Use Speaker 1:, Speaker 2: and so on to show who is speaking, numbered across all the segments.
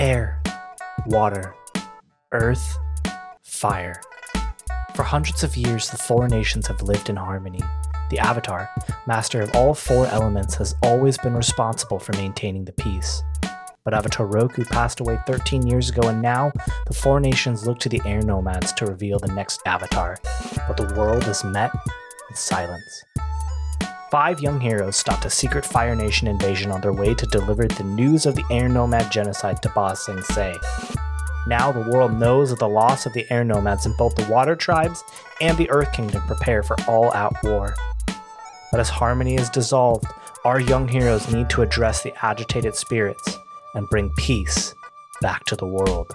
Speaker 1: air, water, earth, fire. For hundreds of years, the four nations have lived in harmony. The Avatar, master of all four elements, has always been responsible for maintaining the peace. But Avatar Roku passed away 13 years ago, and now the four nations look to the air nomads to reveal the next Avatar. But the world is met with silence. Five young heroes stopped a secret Fire Nation invasion on their way to deliver the news of the air nomad genocide to Ba Sing Se. Now the world knows of the loss of the air nomads, and both the water tribes and the Earth Kingdom prepare for all out war. But as harmony is dissolved, our young heroes need to address the agitated spirits and bring peace back to the world.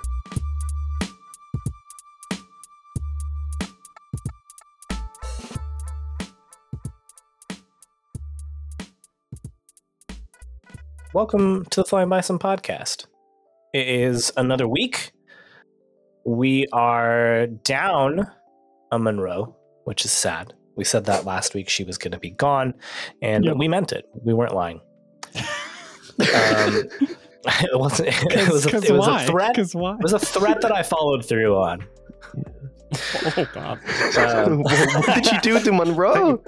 Speaker 1: Welcome to the Flying Bison podcast. It is another week. We are down a Monroe, which is sad. We said that last week she was going to be gone, and
Speaker 2: Yep.
Speaker 1: we meant it. We weren't lying. Um, it wasn't. It was, a, it was a threat. It was a threat that I followed through on.
Speaker 2: Oh god.
Speaker 1: Um,
Speaker 3: what did you do to Monroe?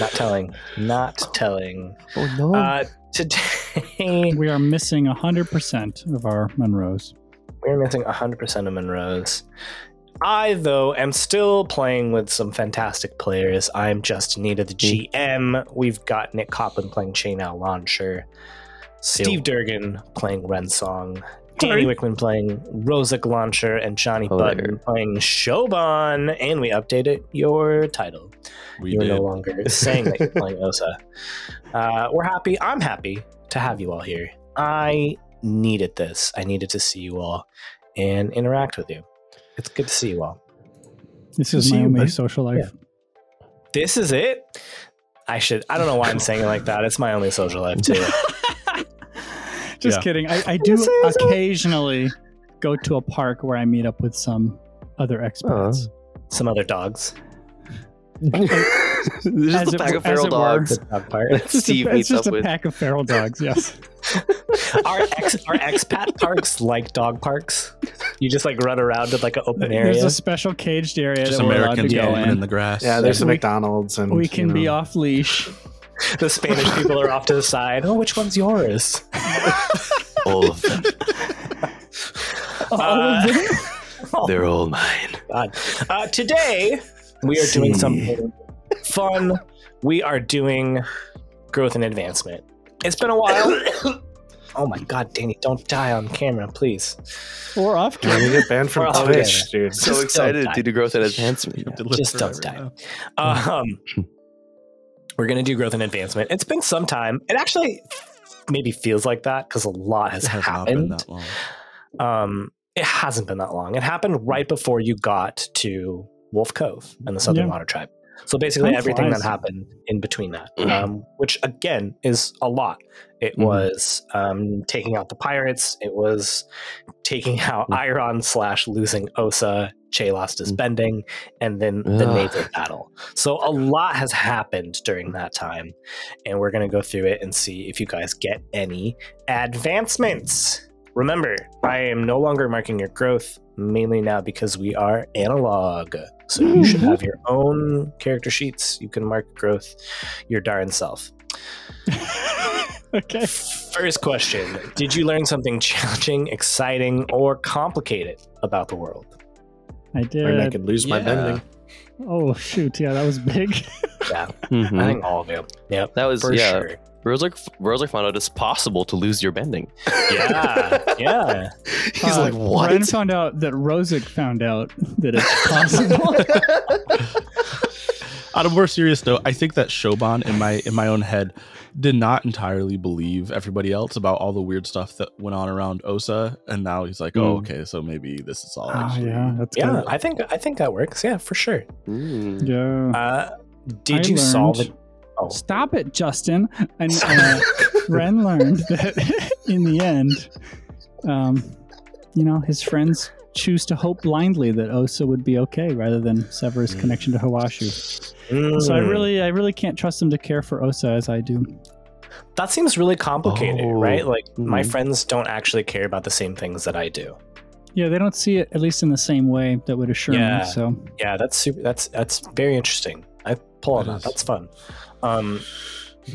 Speaker 1: not telling. Not telling.
Speaker 3: Oh no!
Speaker 1: Uh, today
Speaker 2: We are missing hundred percent of our Monroes.
Speaker 1: we're missing 100% of Monroe's. I, though, am still playing with some fantastic players. I'm just Nita the GM. We've got Nick Coplin playing Che Launcher, Steve Durgan playing Ren Song, Danny
Speaker 2: Sorry.
Speaker 1: Wickman playing Rosic Launcher, and Johnny
Speaker 3: Oh,
Speaker 1: Button playing Shoban. And we updated your title.
Speaker 4: We
Speaker 1: you're
Speaker 4: did.
Speaker 1: no longer saying that you're playing Osa. Uh, we're happy. I'm happy to have you all here. I needed this. I needed to see you all and interact with you. It's good to see you all.
Speaker 2: This is
Speaker 4: to
Speaker 2: my only social life.
Speaker 1: This is it. I should. I don't know why I'm saying it like that. It's my only social life too.
Speaker 2: Just
Speaker 4: Yeah.
Speaker 2: kidding. I, I do occasionally go to a park where I meet up with some other expats. Oh.
Speaker 1: Some other dogs.
Speaker 3: There's
Speaker 2: As
Speaker 3: just a
Speaker 2: it-
Speaker 3: pack of feral
Speaker 2: it were.
Speaker 3: dogs.
Speaker 1: The dog part.
Speaker 2: It's just,
Speaker 3: Steve
Speaker 2: a, it's
Speaker 3: meets
Speaker 2: just
Speaker 3: up
Speaker 2: a pack of feral dogs. Yes.
Speaker 1: our ex are expat parks like dog parks? You just like run around in like an open area.
Speaker 2: There's a special caged area
Speaker 4: Just
Speaker 2: that we're allowed to
Speaker 4: Americans
Speaker 2: go
Speaker 4: moving
Speaker 2: in.
Speaker 4: in the grass.
Speaker 5: Yeah, there's some
Speaker 2: We-
Speaker 5: McDonald's and
Speaker 2: we
Speaker 5: you
Speaker 2: can be off leash.
Speaker 1: The Spanish people are off to the side. Oh, which one's yours?
Speaker 3: All of them.
Speaker 2: All
Speaker 1: Uh,
Speaker 2: of them.
Speaker 3: They're all mine.
Speaker 1: God. Uh, today, we are doing
Speaker 3: See.
Speaker 1: something fun. We are doing growth and advancement. It's been a while. oh my God, Danny, don't die on camera, please.
Speaker 2: We're off.
Speaker 5: You're gonna get banned from
Speaker 1: We're
Speaker 5: Twitch, dude.
Speaker 3: So
Speaker 1: Just
Speaker 3: excited
Speaker 1: don't
Speaker 3: to do growth and advancement.
Speaker 4: You have to
Speaker 1: Yeah, just don't die. Um, we're going to do growth and advancement. It's been some time. It actually maybe feels like that because a lot has
Speaker 4: It has been
Speaker 1: happened.
Speaker 4: that long.
Speaker 1: Um, it hasn't been that long. It happened right before you got to Wolf Cove and the Southern
Speaker 2: Yeah.
Speaker 1: Water Tribe. So basically,
Speaker 2: Time
Speaker 1: everything
Speaker 2: flies.
Speaker 1: that happened in between that, um, which again is a lot. It
Speaker 3: Mhm.
Speaker 1: was um, taking out the pirates. It was taking out
Speaker 3: Mm.
Speaker 1: Iron slash losing Osa. Che lost his mm. bending, and then the
Speaker 3: Ugh.
Speaker 1: naval battle. So a lot has happened during that time, and we're gonna go through it and see if you guys get any advancements. Remember, I am no longer marking your growth, mainly now because we are analog. So you mm-hmm. should have your own character sheets. You can mark growth your darn self.
Speaker 2: okay.
Speaker 1: First question Did you learn something challenging, exciting, or complicated about the world?
Speaker 2: I
Speaker 5: And I could lose my bending.
Speaker 2: Oh shoot! Yeah, that was big.
Speaker 1: Yeah,
Speaker 3: Mhm.
Speaker 1: I think all of you. Yep,
Speaker 3: That was
Speaker 1: for
Speaker 3: yeah.
Speaker 1: sure.
Speaker 3: Rosic, Rosic found out it's possible to lose your bending.
Speaker 1: Yeah, yeah.
Speaker 3: He's
Speaker 2: Uh,
Speaker 3: like, what?
Speaker 2: Ren found out that Rosic found out that it's possible.
Speaker 4: On a more serious note, I think that Shoban in my in my own head did not entirely believe everybody else about all the weird stuff that went on around Osa, and now he's like, "Oh,
Speaker 3: Mm.
Speaker 4: okay, so maybe this is all
Speaker 2: oh
Speaker 4: actually."
Speaker 2: yeah, that's
Speaker 1: Yeah,
Speaker 2: good.
Speaker 1: I think I think that works. Yeah, for sure.
Speaker 3: Mm.
Speaker 2: Yeah.
Speaker 1: Uh, did
Speaker 2: I
Speaker 1: you solve it? Oh,
Speaker 2: Stop it, Justin. And uh, Ren learned that in the end, um, you know, his friends choose to hope blindly that Osa would be okay rather than sever his connection to Hawashu. So I
Speaker 1: mm.
Speaker 2: really, I really can't trust them to care for Osa as I do.
Speaker 1: That seems really complicated,
Speaker 3: Oh,
Speaker 1: right? Like my
Speaker 3: mhm.
Speaker 1: friends don't actually care about the same things that I do.
Speaker 2: Yeah, they don't see it at least in the same way that would assure
Speaker 1: Yeah.
Speaker 2: me. So
Speaker 1: Yeah, that's super. That's that's very interesting. I pull on
Speaker 4: That
Speaker 1: that.
Speaker 4: is.
Speaker 1: That's fun. Um,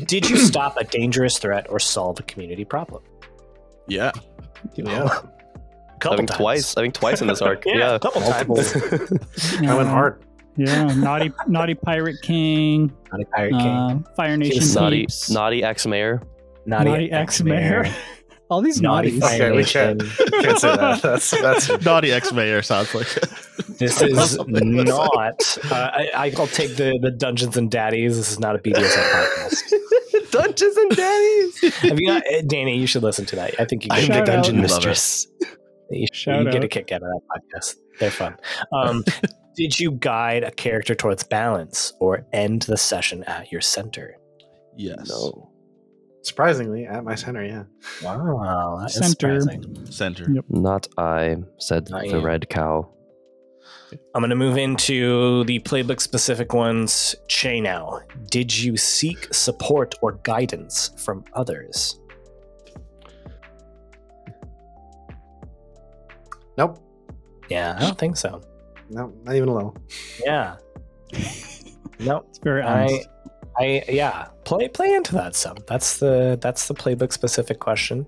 Speaker 1: did you stop a dangerous threat or solve a community problem?
Speaker 4: Yeah.
Speaker 5: Yeah.
Speaker 1: Couple
Speaker 3: I think
Speaker 1: times.
Speaker 3: twice. I think twice in this arc.
Speaker 1: Yeah,
Speaker 3: yeah.
Speaker 1: a couple
Speaker 5: Multiple.
Speaker 1: times.
Speaker 5: I went hard.
Speaker 2: Yeah, naughty, naughty pirate king,
Speaker 1: Naughty Pirate King.
Speaker 2: uh, Fire Nation
Speaker 3: Naughty,
Speaker 2: peeps,
Speaker 3: naughty ex mayor.
Speaker 2: naughty ex mayor. All these
Speaker 1: Naughty
Speaker 2: naughties.
Speaker 1: Fire
Speaker 5: Okay, we can't, can't say that. That's that's
Speaker 4: Naughty ex mayor sounds like
Speaker 1: This is not. Uh, I, I'll take the the Dungeons and Daddies. This is not a BDSM podcast.
Speaker 3: Dungeons and Daddies.
Speaker 1: Have you got, uh, Danny? You should listen to that. I think you
Speaker 3: I'm the dungeon mistress.
Speaker 1: You,
Speaker 2: Shout
Speaker 1: you get a kick out of that podcast. They're fun. Um, did you guide a character towards balance or end the session at your center?
Speaker 4: yes.
Speaker 3: No.
Speaker 5: surprisingly at my center. Yeah.
Speaker 1: Wow, that is
Speaker 2: Center.
Speaker 1: surprising.
Speaker 4: Center.
Speaker 2: Yep.
Speaker 3: Not I, said
Speaker 1: Not
Speaker 3: the
Speaker 1: you.
Speaker 3: red cow.
Speaker 1: I'm going to move into the playbook specific ones. Che now. Did you seek support or guidance from others?
Speaker 5: Nope.
Speaker 1: Yeah, I don't think so.
Speaker 5: No, not even a little.
Speaker 1: Yeah. nope.
Speaker 2: It's very
Speaker 1: I,
Speaker 2: honest.
Speaker 1: I, yeah. Play, play into that some. That's the that's the playbook specific question.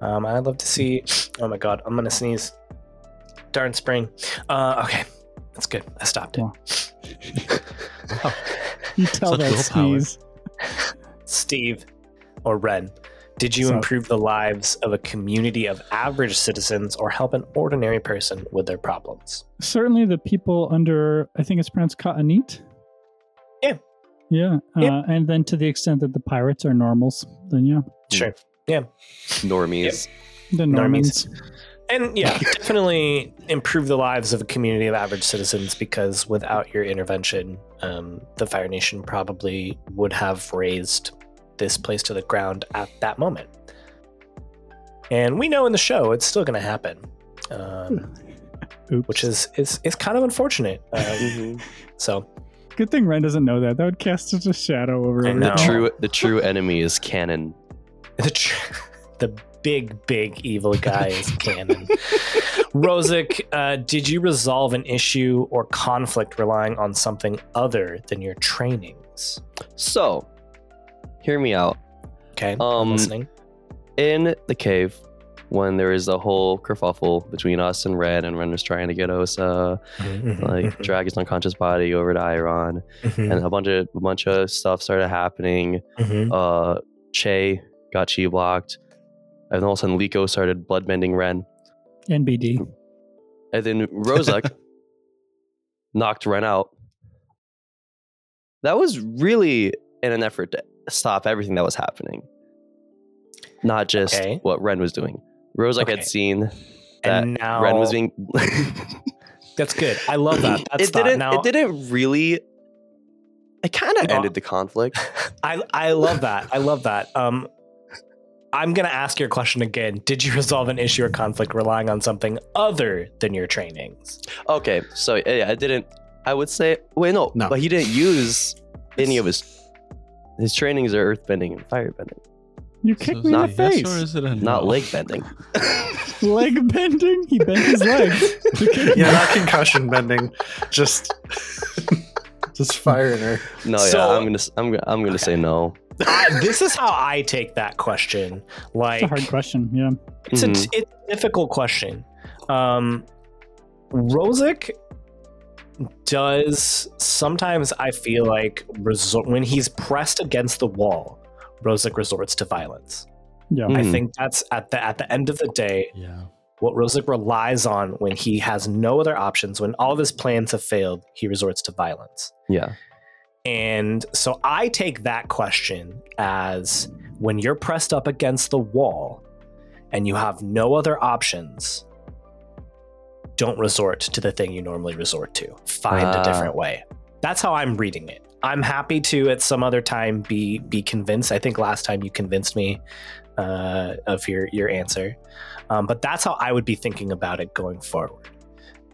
Speaker 1: Um, I'd love to see. Oh my god, I'm gonna sneeze. Darn spring. Uh, okay, that's good. I stopped it.
Speaker 2: Wow. you tell
Speaker 4: Such
Speaker 2: that sneeze.
Speaker 1: Steve or Ren, did you
Speaker 2: So-
Speaker 1: improve the lives of a community of average citizens or help an ordinary person with their problems?
Speaker 2: Certainly, the people under I think it's pronounced Ka'anit.
Speaker 1: Yeah.
Speaker 2: Yeah, uh, and then to the extent that the pirates are normals, then yeah,
Speaker 1: Sure. Yeah.
Speaker 3: Normies.
Speaker 2: the
Speaker 1: Normies.
Speaker 2: Normans.
Speaker 1: And yeah, definitely improve the lives of a community of average citizens because without your intervention, um, the Fire Nation probably would have raised this place to the ground at that moment. And we know in the show it's still going to happen, um, which is, is is kind of unfortunate. Um, so
Speaker 2: good thing Ren doesn't know that. That would cast such a shadow over
Speaker 1: I
Speaker 2: everything.
Speaker 1: know.
Speaker 3: The true the true enemy is canon.
Speaker 1: the tr- the big big evil guy is canon. Rosic, uh, did you resolve an issue or conflict relying on something other than your trainings?
Speaker 3: So, hear me out.
Speaker 1: Okay, I'm
Speaker 3: Um,
Speaker 1: listening.
Speaker 3: In the cave, when there is a whole kerfuffle between us and Red, and Ren was trying to get Osa, like drag his unconscious body over to Iron,
Speaker 1: Mhm,
Speaker 3: and a bunch of a bunch of stuff started happening.
Speaker 1: mhm.
Speaker 3: Uh, Che got chi blocked, and then all of a sudden Liko started bloodbending Ren,
Speaker 2: NBD.
Speaker 3: and then Rozak knocked Ren out. That was really in an effort to stop everything that was happening, not just
Speaker 1: Okay.
Speaker 3: what Ren was doing. Rozak
Speaker 1: Okay.
Speaker 3: had seen that
Speaker 1: and now
Speaker 3: Ren was being.
Speaker 1: that's good. I love that. That's
Speaker 3: it didn't.
Speaker 1: Now,
Speaker 3: It didn't really. It kind of
Speaker 1: No.
Speaker 3: ended the conflict.
Speaker 1: I I love that. I love that. Um, I'm gonna ask your question again. Did you resolve an issue or conflict relying on something other than your trainings?
Speaker 3: Okay, so yeah, I didn't. I would say wait, no,
Speaker 5: No.
Speaker 3: but he didn't use any of his. His trainings are earthbending and firebending,
Speaker 2: You kicked
Speaker 4: So
Speaker 2: me in
Speaker 3: not
Speaker 2: the
Speaker 4: yes
Speaker 2: face.
Speaker 4: or is it a
Speaker 3: not
Speaker 4: no?
Speaker 3: leg bending.
Speaker 2: leg bending. He bent his leg.
Speaker 5: Yeah, not concussion bending. Just, just firing her.
Speaker 3: No,
Speaker 1: So-
Speaker 3: yeah, I'm gonna, s- I'm gonna, I'm gonna say no.
Speaker 1: This is how I take that question. Like
Speaker 2: It's a hard question. Yeah.
Speaker 1: It's a
Speaker 3: Mhm.
Speaker 1: it's a difficult question. Um, Rosic does sometimes I feel like resort when he's pressed against the wall, Rosic resorts to violence.
Speaker 2: Yeah.
Speaker 1: I
Speaker 3: Mhm.
Speaker 1: think that's at the at the end of the day
Speaker 4: Yeah.
Speaker 1: what Rosic relies on when he has no other options, when all of his plans have failed, he resorts to violence.
Speaker 3: Yeah,
Speaker 1: And so I take that question as when you're pressed up against the wall and you have no other options, don't resort to the thing you normally resort to. Find
Speaker 3: Ah.
Speaker 1: a different way. That's how I'm reading it. I'm happy to at some other time be be convinced. I think last time you convinced me uh, of your your answer, um, but that's how I would be thinking about it going forward.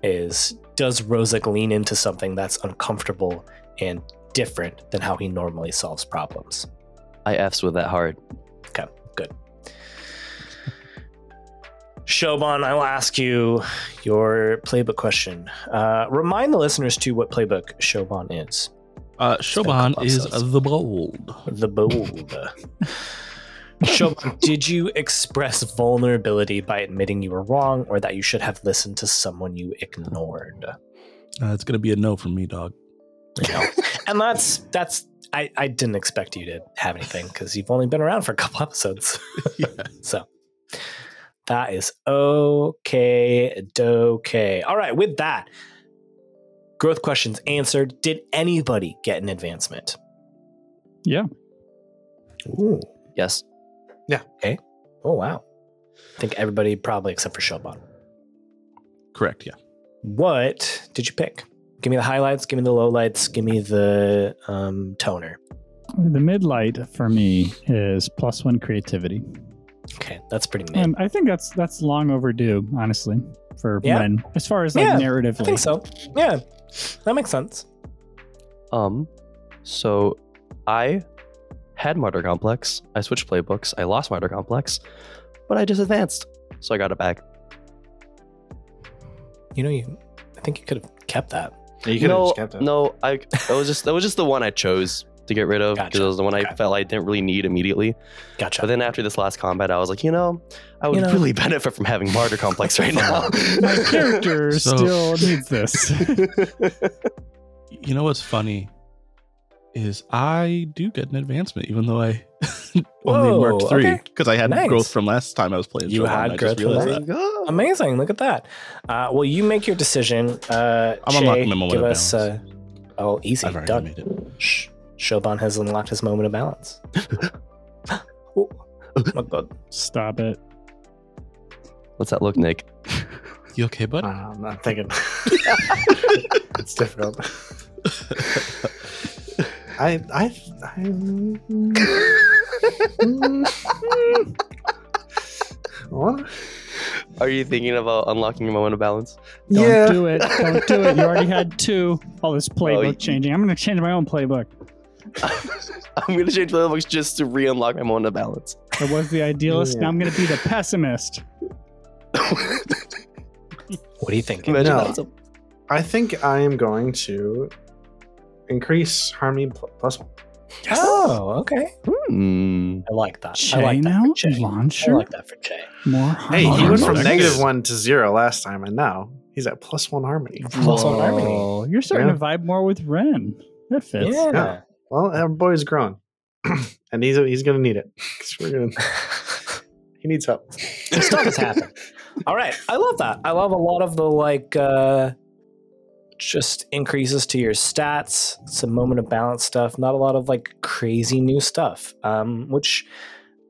Speaker 1: Is does Rosic lean into something that's uncomfortable and different than how he normally solves problems?
Speaker 3: I F's with that hard.
Speaker 1: Okay, good. Shoban, I will ask you your playbook question. Uh, remind the listeners to what playbook Shoban is.
Speaker 4: Uh, Shoban is the bold.
Speaker 1: The bold. Shoban, did you express vulnerability by admitting you were wrong, or that you should have listened to someone you ignored?
Speaker 4: Uh, it's gonna be a no from me, dog.
Speaker 1: And that's that's. I, I didn't expect you to have anything because you've only been around for a couple episodes.
Speaker 4: yeah.
Speaker 1: So that is okay. Okay. All right. With that, growth questions answered. Did anybody get an advancement?
Speaker 2: Yeah.
Speaker 1: Ooh.
Speaker 3: Yes. Yeah. Okay.
Speaker 1: Oh wow. I think everybody probably except for Shoban.
Speaker 4: Correct. Yeah.
Speaker 1: What did you pick? Give me the highlights. Give me the lowlights. Give me the um, toner.
Speaker 2: The mid light for me is plus one creativity.
Speaker 1: Okay, that's pretty mid.
Speaker 2: And I think that's that's long overdue, honestly, for
Speaker 1: Yeah.
Speaker 2: Ren. As far as like
Speaker 1: Yeah,
Speaker 2: narratively.
Speaker 1: I think so. Yeah, that makes sense.
Speaker 3: Um, so I had Martyr Complex. I switched playbooks. I lost Martyr Complex, but I just advanced, so I got it back.
Speaker 1: You know, you. I think you could have kept that.
Speaker 5: You could have
Speaker 3: no,
Speaker 5: just kept it.
Speaker 3: no, I that was just that was just the one I chose to get rid of because
Speaker 1: Gotcha.
Speaker 3: it was the one I felt I didn't really need immediately.
Speaker 1: Gotcha.
Speaker 3: But then after this last combat, I was like, you know, I would
Speaker 1: You know-
Speaker 3: really benefit from having Martyr Complex right now.
Speaker 2: My character
Speaker 4: So-
Speaker 2: still needs this.
Speaker 4: You know what's funny is I do get an advancement, even though I only
Speaker 1: Whoa,
Speaker 4: marked three
Speaker 1: okay.
Speaker 4: because I had
Speaker 1: Nice.
Speaker 4: growth from last time I was playing.
Speaker 1: You had growth from
Speaker 4: realized that.
Speaker 1: Amazing. Look at that. Uh, well, you make your decision. Uh,
Speaker 4: I'm
Speaker 1: Shay,
Speaker 4: unlocking my moment
Speaker 1: give
Speaker 4: of
Speaker 1: us. Uh, oh, easy.
Speaker 4: I've already
Speaker 1: Done.
Speaker 4: made it.
Speaker 1: Shh. Shoban has unlocked his moment of balance. oh, my God.
Speaker 2: Stop it.
Speaker 3: What's that look, Nick?
Speaker 4: You okay, bud?
Speaker 5: Uh, I'm not thinking. it's difficult. I I I. what?
Speaker 3: Are you thinking about unlocking your moment of balance?
Speaker 2: Don't
Speaker 5: yeah.
Speaker 2: do it. Don't do it. You already had two. All this playbook
Speaker 3: y-
Speaker 2: changing. I'm going to change my own playbook.
Speaker 3: I'm gonna change playbooks just to re-unlock my moment of balance.
Speaker 2: I was the idealist.
Speaker 5: Yeah.
Speaker 2: Now I'm going to be the pessimist.
Speaker 1: What do you think?
Speaker 3: Imagine
Speaker 5: No.
Speaker 3: that's a-
Speaker 5: I think I am going to increase harmony pl- plus one.
Speaker 1: Oh, okay.
Speaker 3: Hmm.
Speaker 1: I like that. I
Speaker 2: Che
Speaker 1: like that
Speaker 2: now?
Speaker 1: for Che. I like that for Che.
Speaker 2: More
Speaker 5: Hey, he went from negative one to zero last time, and now he's at plus one harmony.
Speaker 1: Plus one harmony.
Speaker 2: You're starting
Speaker 5: Yeah.
Speaker 2: to vibe more with Ren. That fits.
Speaker 1: Yeah.
Speaker 5: Yeah. Well, our boy's grown, and he's he's gonna need it. we're gonna, he needs help.
Speaker 1: Stuff has happened. All right. I love that. I love a lot of the like uh just increases to your stats, some moment of balance stuff, not a lot of like crazy new stuff. Um, which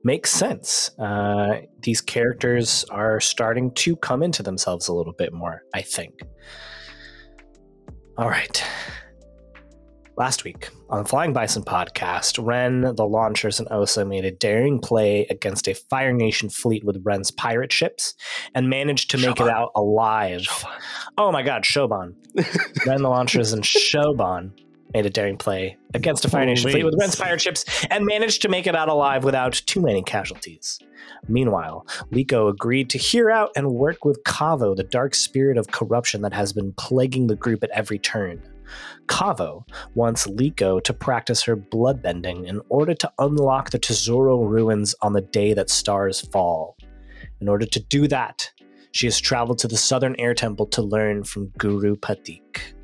Speaker 1: makes sense. Uh these characters are starting to come into themselves a little bit more, I think. All right. Last week on the Flying Bison podcast, Ren, the launchers, and Osa made a daring play against a Fire Nation fleet with Ren's pirate ships and managed to make it out alive. Oh my god, Shoban. Ren, the launchers, and Shoban made a daring play against a Fire Nation
Speaker 2: Holy.
Speaker 1: fleet with Ren's pirate ships and managed to make it out alive without too many casualties. Meanwhile, Liko agreed to hear out and work with Kaavo, the dark spirit of corruption that has been plaguing the group at every turn. Kaavo wants Liko to practice her bloodbending in order to unlock the Tesoro ruins on the day that stars fall. In order to do that, she has traveled to the Southern Air Temple to learn from Guru Pathik.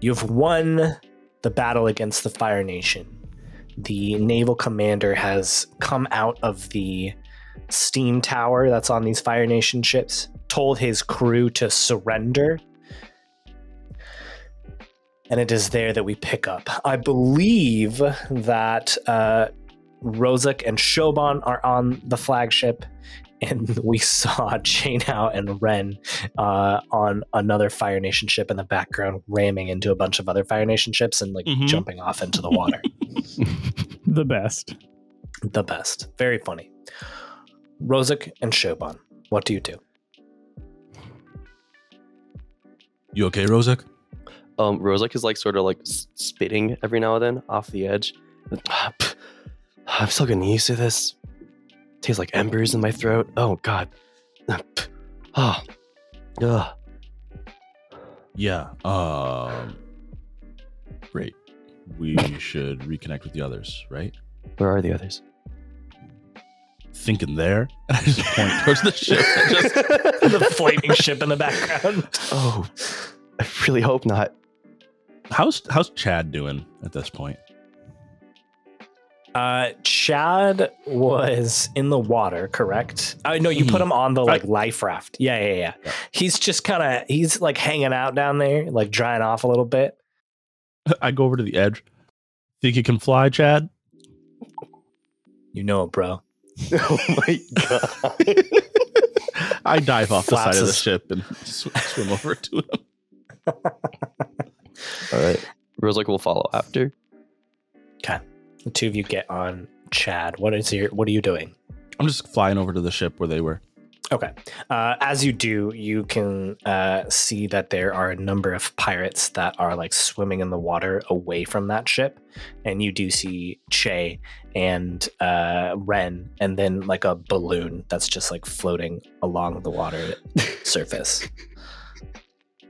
Speaker 1: You've won the battle against the Fire Nation. The naval commander has come out of the steam tower that's on these Fire Nation ships, told his crew to surrender. And it is there that we pick up. I believe that uh, Rozak and Shoban are on the flagship, and we saw Chainhow and Ren uh, on another Fire Nation ship in the background, ramming into a bunch of other Fire Nation ships and like
Speaker 4: Mhm.
Speaker 1: jumping off into the water.
Speaker 2: The best.
Speaker 1: the best. Very funny. Rozak and Shoban, what do you do?
Speaker 4: You okay, Rozak?
Speaker 3: Um, Rozak is like sort of like spitting every now and then off the edge, and pff. I'm still getting used to this. Tastes like embers in my throat. Oh God. Ah. Oh. Ugh.
Speaker 4: Yeah. Um. Great. We should reconnect with the others, right?
Speaker 3: Where are the others?
Speaker 4: Thinking there. And I just point towards the ship. just
Speaker 1: the flaming ship in the background.
Speaker 3: Oh, I really hope not.
Speaker 4: How's how's Chad doing at this point?
Speaker 1: Uh, Chad was in the water, correct? Uh, no, you put him on the like life raft. Yeah, yeah, yeah.
Speaker 4: Yeah.
Speaker 1: He's just kind of he's like hanging out down there, like drying off a little bit.
Speaker 4: I go over to the edge. Think you can fly, Chad?
Speaker 1: You know it, bro.
Speaker 3: Oh my God.
Speaker 4: I dive off the side of the ship and sw- swim over to him.
Speaker 3: All right. Rosalike will follow after. Okay.
Speaker 1: The two of you get on Chad. What is your what are you doing?
Speaker 4: I'm just flying over to the ship where they were.
Speaker 1: Okay. Uh, as you do, you can uh, see that there are a number of pirates that are like swimming in the water away from that ship. And you do see Che and uh, Ren, and then like a balloon that's just like floating along the water surface.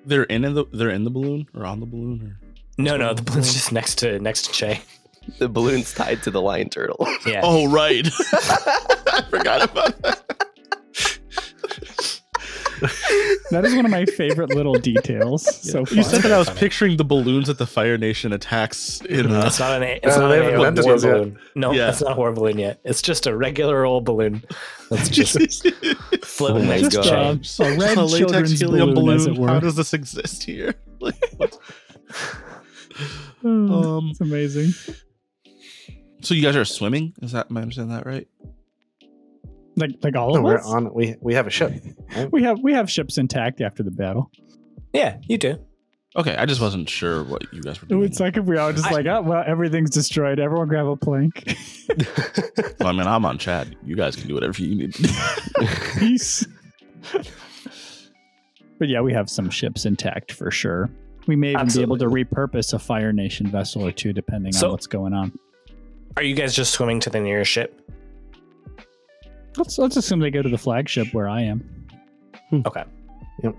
Speaker 4: They're in the they're in the balloon or on the balloon or
Speaker 1: No, no, the balloon's just next to next to Che.
Speaker 3: The balloon's tied to the lion turtle.
Speaker 1: Yeah.
Speaker 4: Oh right. I forgot about that.
Speaker 2: That is one of my favorite little details so far.
Speaker 4: You said that I was
Speaker 1: Funny.
Speaker 4: picturing the balloons that the Fire Nation attacks in uh,
Speaker 1: It's not an A- it's
Speaker 5: Uh,
Speaker 1: not an A- war
Speaker 5: those
Speaker 1: balloon. No,
Speaker 4: Yeah.
Speaker 1: that's not a war balloon yet. It's just a regular old balloon that's just floating
Speaker 3: Oh my
Speaker 1: next to
Speaker 2: Just,
Speaker 1: Che.
Speaker 2: uh, a red
Speaker 4: a latex
Speaker 2: children's
Speaker 4: helium
Speaker 2: balloon, as
Speaker 4: balloon.
Speaker 2: it were.
Speaker 4: How does this exist here? Like, what? Um,
Speaker 2: it's amazing.
Speaker 4: so you guys are swimming? Is that am I understanding that right?
Speaker 2: Like like all
Speaker 5: No,
Speaker 2: of
Speaker 5: we're
Speaker 2: us.
Speaker 5: on. We we have a ship.
Speaker 2: We have we have ships intact after the battle.
Speaker 1: Yeah, you do.
Speaker 4: Okay, I just wasn't sure what you guys were doing.
Speaker 2: It's like if we all just
Speaker 1: I-
Speaker 2: like, oh well, everything's destroyed. Everyone grab a plank.
Speaker 4: Well, I mean, I'm on Chad. You guys can do whatever you need. to do.
Speaker 2: Peace. but yeah, we have some ships intact for sure. We may even be able to repurpose a Fire Nation vessel or two, depending
Speaker 1: So-
Speaker 2: on what's going on.
Speaker 1: Are you guys just swimming to the nearest ship?
Speaker 2: Let's let's assume they go to the flagship where I am. Hmm.
Speaker 1: Okay.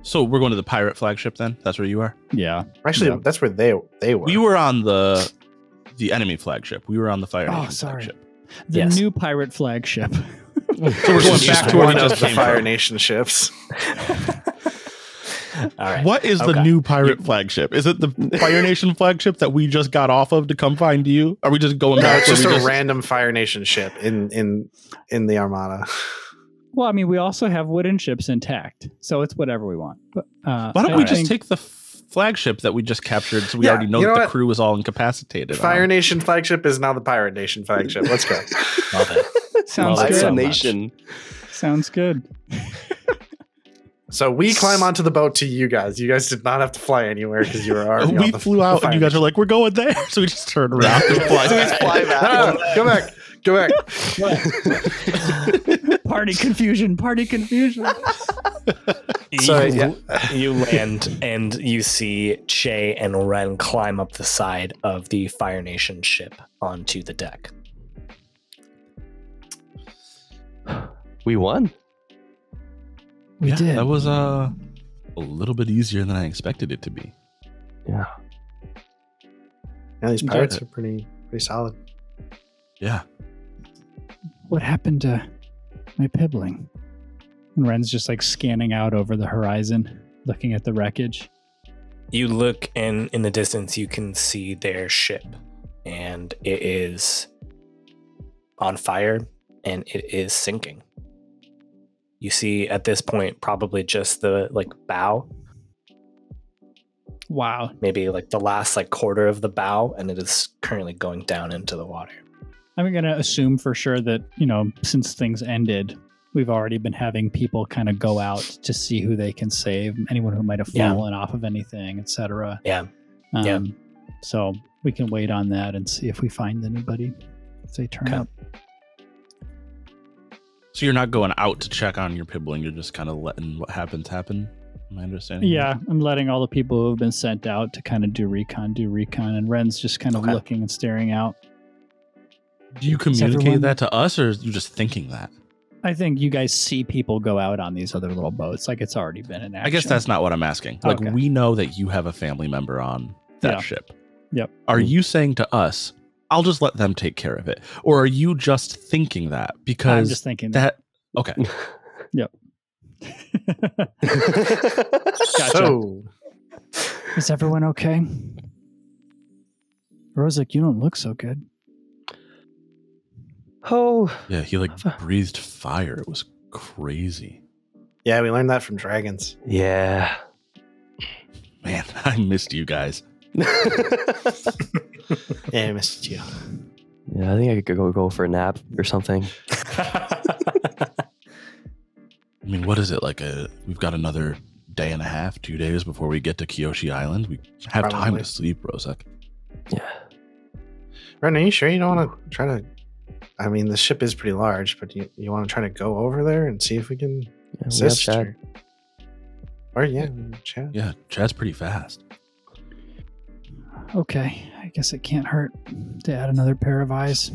Speaker 4: so we're going to the pirate flagship then. That's where you are.
Speaker 2: Yeah.
Speaker 5: Actually,
Speaker 2: Yeah.
Speaker 5: that's where they they were.
Speaker 4: We were on the the enemy flagship. We were on the Fire
Speaker 2: Oh,
Speaker 4: Nation
Speaker 2: sorry.
Speaker 4: flagship.
Speaker 2: The
Speaker 1: Yes.
Speaker 2: new pirate flagship.
Speaker 4: So we're going back to where we
Speaker 5: one of
Speaker 4: just
Speaker 5: the
Speaker 4: came
Speaker 5: Fire
Speaker 4: from.
Speaker 5: Nation ships.
Speaker 1: All right.
Speaker 4: What is the new pirate flagship? Is it the Fire Nation flagship that we just got off of to come find you? Are we just going
Speaker 5: No, it's just
Speaker 4: we
Speaker 5: a random Fire Nation ship in in in the Armada.
Speaker 2: well, I mean, we also have wooden ships intact, so it's whatever we want. But uh,
Speaker 4: Why don't
Speaker 2: I
Speaker 4: we just
Speaker 2: think-
Speaker 4: take the flagship that we just captured so we
Speaker 5: Yeah,
Speaker 4: already know
Speaker 5: you
Speaker 4: that
Speaker 5: know
Speaker 4: the crew is all incapacitated?
Speaker 5: Fire
Speaker 4: on?
Speaker 5: Nation flagship is now the Pirate Nation flagship. Let's go.
Speaker 1: Love it.
Speaker 2: sounds
Speaker 1: Love it
Speaker 2: good.
Speaker 1: so
Speaker 3: Nation.
Speaker 2: Sounds good.
Speaker 5: So we climb onto the boat to you guys. You guys did not have to fly anywhere because you were already.
Speaker 4: we
Speaker 5: on the-
Speaker 4: flew out
Speaker 5: Fire
Speaker 4: and you guys are like, we're going there. So we just turn around and fly
Speaker 3: So we
Speaker 4: back.
Speaker 3: fly back.
Speaker 5: No, go back. Go back.
Speaker 2: Party confusion. Party confusion.
Speaker 5: So,
Speaker 1: you,
Speaker 5: yeah.
Speaker 1: you land and you see Che and Ren climb up the side of the Fire Nation ship onto the deck.
Speaker 3: We won.
Speaker 2: We
Speaker 4: Yeah,
Speaker 2: did.
Speaker 4: That was uh, a little bit easier than I expected it to be.
Speaker 3: Yeah.
Speaker 5: Yeah, these pirates are pretty pretty solid.
Speaker 4: Yeah.
Speaker 2: what happened to my pibbling? And Ren's just like scanning out over the horizon, looking at the wreckage.
Speaker 1: You look and in the distance you can see their ship and it is on fire and it is sinking. You see at this point probably just the like bow,
Speaker 2: Wow.
Speaker 1: maybe like the last like quarter of the bow and it is currently going down into the water.
Speaker 2: I'm going to assume for sure that, you know, since things ended, we've already been having people kind of go out to see who they can save, anyone who might have
Speaker 1: Yeah.
Speaker 2: fallen off of anything, etc.
Speaker 1: Yeah.
Speaker 2: Um,
Speaker 1: Yeah.
Speaker 2: So we can wait on that and see if we find anybody if they turn
Speaker 1: Okay.
Speaker 2: up.
Speaker 4: So you're not going out to check on your pibbling. You're just kind of letting what happens happen. Am I understanding?
Speaker 2: Yeah, I'm letting all the people who have been sent out to kind of do recon do recon, and Ren's just kind of
Speaker 1: Okay.
Speaker 2: looking and staring out.
Speaker 4: Do you communicate
Speaker 2: everyone-
Speaker 4: that to us, or are you just thinking that?
Speaker 2: I think you guys see people go out on these other little boats, like it's already been action.
Speaker 4: I guess that's not what I'm asking. Like
Speaker 2: Okay.
Speaker 4: we know that you have a family member on that
Speaker 2: Yeah.
Speaker 4: ship.
Speaker 2: Yep.
Speaker 4: Are mm-hmm. you saying to us, "I'll just let them take care of it," or are you just thinking that Because I'm
Speaker 2: just thinking that.
Speaker 4: that? Okay. Yep.
Speaker 2: gotcha.
Speaker 5: So,
Speaker 2: Is everyone okay? Rosic, you don't look so good.
Speaker 3: Oh,
Speaker 4: Yeah, he like breathed fire. It was crazy.
Speaker 5: yeah, we learned that from dragons.
Speaker 3: yeah.
Speaker 4: Man, I missed you guys.
Speaker 5: Yeah, I missed you.
Speaker 3: Yeah, I think I could go go for a nap or something.
Speaker 4: I mean, what is it like? A we've got another day and a half, two days before we get to Kyoshi Island. We have time to sleep, Rozek.
Speaker 3: Yeah.
Speaker 5: Ren, are you sure you don't want to try to? I mean, the ship is pretty large, but you, you want to try to go over there and see if we can
Speaker 3: Yeah,
Speaker 5: assist?
Speaker 3: Chad.
Speaker 5: Or, or yeah, chat.
Speaker 4: Yeah, Chad's pretty fast.
Speaker 2: Okay, I guess it can't hurt to add another pair of eyes.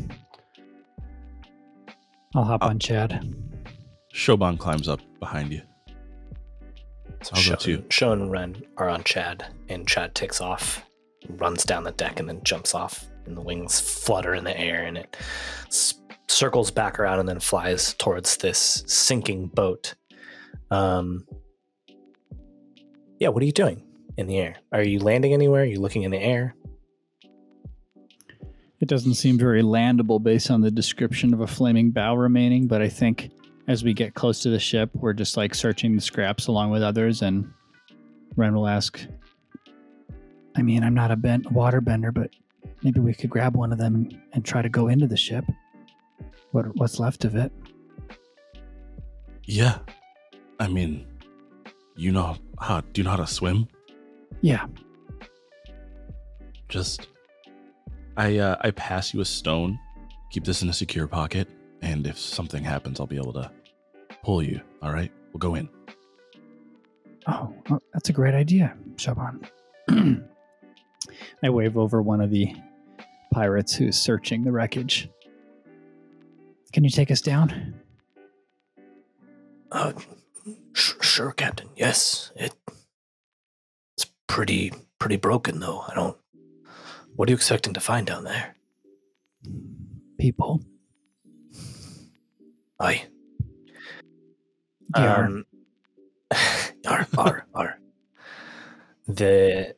Speaker 2: I'll hop
Speaker 4: Uh,
Speaker 2: on Chad.
Speaker 4: Shoban climbs up behind you.
Speaker 1: So
Speaker 4: I'll go
Speaker 1: Sean,
Speaker 4: too.
Speaker 1: Sean and Ren are on Chad, and Chad takes off, runs down the deck, and then jumps off, and the wings flutter in the air, and it s- circles back around and then flies towards this sinking boat. Um, yeah, what are you doing in the air? Are you landing anywhere? Are you looking in the air?
Speaker 2: It doesn't seem very landable based on the description of a flaming bow remaining, but I think as we get close to the ship, we're just like searching the scraps along with others, and Ren will ask, I mean, I'm not a ben- water bender, but maybe we could grab one of them and, and try to go into the ship. What, what's left of it?
Speaker 4: Yeah, I mean, you know how? Do you know how to swim?
Speaker 2: Yeah,
Speaker 4: Just, I uh, I pass you a stone. Keep this in a secure pocket, and if something happens, I'll be able to pull you. All right, we'll go in.
Speaker 2: Oh, well, that's a great idea, Shoban. I wave over one of the pirates who's searching the wreckage. Can you take us down?
Speaker 1: Uh, sh- sure, Captain. Yes, it. Pretty pretty broken though. I don't. What are you expecting to find down there?
Speaker 2: People.
Speaker 1: I.
Speaker 2: Yeah.
Speaker 1: Um, are are are. The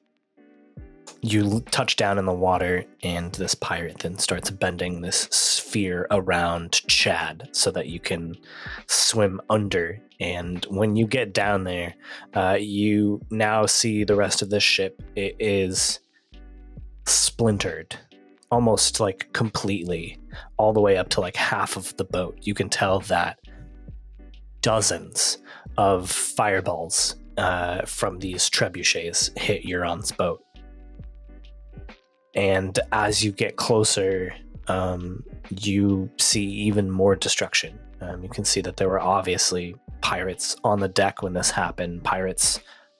Speaker 1: you touch down in the water, and this pirate then starts bending this sphere around Chad so that you can swim under. And when you get down there, uh, you now see the rest of this ship. It is splintered, almost like completely, all the way up to like half of the boat. You can tell that dozens of fireballs uh, from these trebuchets hit Euron's boat. And as you get closer, um, you see even more destruction. Um, you can see that there were obviously pirates on the deck when this happened, pirates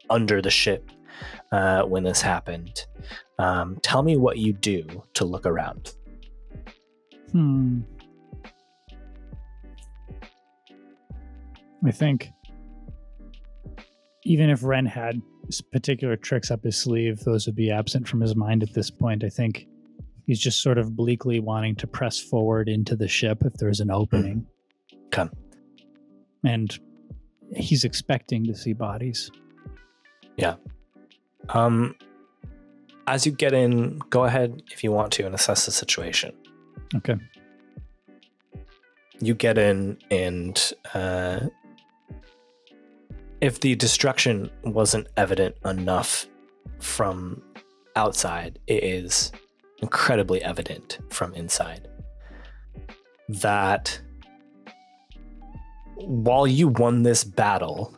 Speaker 1: under the ship uh, when this happened. Um, tell me what you do to look around.
Speaker 2: Hmm. I think even if Ren had particular tricks up his sleeve, those would be absent from his mind at this point. I think he's just sort of bleakly wanting to press forward into the ship if there's an opening.
Speaker 1: Come.
Speaker 2: And he's expecting to see bodies. Yeah.
Speaker 1: Um, as you get in, go ahead if you want to and assess the situation.
Speaker 2: Okay.
Speaker 1: you get in and uh, if the destruction wasn't evident enough from outside it is incredibly evident from inside that while you won this battle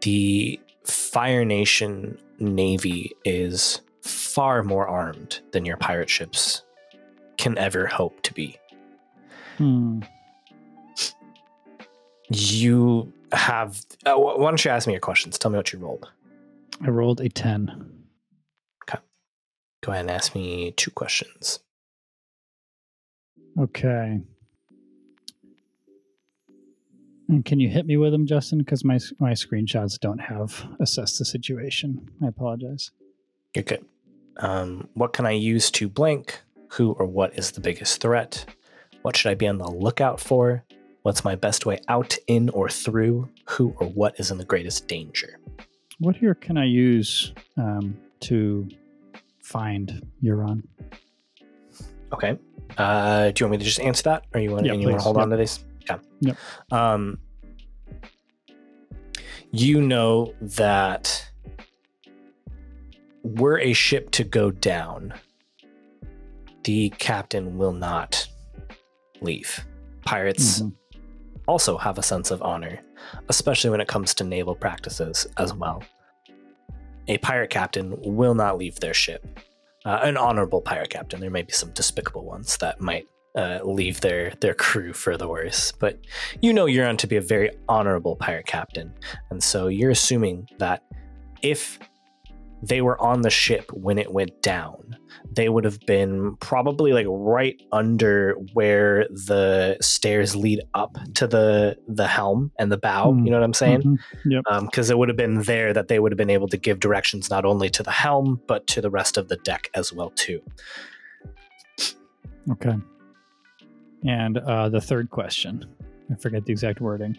Speaker 1: the fire nation navy is far more armed than your pirate ships can ever hope to be
Speaker 2: Hmm.
Speaker 1: you have uh, why don't you ask me your questions tell me what you rolled
Speaker 2: I rolled a 10. Okay.
Speaker 1: go ahead and ask me two questions
Speaker 2: Okay. And can you hit me with them, Justin? Because my my screenshots don't have assess the situation. I apologize.
Speaker 1: You're good. Um, what can I use to blank? Who or what is the biggest threat? What should I be on the lookout for? What's my best way out, in, or through? Who or what is in the greatest danger?
Speaker 2: What here can I use um, to find Euron?
Speaker 1: Okay. Uh, do you want me to just answer that, or you want,
Speaker 2: Yeah,
Speaker 1: you want to hold
Speaker 2: Yep.
Speaker 1: on to this? Yeah.
Speaker 2: Yep.
Speaker 1: Um, you know that were a ship to go down, the captain will not leave. Pirates
Speaker 2: Mhm.
Speaker 1: Also have a sense of honor, especially when it comes to naval practices as well. A pirate captain will not leave their ship. Uh, an honorable pirate captain. There may be some despicable ones that might uh, leave their their crew for the worse, but you know Euron to be a very honorable pirate captain, and so you're assuming that if they were on the ship when it went down, they would have been probably like right under where the stairs lead up to the the helm and the bow.
Speaker 2: Hmm.
Speaker 1: You know what I'm saying?
Speaker 2: Mhm. Yep.
Speaker 1: because it would have been there that they would have been able to give directions not only to the helm but to the rest of the deck as well too.
Speaker 2: Okay. And uh, the third question, I forget the exact wording.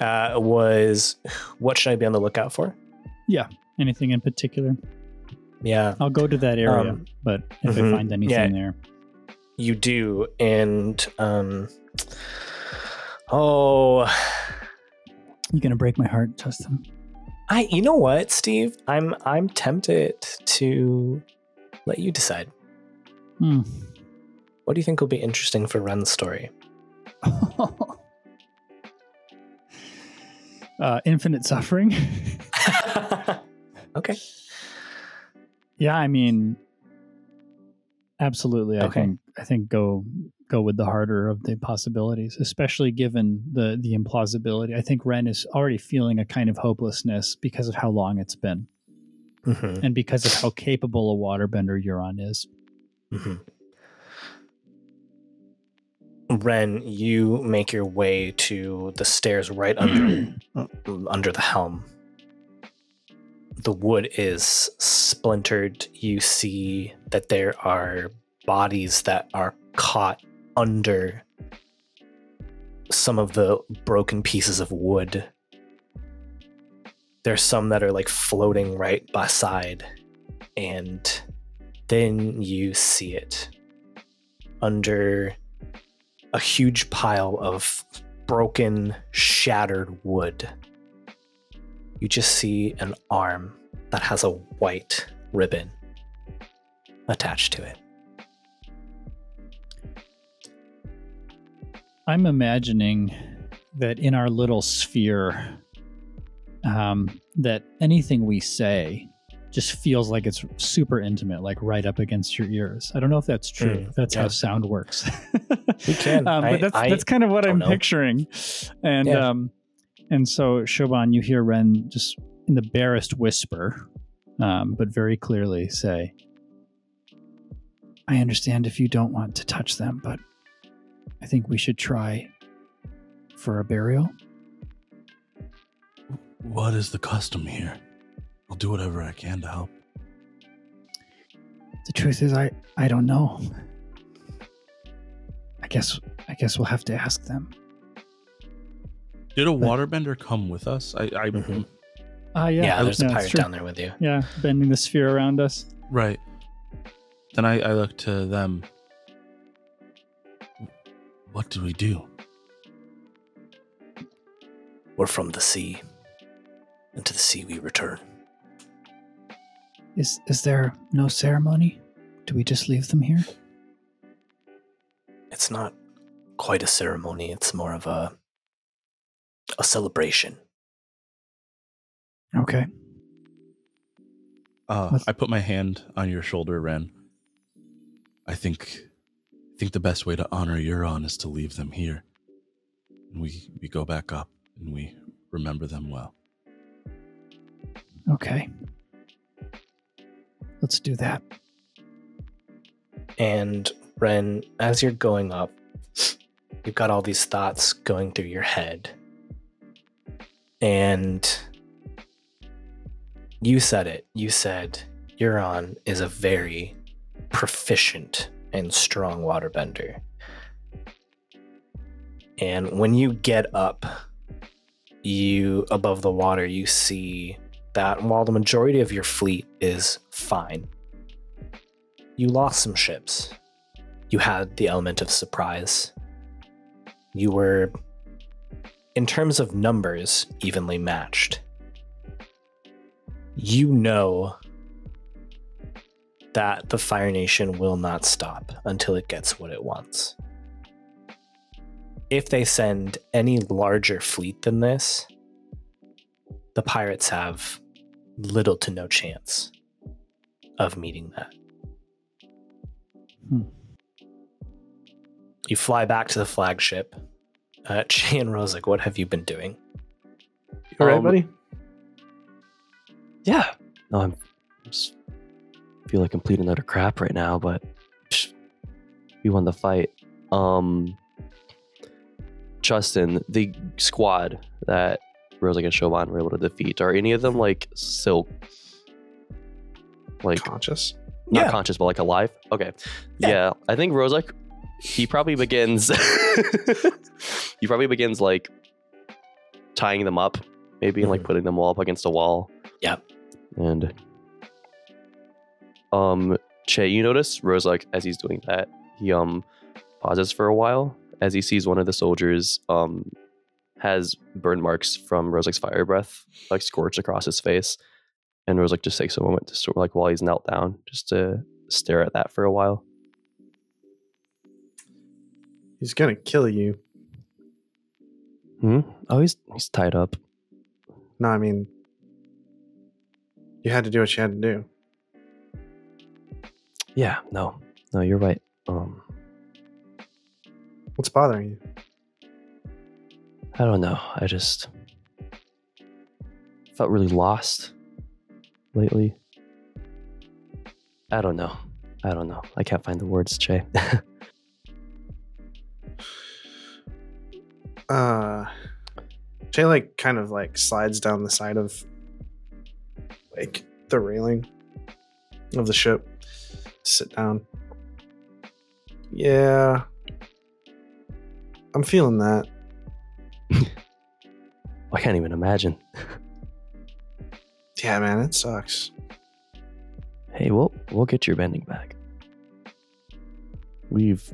Speaker 1: Uh, was what should I be on the lookout for?
Speaker 2: Anything in particular?
Speaker 1: Yeah,
Speaker 2: I'll go to that area,
Speaker 1: Um,
Speaker 2: but if
Speaker 1: mhm.
Speaker 2: I find anything there,
Speaker 1: you do, and um, oh,
Speaker 2: you're gonna break my heart, Justin.
Speaker 1: I you know what, Steve? I'm I'm tempted to let you decide.
Speaker 2: Hmm.
Speaker 1: What do you think will be interesting for Ren's story?
Speaker 2: uh, infinite suffering.
Speaker 1: okay.
Speaker 2: yeah, I mean, absolutely. I
Speaker 1: Okay.
Speaker 2: think I think go go with the harder of the possibilities, especially given the the implausibility. I think Ren is already feeling a kind of hopelessness because of how long it's been,
Speaker 1: Mhm,
Speaker 2: and because of how capable a waterbender Euron is.
Speaker 1: mhm. Ren, you make your way to the stairs right under under the helm. The wood is splintered. You see that there are bodies that are caught under some of the broken pieces of wood. There's some that are like floating right beside, and then you see it under a huge pile of broken, shattered wood. You just see an arm that has a white ribbon attached to it.
Speaker 2: I'm imagining that in our little sphere, um, that anything we say just feels like it's super intimate, like right up against your ears. I don't know if that's true.
Speaker 1: Mm,
Speaker 2: that's
Speaker 1: yeah.
Speaker 2: how sound works.
Speaker 1: We can.
Speaker 2: um,
Speaker 1: I-
Speaker 2: but that's
Speaker 1: I
Speaker 2: that's kind of what I'm
Speaker 1: know.
Speaker 2: picturing. And
Speaker 1: Yeah.
Speaker 2: um, and so Shoban, you hear Ren just in the barest whisper, um, but very clearly say, "I understand if you don't want to touch them, but I think we should try for a burial."
Speaker 4: What is the custom here? I'll do whatever I can to help.
Speaker 2: The truth is, I I don't know. I guess I guess we'll have to ask them.
Speaker 4: Did a waterbender come with us? I, I
Speaker 1: Mhm.
Speaker 2: Ah, yeah,
Speaker 1: yeah, there's a pirate down there with you.
Speaker 2: Yeah, bending the sphere around us.
Speaker 4: right. Then I, I look to them. What do we do?
Speaker 1: We're from the sea, and to the sea we return.
Speaker 2: Is is there no ceremony? Do we just leave them here?
Speaker 1: It's not quite a ceremony, it's more of a a celebration.
Speaker 2: Okay.
Speaker 4: Uh, I put my hand on your shoulder, Ren. I think, I think the best way to honor Euron is to leave them here. And we we go back up and we remember them well.
Speaker 2: Okay. Let's do that.
Speaker 1: And Ren, as you're going up, you've got all these thoughts going through your head. And you said it. You said Euron is a very proficient and strong waterbender. And when you get up, you above the water, you see that while the majority of your fleet is fine, you lost some ships. You had the element of surprise. You were, in terms of numbers, evenly matched. You know that the Fire Nation will not stop until it gets what it wants. If they send any larger fleet than this, the pirates have little to no chance of meeting that.
Speaker 2: Hmm.
Speaker 1: You fly back to the flagship. Uh, Che and Rosic, what have you been doing?
Speaker 5: You all right,
Speaker 3: Um,
Speaker 5: buddy?
Speaker 3: Yeah. No, I'm just feel like complete and utter crap right now, but psh, we won the fight. Um Justin, the squad that Rosic and Shoban were able to defeat, are any of them like still like
Speaker 5: Conscious?
Speaker 3: not
Speaker 1: Yeah.
Speaker 3: conscious but like alive? Okay.
Speaker 1: Yeah.
Speaker 3: Yeah. I think Rosic he probably begins he probably begins like tying them up, maybe and like
Speaker 1: Mhm.
Speaker 3: putting them all up against a wall.
Speaker 1: Yep.
Speaker 3: And um Che, you notice Rose like as he's doing that, he um pauses for a while as he sees one of the soldiers um has burn marks from Rosek's fire breath like scorched across his face. And Rose like just takes a moment to sort of like while he's knelt down, just to stare at that for a while.
Speaker 5: He's gonna kill you.
Speaker 3: Hmm? Oh, he's he's tied up.
Speaker 5: No, I mean, you had to do what you had to do.
Speaker 3: Yeah, no, no, you're right. Um,
Speaker 5: What's bothering you?
Speaker 3: I don't know. I just felt really lost lately. I don't know. I don't know. I can't find the words, Che.
Speaker 5: Uh, Jay like kind of like slides down the side of like the railing of the ship. Sit down. Yeah, I'm feeling that.
Speaker 3: I can't even imagine.
Speaker 5: Yeah, man, it sucks.
Speaker 3: Hey, we'll we'll get your bending back. We've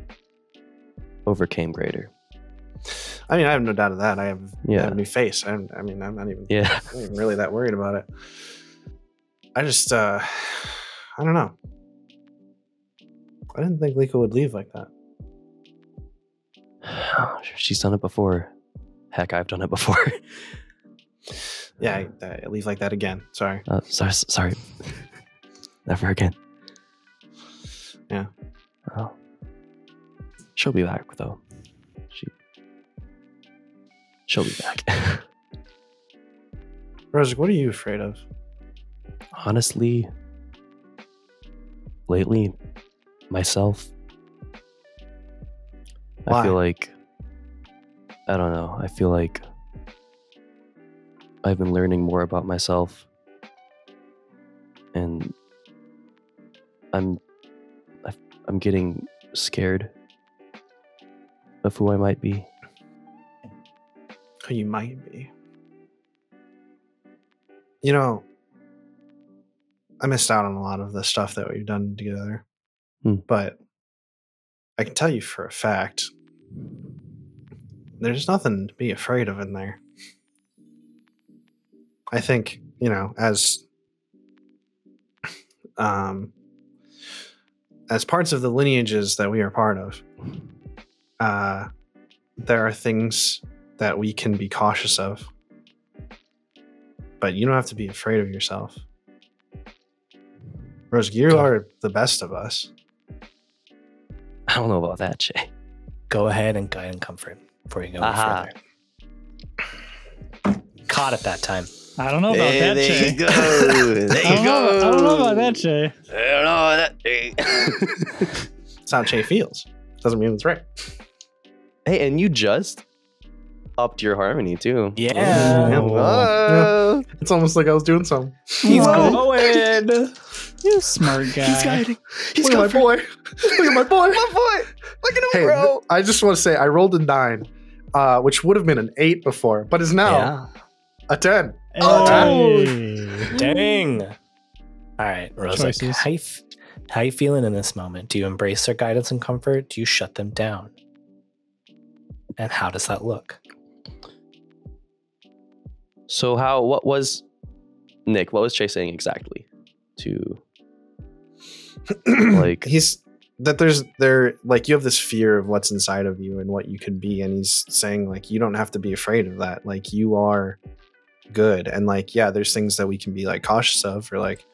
Speaker 3: overcame greater.
Speaker 5: I mean, I have no doubt of that. I have, I have a new face. I'm, I mean, I'm not even,
Speaker 3: Yeah.
Speaker 5: I'm not even really that worried about it. I just, uh, I don't know. I didn't think Liko would leave like that.
Speaker 3: She's done it before. Heck, I've done it before.
Speaker 5: Yeah, I, I leave like that again. Sorry.
Speaker 3: Uh, sorry, sorry. Never again.
Speaker 5: Yeah.
Speaker 3: Oh. She'll be back though. She. She'll be back.
Speaker 5: Rosic, what are you afraid of?
Speaker 3: Honestly, lately, myself. Why? I feel like. I don't know. I feel like. I've been learning more about myself. And. I'm. I'm getting scared of who I might be.
Speaker 5: Who you might be. You know, I missed out on a lot of the stuff that we've done together.
Speaker 3: Hmm.
Speaker 5: But I can tell you for a fact there's nothing to be afraid of in there. I think, you know, as um as parts of the lineages that we are part of, uh there are things that we can be cautious of. But you don't have to be afraid of yourself. Rose, you
Speaker 1: Go.
Speaker 5: are the best of us.
Speaker 3: I don't know about that, Jay.
Speaker 1: Go ahead and guide and comfort before you go any
Speaker 3: Aha.
Speaker 1: further. Caught at that time.
Speaker 2: I don't know about that, Jay.
Speaker 3: You go. There
Speaker 2: I don't, know, I don't know about that, Jay.
Speaker 3: I don't know about that.
Speaker 5: That's how Che feels. Doesn't mean it's right.
Speaker 3: Hey, and you just upped your harmony too.
Speaker 1: Yeah.
Speaker 3: Oh.
Speaker 5: It's almost like I was doing something.
Speaker 1: He's
Speaker 2: Whoa.
Speaker 1: going.
Speaker 2: You smart guy.
Speaker 3: He's guiding. He's
Speaker 5: Look at my
Speaker 3: got
Speaker 5: boy. Look at my boy.
Speaker 3: my boy. Look at him,
Speaker 5: Hey,
Speaker 3: bro.
Speaker 5: I just want to say I rolled a nine, uh, which would have been an eight before, but is now
Speaker 1: Yeah.
Speaker 5: a ten.
Speaker 2: Hey.
Speaker 1: Dang. All right, Rose. Like,
Speaker 2: Choices.
Speaker 1: how, you f- how you feeling in this moment? Do you embrace their guidance and comfort? Do you shut them down? And how does that look?
Speaker 3: So how? What was Nick? What was Chase saying exactly? To Like-
Speaker 5: he's that there's there like you have this fear of what's inside of you and what you could be, and he's saying like you don't have to be afraid of that. Like you are good, and like yeah, there's things that we can be like cautious of or like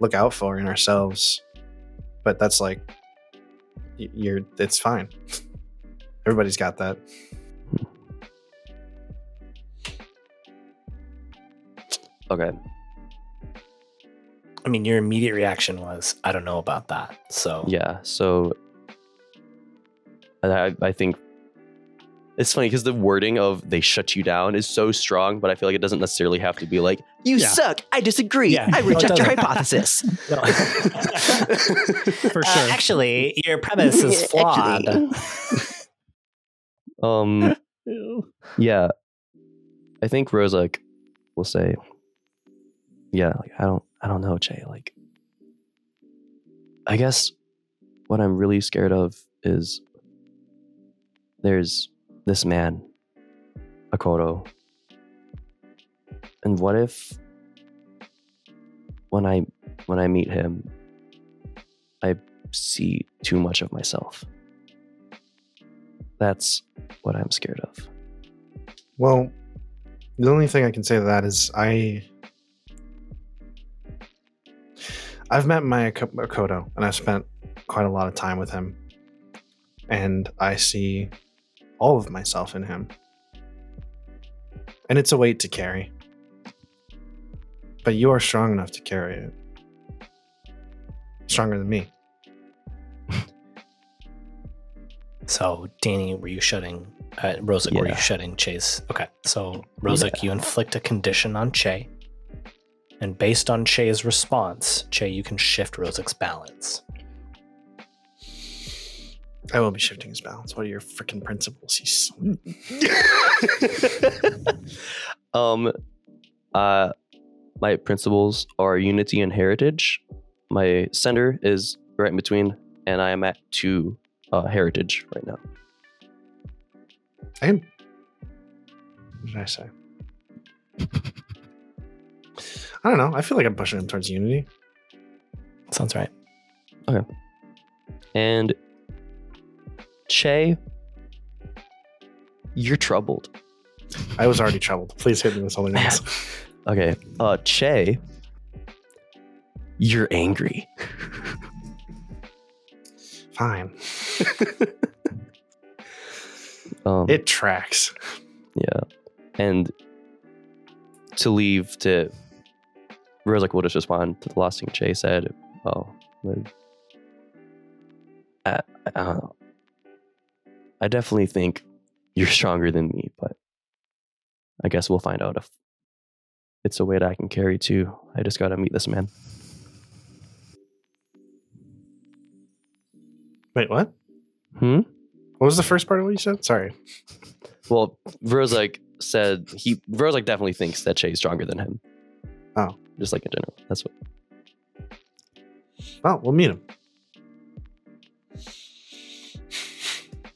Speaker 5: look out for in ourselves, but that's like you're it's fine. Everybody's got that.
Speaker 3: Okay.
Speaker 1: I mean, your immediate reaction was, I don't know about that. So
Speaker 3: Yeah. So I, I think it's funny because the wording of "they shut you down" is so strong, but I feel like it doesn't necessarily have to be like "you
Speaker 2: Yeah.
Speaker 3: suck." I disagree.
Speaker 1: Yeah.
Speaker 3: I
Speaker 1: No,
Speaker 3: reject your hypothesis.
Speaker 1: No.
Speaker 2: For
Speaker 1: Uh,
Speaker 2: sure.
Speaker 1: actually, your premise is flawed.
Speaker 3: um. Yeah. I think Rozak will say, "Yeah, like I don't, I don't know, Jay. Like, I guess what I'm really scared of is there's this man, Akoto, and what if when I when I meet him, I see too much of myself. That's what I'm scared of.
Speaker 5: Well, the only thing I can say to that is I I've met Maya Ko- Makoto and I've spent quite a lot of time with him. And I see all of myself in him. And it's a weight to carry. But you are strong enough to carry it. Stronger than me.
Speaker 1: So, Danny, were you shutting? Uh, Rozak, were you
Speaker 3: Yeah.
Speaker 1: shutting Chase? Okay. So, Rozak, you inflict a condition on Che, and based on Che's response, Che, you can shift Rozak's balance.
Speaker 5: I will be shifting his balance. What are your freaking principles? He's
Speaker 3: um uh my principles are unity and heritage my center is right in between and i am at two uh heritage right now
Speaker 5: I am. What did I say? I don't know. I feel like I'm pushing him towards unity.
Speaker 1: Sounds right. Okay.
Speaker 3: And che you're troubled
Speaker 5: I was already troubled. Please hit me with other names.
Speaker 3: okay uh che you're angry
Speaker 5: Fine.
Speaker 3: um
Speaker 5: It tracks.
Speaker 3: Yeah. And to leave to Rozak will just respond to the last thing Jay said. Oh, I, I. I definitely think you're stronger than me, but I guess we'll find out if it's a weight I can carry too. I just gotta meet this man.
Speaker 5: Wait, what?
Speaker 3: Hmm?
Speaker 5: What was the first part of what you said? Sorry.
Speaker 3: Well, Rozak said he Rozak definitely thinks that Jay's stronger than him.
Speaker 5: Oh.
Speaker 3: Just like in general. That's what
Speaker 5: Well, we'll meet him.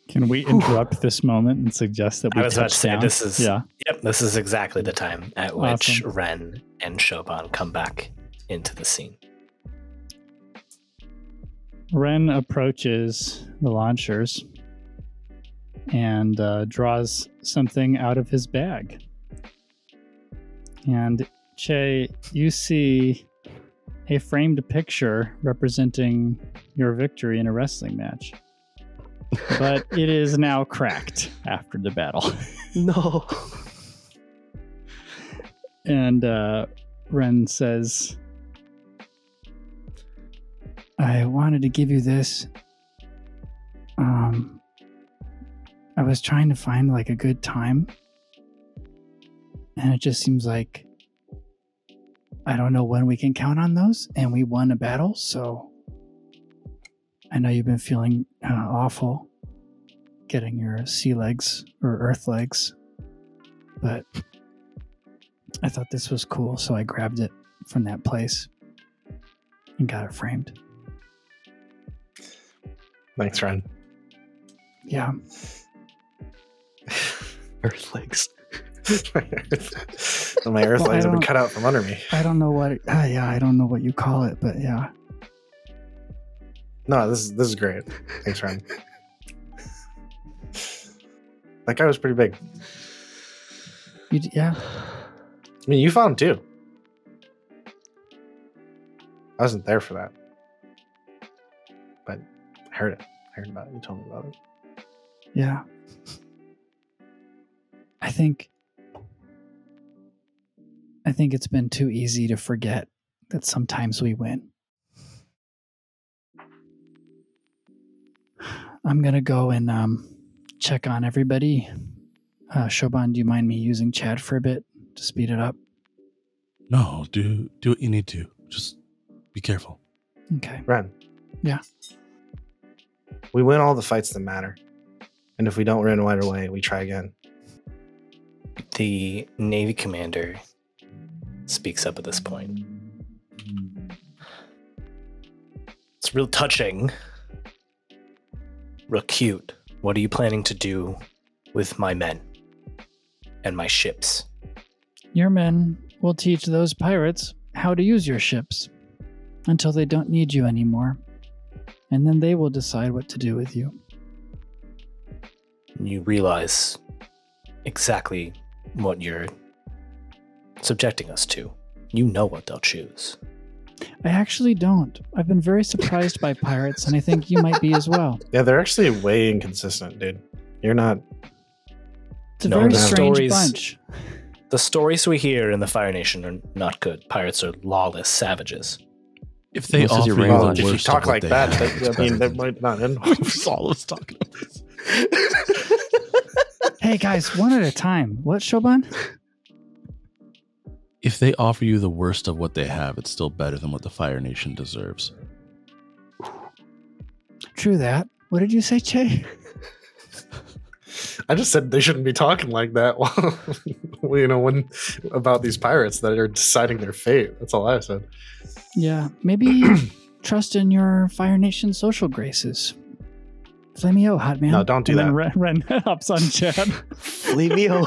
Speaker 2: Can we interrupt this moment and suggest that we
Speaker 1: I was about
Speaker 2: touch
Speaker 1: to say
Speaker 2: down?
Speaker 1: this is
Speaker 2: yeah.
Speaker 1: Yep, this is exactly the time at which
Speaker 2: Awesome.
Speaker 1: Ren and Shoban come back into the scene.
Speaker 2: Ren approaches the launchers and uh, draws something out of his bag. And Che, you see a framed picture representing your victory in a wrestling match. But it is now cracked after the battle.
Speaker 3: No.
Speaker 2: And uh, Ren says, I wanted to give you this Um, I was trying to find like a good time. And it just seems like I don't know when we can count on those. And we won a battle. So I know you've been feeling uh, awful getting your sea legs or earth legs. But I thought this was cool. So I grabbed it from that place and got it framed.
Speaker 5: Thanks, Ren.
Speaker 2: Yeah.
Speaker 3: Earth legs.
Speaker 5: my earth
Speaker 2: Well, I
Speaker 5: have been cut out from under me.
Speaker 2: I don't know what. Uh, yeah, I don't know what you call it, but yeah.
Speaker 5: No, this is this is great. Thanks, Ren. that guy was pretty big.
Speaker 2: You, yeah.
Speaker 5: I mean, you found him too. I wasn't there for that, but I heard it. I heard about it. You told me about it.
Speaker 2: Yeah. I think I think it's been too easy to forget that sometimes we win. I'm gonna go and um, check on everybody. Uh, Shoban, do you mind me using Chad for a bit to speed it up?
Speaker 4: No, do do what you need to. Just be careful.
Speaker 2: Okay.
Speaker 5: Ren.
Speaker 2: Yeah.
Speaker 5: We win all the fights that matter, and if we don't run right away, we try again.
Speaker 1: The Navy commander speaks up at this point. It's real touching. Real cute. What are you planning to do with my men and my ships?
Speaker 2: Your men will teach those pirates how to use your ships until they don't need you anymore. And then they will decide what to do with you.
Speaker 1: You realize exactly what you're subjecting us to. You know what they'll choose.
Speaker 2: I actually don't. I've been very surprised by pirates, and I think you might be as well.
Speaker 5: Yeah, they're actually way inconsistent, dude. You're not.
Speaker 2: It's a
Speaker 1: No,
Speaker 2: very
Speaker 5: the
Speaker 2: strange
Speaker 1: stories-
Speaker 2: bunch.
Speaker 1: The stories we hear in the Fire Nation are not good. Pirates are lawless savages.
Speaker 4: If they
Speaker 3: This is
Speaker 4: offer
Speaker 3: your
Speaker 4: you
Speaker 3: Well,
Speaker 5: if you talk like
Speaker 4: they
Speaker 5: that,
Speaker 4: have,
Speaker 5: that
Speaker 4: it's
Speaker 5: I mean,
Speaker 4: better
Speaker 5: that might not end well.
Speaker 4: Saul was talking about this.
Speaker 2: Hey guys, one at a time. What, Shoban?
Speaker 4: If they offer you the worst of what they have, it's still better than what the Fire Nation deserves.
Speaker 2: True that. What did you say, Che?
Speaker 5: I just said they shouldn't be talking like that. Well, you know, when about these pirates that are deciding their fate. That's all I said.
Speaker 2: Yeah, maybe trust in your Fire Nation social graces. Flame me out, hot man.
Speaker 5: No, don't do
Speaker 2: and
Speaker 5: that.
Speaker 2: Then Ren, Ren hops on Chad.
Speaker 3: Leave me alone.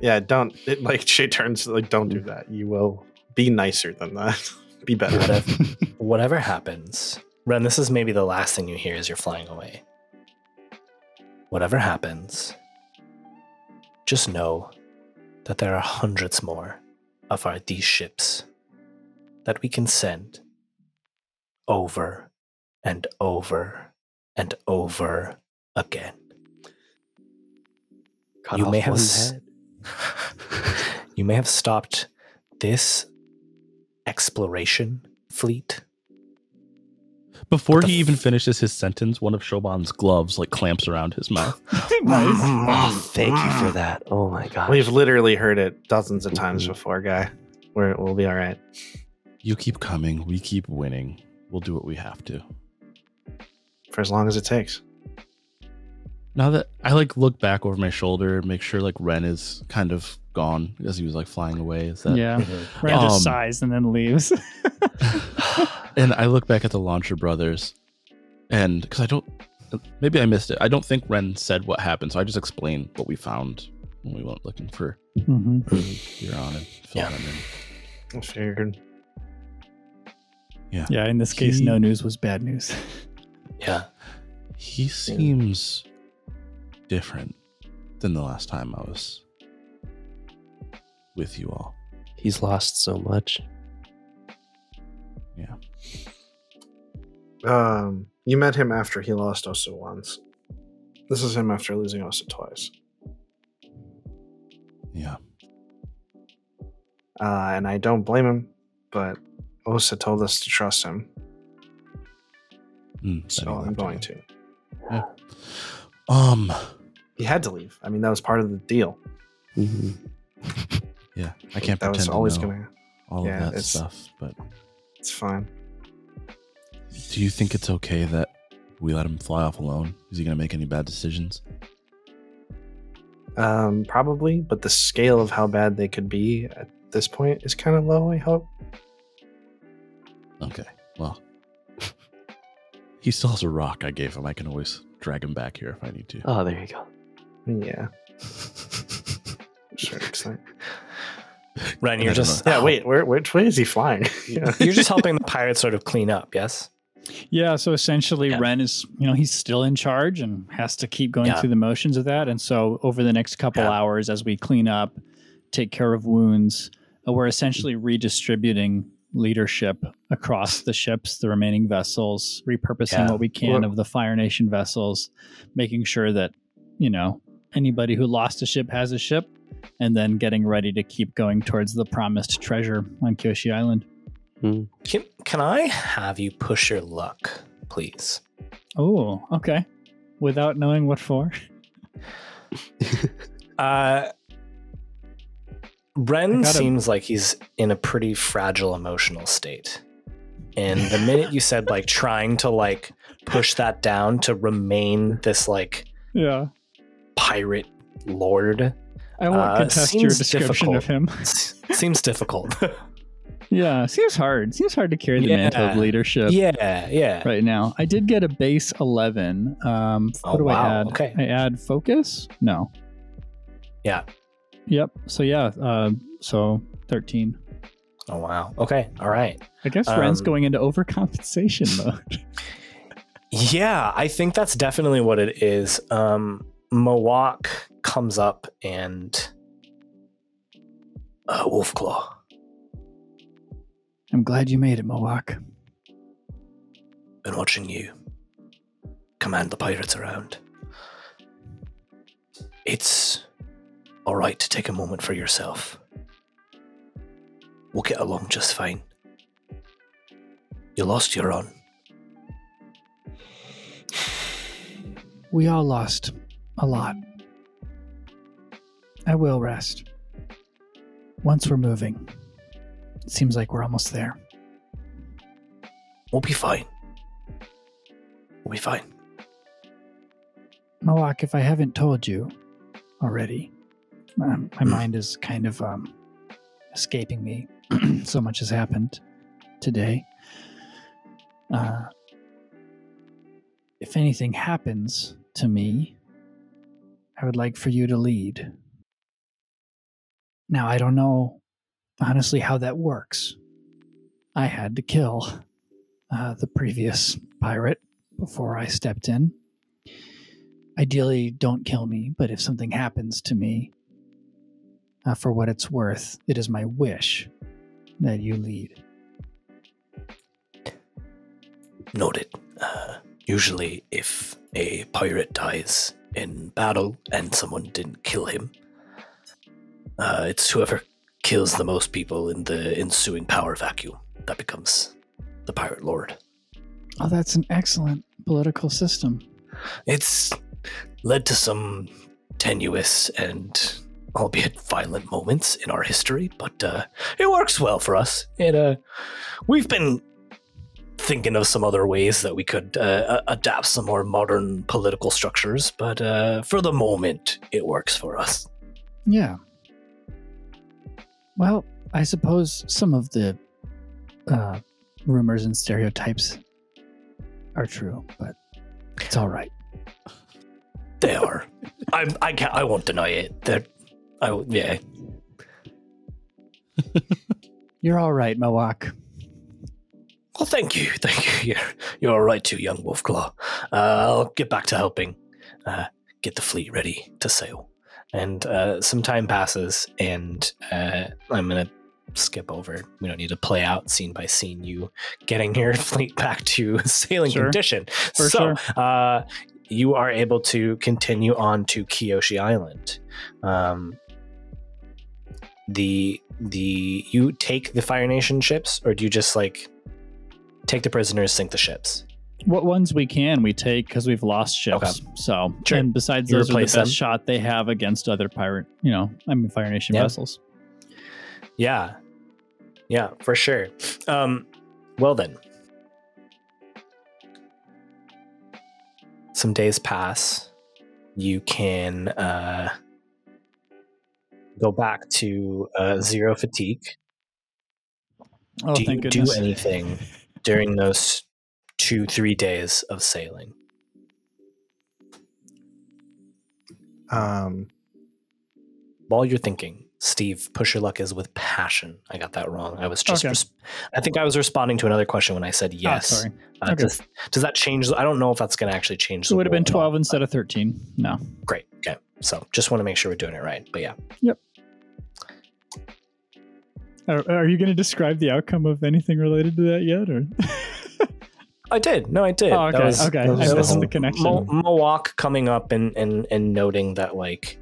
Speaker 5: Yeah, don't. It, like Shay turns like, don't do hmm. that. You will be nicer than that. be better.
Speaker 1: Whatever, whatever happens, Ren, this is maybe the last thing you hear as you're flying away. Whatever happens, just know that there are hundreds more of our these ships that we can send over and over and over again.
Speaker 3: Cut
Speaker 1: You
Speaker 3: off
Speaker 1: may have
Speaker 3: one
Speaker 1: s-
Speaker 3: head.
Speaker 1: You may have stopped this exploration fleet.
Speaker 4: Before
Speaker 1: What the
Speaker 4: he even finishes his sentence, one of Shoban's gloves like clamps around his mouth.
Speaker 3: Oh, thank you for that. Oh my god.
Speaker 5: We've literally heard it dozens of times before, guy. We're, we'll be all right.
Speaker 4: You keep coming, we keep winning. We'll do what we have to.
Speaker 5: for as long as it takes.
Speaker 4: Now that I like look back over my shoulder, make sure like Ren is kind of gone as he was like flying away. Is that
Speaker 2: yeah. Ren
Speaker 4: Um,
Speaker 2: just sighs and then leaves.
Speaker 4: and I look back at the Launcher Brothers, and because I don't, maybe I missed it. I don't think Ren said what happened, so I just explained what we found when we went looking for
Speaker 2: hmm
Speaker 4: your on and fill
Speaker 1: Yeah.
Speaker 4: them in.
Speaker 5: I figured.
Speaker 2: Yeah, in this case,
Speaker 4: He-
Speaker 2: no news was bad news.
Speaker 1: Yeah.
Speaker 4: He seems different than the last time I was with you all.
Speaker 3: He's lost so much.
Speaker 4: Yeah.
Speaker 5: Um, you met him after he lost Osa once. This is him after losing Osa twice.
Speaker 4: Yeah.
Speaker 5: Uh, and I don't blame him, but Osa told us to trust him,
Speaker 4: Mm,
Speaker 5: so I'm going
Speaker 4: together.
Speaker 5: to.
Speaker 4: Um,
Speaker 5: He had to leave. I mean, that was part of the deal.
Speaker 3: Mhm.
Speaker 4: yeah, I can't
Speaker 5: that
Speaker 4: pretend
Speaker 5: was
Speaker 4: to
Speaker 5: always
Speaker 4: know
Speaker 5: gonna.
Speaker 4: all
Speaker 5: yeah,
Speaker 4: of that stuff. But
Speaker 5: It's fine.
Speaker 4: do you think it's okay that we let him fly off alone? Is he gonna make any bad decisions?
Speaker 5: Um, probably, but the scale of how bad they could be at this point is kind of low. I hope.
Speaker 4: Okay, well, he still has a rock I gave him. I can always drag him back here if I need to.
Speaker 3: Oh, there you go.
Speaker 5: Yeah. Sure. excited.
Speaker 1: Ren, you're
Speaker 4: don't
Speaker 1: just
Speaker 5: Yeah. Wait. Where? Which way is he flying? yeah.
Speaker 1: You're just helping the pirates sort of clean up. Yes.
Speaker 2: Yeah, so essentially
Speaker 1: Yeah.
Speaker 2: Ren is, you know, he's still in charge and has to keep going
Speaker 1: Yeah.
Speaker 2: through the motions of that. And so over the next couple
Speaker 1: Yeah.
Speaker 2: hours as we clean up, take care of wounds, uh, we're essentially redistributing leadership across the ships, the remaining vessels, repurposing
Speaker 1: Yeah.
Speaker 2: what we can
Speaker 5: Well-
Speaker 2: of the Fire Nation vessels, making sure that, you know, anybody who lost a ship has a ship, and then getting ready to keep going towards the promised treasure on Kyoshi Island.
Speaker 1: Can Can I have you push your luck, please?
Speaker 2: Oh, okay. Without knowing what for?
Speaker 1: Uh, Ren seems like he's in a pretty fragile emotional state. And the minute you said like trying to like push that down to remain this like
Speaker 2: Yeah.
Speaker 1: Pirate lord
Speaker 2: I won't
Speaker 1: Uh,
Speaker 2: contest your description of him.
Speaker 1: seems difficult.
Speaker 2: Yeah, seems hard. Seems hard to carry the mantle of leadership
Speaker 1: yeah, yeah.
Speaker 2: right now. I did get a base 11. Um, what
Speaker 1: Oh,
Speaker 2: do I
Speaker 1: wow,
Speaker 2: add?
Speaker 1: okay.
Speaker 2: I add focus? No.
Speaker 1: Yeah.
Speaker 2: Yep. So, yeah. Uh, so 13.
Speaker 1: Oh wow. Okay. All right.
Speaker 2: I guess Ren's
Speaker 1: Um,
Speaker 2: going into overcompensation mode.
Speaker 1: Yeah, I think that's definitely what it is. Um Mowak comes up and uh, Wolfclaw.
Speaker 2: I'm glad you made it, Mowak.
Speaker 1: Been watching you command the pirates around. It's all right to take a moment for yourself. We'll get along just fine. You lost your own.
Speaker 2: We all lost a lot. I will rest. Once we're moving, it seems like we're almost there.
Speaker 1: We'll be fine. We'll be fine.
Speaker 2: Mowak, if I haven't told you already, um, my mind is kind of um, escaping me. so much has happened today. Uh, if anything happens to me, I would like for you to lead. Now, I don't know honestly how that works. I had to kill uh, the previous pirate before I stepped in ideally don't kill me but if something happens to me uh, for what it's worth it is my wish that you lead
Speaker 1: Noted. Uh, usually, if a pirate dies in battle and someone didn't kill him, uh, it's whoever kills the most people in the ensuing power vacuum that becomes the pirate lord.
Speaker 2: oh that's an excellent political system
Speaker 1: It's led to some tenuous and albeit violent moments in our history, but uh, it works well for us. It uh, we've been thinking of some other ways that we could uh, adapt some more modern political structures, but uh, for the moment, it works for us.
Speaker 2: yeah well i suppose some of the uh, rumors and stereotypes are true but it's all right
Speaker 1: They are. I I can't. I won't deny it. That I yeah.
Speaker 2: you're all right mowak
Speaker 1: Well, thank you, thank you. You're you're all right too, young Wolfclaw. Uh, I'll get back to helping uh, get the fleet ready to sail. And uh, some time passes, and uh, I'm gonna skip over. We don't need to play out scene by scene. You getting your fleet back to sailing
Speaker 2: Sure.
Speaker 1: condition.
Speaker 2: For
Speaker 1: so uh, you are able to continue on to Kyoshi Island. Um, the the you take the Fire Nation ships, or do you just like take the prisoners, sink the ships?
Speaker 2: What ones we can, we take because we've lost ships. So,
Speaker 1: Sure.
Speaker 2: and besides,
Speaker 1: You
Speaker 2: those are the best
Speaker 1: them.
Speaker 2: shot they have against other pirate, you know, I mean, Fire Nation
Speaker 1: Yeah.
Speaker 2: vessels.
Speaker 1: Yeah. Yeah, for sure. Um, well then. Some days pass. You can uh, go back to uh, zero fatigue.
Speaker 2: Oh,
Speaker 1: do you do anything during those two, three days of sailing?
Speaker 5: Um,
Speaker 1: While you're thinking, Steve, push your luck is with passion. I got that wrong. I was just,
Speaker 2: Okay.
Speaker 1: res- I think I was responding to another question when I said
Speaker 2: Ah,
Speaker 1: yes.
Speaker 2: sorry.
Speaker 1: Uh,
Speaker 2: Okay.
Speaker 1: does, does that change? I don't know if that's going to actually change.
Speaker 2: It
Speaker 1: the
Speaker 2: would have been
Speaker 1: roll at
Speaker 2: 12 instead of 13. No.
Speaker 1: Great. Okay. So just want to make sure we're doing it right. But yeah,
Speaker 2: Are, are you going to describe the outcome of anything related to that yet? Or
Speaker 1: I did. No, I did.
Speaker 2: Oh, okay,
Speaker 1: That was,
Speaker 2: okay.
Speaker 1: that was
Speaker 2: I
Speaker 1: the
Speaker 2: the connection.
Speaker 1: Mo- Mowak coming up and, and and noting that like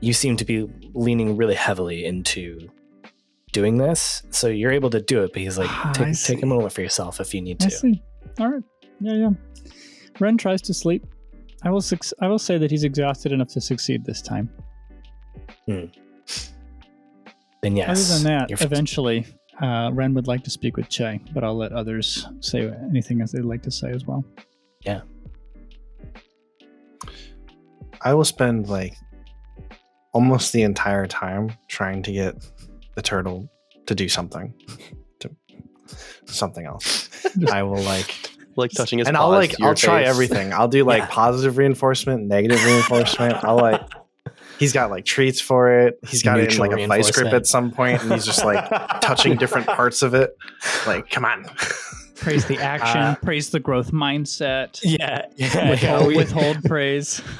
Speaker 1: you seem to be leaning really heavily into doing this, so you're able to do it. But he's like,
Speaker 2: Ah,
Speaker 1: take, take a moment for yourself if you need to.
Speaker 2: I see. All right. Yeah, yeah. Ren tries to sleep. I will. Suc- I will say that he's exhausted enough to succeed this time.
Speaker 1: Then yes.
Speaker 2: Other than that, eventually, uh, Ren would like to speak with Che, but I'll let others say anything as they'd like to say as well. Yeah.
Speaker 5: I will spend like almost the entire time trying to get the turtle to do something, to something else. I will like,
Speaker 3: like touching his
Speaker 5: and I'll like,
Speaker 3: to
Speaker 5: I'll try everything. I'll do like
Speaker 1: Yeah.
Speaker 5: positive reinforcement, negative reinforcement. I'll like, he's got like treats for it. He's got it in like a vice grip at some point, and he's just like touching different parts of it. Like, come on.
Speaker 2: Praise the action.
Speaker 1: Uh,
Speaker 2: praise the growth mindset.
Speaker 1: Yeah, yeah.
Speaker 2: Withhold,
Speaker 1: yeah. We,
Speaker 2: withhold praise.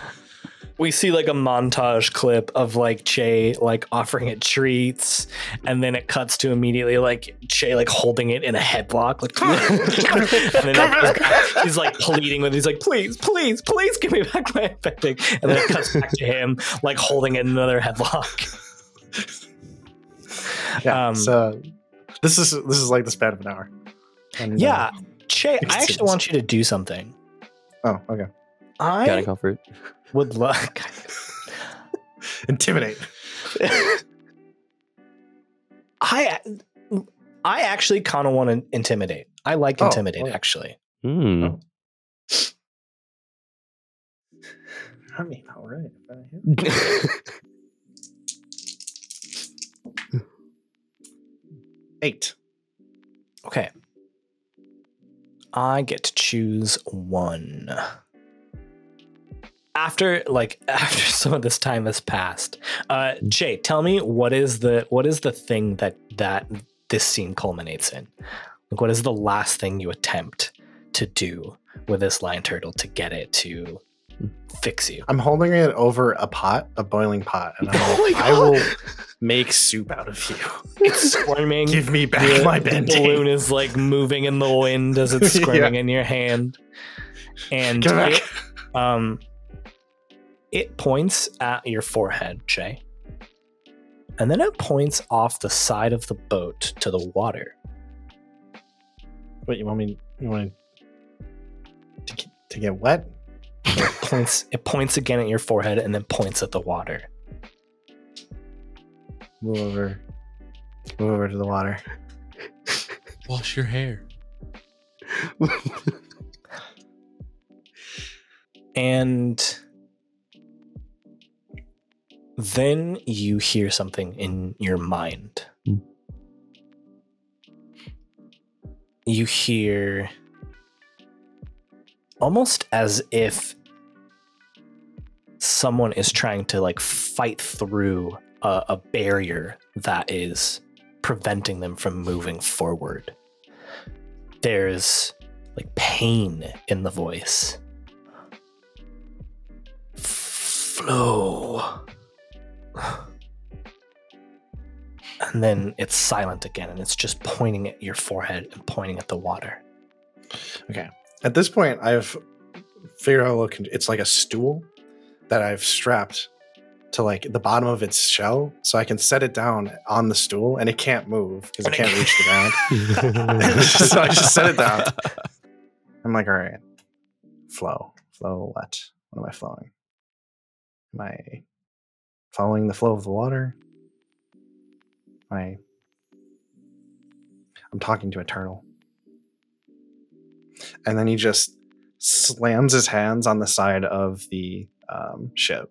Speaker 1: we see like a montage clip of like Che like offering it treats, and then it cuts to immediately like Che like holding it in a headlock, like, and then like, he's like pleading with, he's like, please, please, please give me back my epic, and then it cuts back to him like holding it in another headlock.
Speaker 5: Yeah.
Speaker 1: Um,
Speaker 5: so this is this is like the span of an hour. And, uh,
Speaker 1: Yeah, Che, I actually want you to do something.
Speaker 5: oh, okay.
Speaker 1: I
Speaker 3: Got a comfort.
Speaker 1: Would love.
Speaker 5: Intimidate.
Speaker 1: I I actually kind of want to intimidate. I like
Speaker 5: Oh,
Speaker 1: intimidate
Speaker 5: oh.
Speaker 1: actually.
Speaker 3: Hmm.
Speaker 5: Oh. I mean, all right. Eight.
Speaker 1: Okay. I get to choose one. After like after some of this time has passed, uh, Jay, tell me what is the what is the thing that that this scene culminates in? Like, what is the last thing you attempt to do with this lion turtle to get it to fix you?
Speaker 5: I'm holding it over a pot, a boiling pot, and I'm
Speaker 1: Oh
Speaker 5: like, I will make soup out of you.
Speaker 1: It's squirming.
Speaker 5: Give me back
Speaker 1: the,
Speaker 5: my
Speaker 1: the balloon is like moving in the wind as it's
Speaker 5: Yeah.
Speaker 1: squirming in your hand, and
Speaker 5: it,
Speaker 1: um, it points at your forehead, Jay, and then it points off the side of the boat to the water.
Speaker 5: Wait, you want me? You want to get, to get wet?
Speaker 1: It points. it points again at your forehead, and then points at the water.
Speaker 5: Move over. Move over to the water.
Speaker 4: Wash your hair.
Speaker 1: And then you hear something in your mind.
Speaker 3: Hmm.
Speaker 1: You hear almost as if someone is trying to like fight through a, a barrier that is preventing them from moving forward. There's like pain in the voice flow. And then it's silent again, and it's just pointing at your forehead and pointing at the water.
Speaker 5: Okay. At this point, I've figured out what can, it's like a stool that I've strapped to like the bottom of its shell, so I can set it down on the stool, and it can't move because it
Speaker 1: it-
Speaker 5: can't reach the ground. so I just set it down. I'm like, all right, flow, flow. What? What am I flowing? Am I following the flow of the water? I? I'm talking to a turtle. And then he just slams his hands on the side of the um, ship.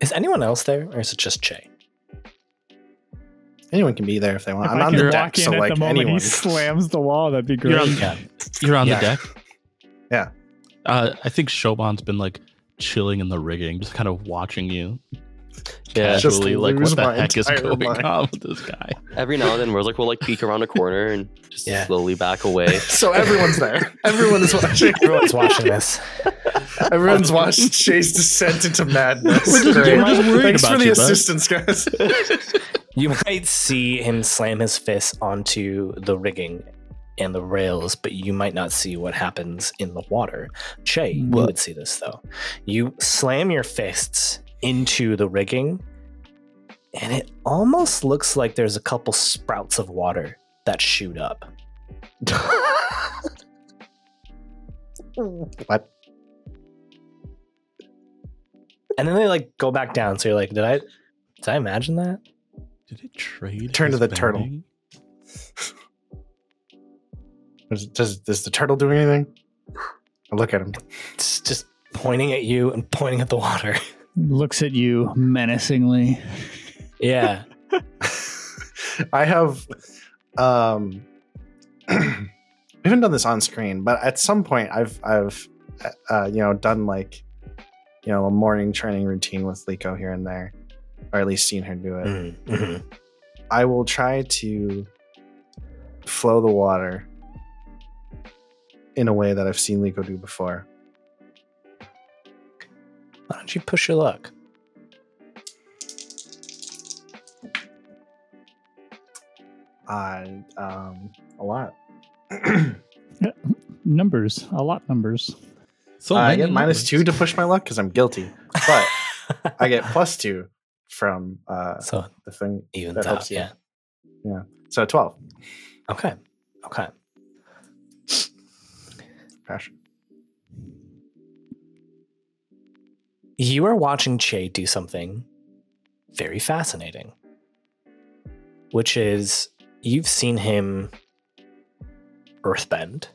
Speaker 1: Is anyone else there, or is it just Che?
Speaker 5: Anyone can be there if they want.
Speaker 2: If
Speaker 5: I'm
Speaker 2: I
Speaker 5: on the deck,
Speaker 2: in
Speaker 5: so like
Speaker 2: the moment
Speaker 5: anyone.
Speaker 2: he slams the wall, that'd be great.
Speaker 4: You're on,
Speaker 1: Yeah.
Speaker 4: you're on
Speaker 5: Yeah.
Speaker 4: the deck.
Speaker 5: Yeah.
Speaker 4: Uh, I think Shoban's been like chilling in the rigging, just kind of watching you.
Speaker 3: Yeah.
Speaker 5: Just
Speaker 4: Casually, like
Speaker 5: lose
Speaker 4: what the heck is going
Speaker 5: mind.
Speaker 4: on with this guy?
Speaker 3: Every now and then, we're like we'll like peek around a corner and just
Speaker 1: Yeah.
Speaker 3: slowly back away.
Speaker 5: so everyone's there. Everyone is watching.
Speaker 1: Everyone's watching this.
Speaker 5: Everyone's watching Che's descent into madness.
Speaker 4: We're just-
Speaker 5: Great.
Speaker 4: we're just worried
Speaker 5: Thanks
Speaker 4: about
Speaker 5: for the
Speaker 4: you,
Speaker 5: assistance, guys.
Speaker 1: You might see him slam his fist onto the rigging and the rails, but you might not see what happens in the water. Che, you would see this though. You slam your fists into the rigging, and it almost looks like there's a couple sprouts of water that shoot up.
Speaker 5: what?
Speaker 1: And then they like go back down. So you're like, did I did I imagine that?
Speaker 4: Did it trade?
Speaker 5: Turn to
Speaker 4: his
Speaker 5: the turtle.
Speaker 4: Bending?
Speaker 5: Does, does does the turtle do anything? I look at him.
Speaker 1: It's just pointing at you and pointing at the water.
Speaker 2: Looks at you menacingly.
Speaker 1: Yeah.
Speaker 5: I have um we haven't done this on screen, but at some point I've I've uh, you know done like you know a morning training routine with Liko here and there, or at least seen her do it.
Speaker 1: Mhm, mhm.
Speaker 5: I will try to flow the water in a way that I've seen Liko do before.
Speaker 1: Why don't you push your luck?
Speaker 5: Uh, um, a lot.
Speaker 2: Numbers, a lot numbers.
Speaker 4: So
Speaker 5: I get minus
Speaker 4: numbers.
Speaker 5: two to push my luck because I'm guilty, but I get plus two from uh,
Speaker 1: so
Speaker 5: the thing.
Speaker 1: even
Speaker 5: That
Speaker 1: out.
Speaker 5: helps you.
Speaker 1: Yeah.
Speaker 5: So twelve.
Speaker 1: Okay. Okay. You are watching Che do something very fascinating, which is you've seen him earthbend.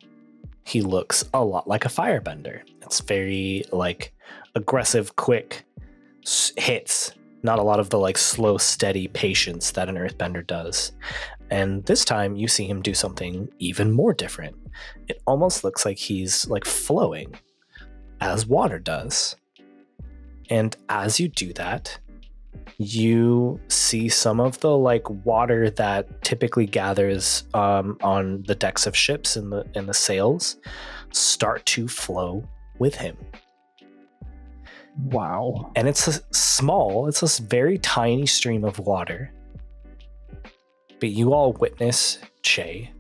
Speaker 1: He looks a lot like a firebender. It's very like aggressive, quick hits. Not a lot of the like slow, steady patience that an earthbender does. And this time you see him do something even more different. It almost looks like he's like flowing as water does. And as you do that, you see some of the like water that typically gathers um, on the decks of ships and the and the sails start to flow with him.
Speaker 2: Wow.
Speaker 1: And it's a small, it's this very tiny stream of water. But you all witness Che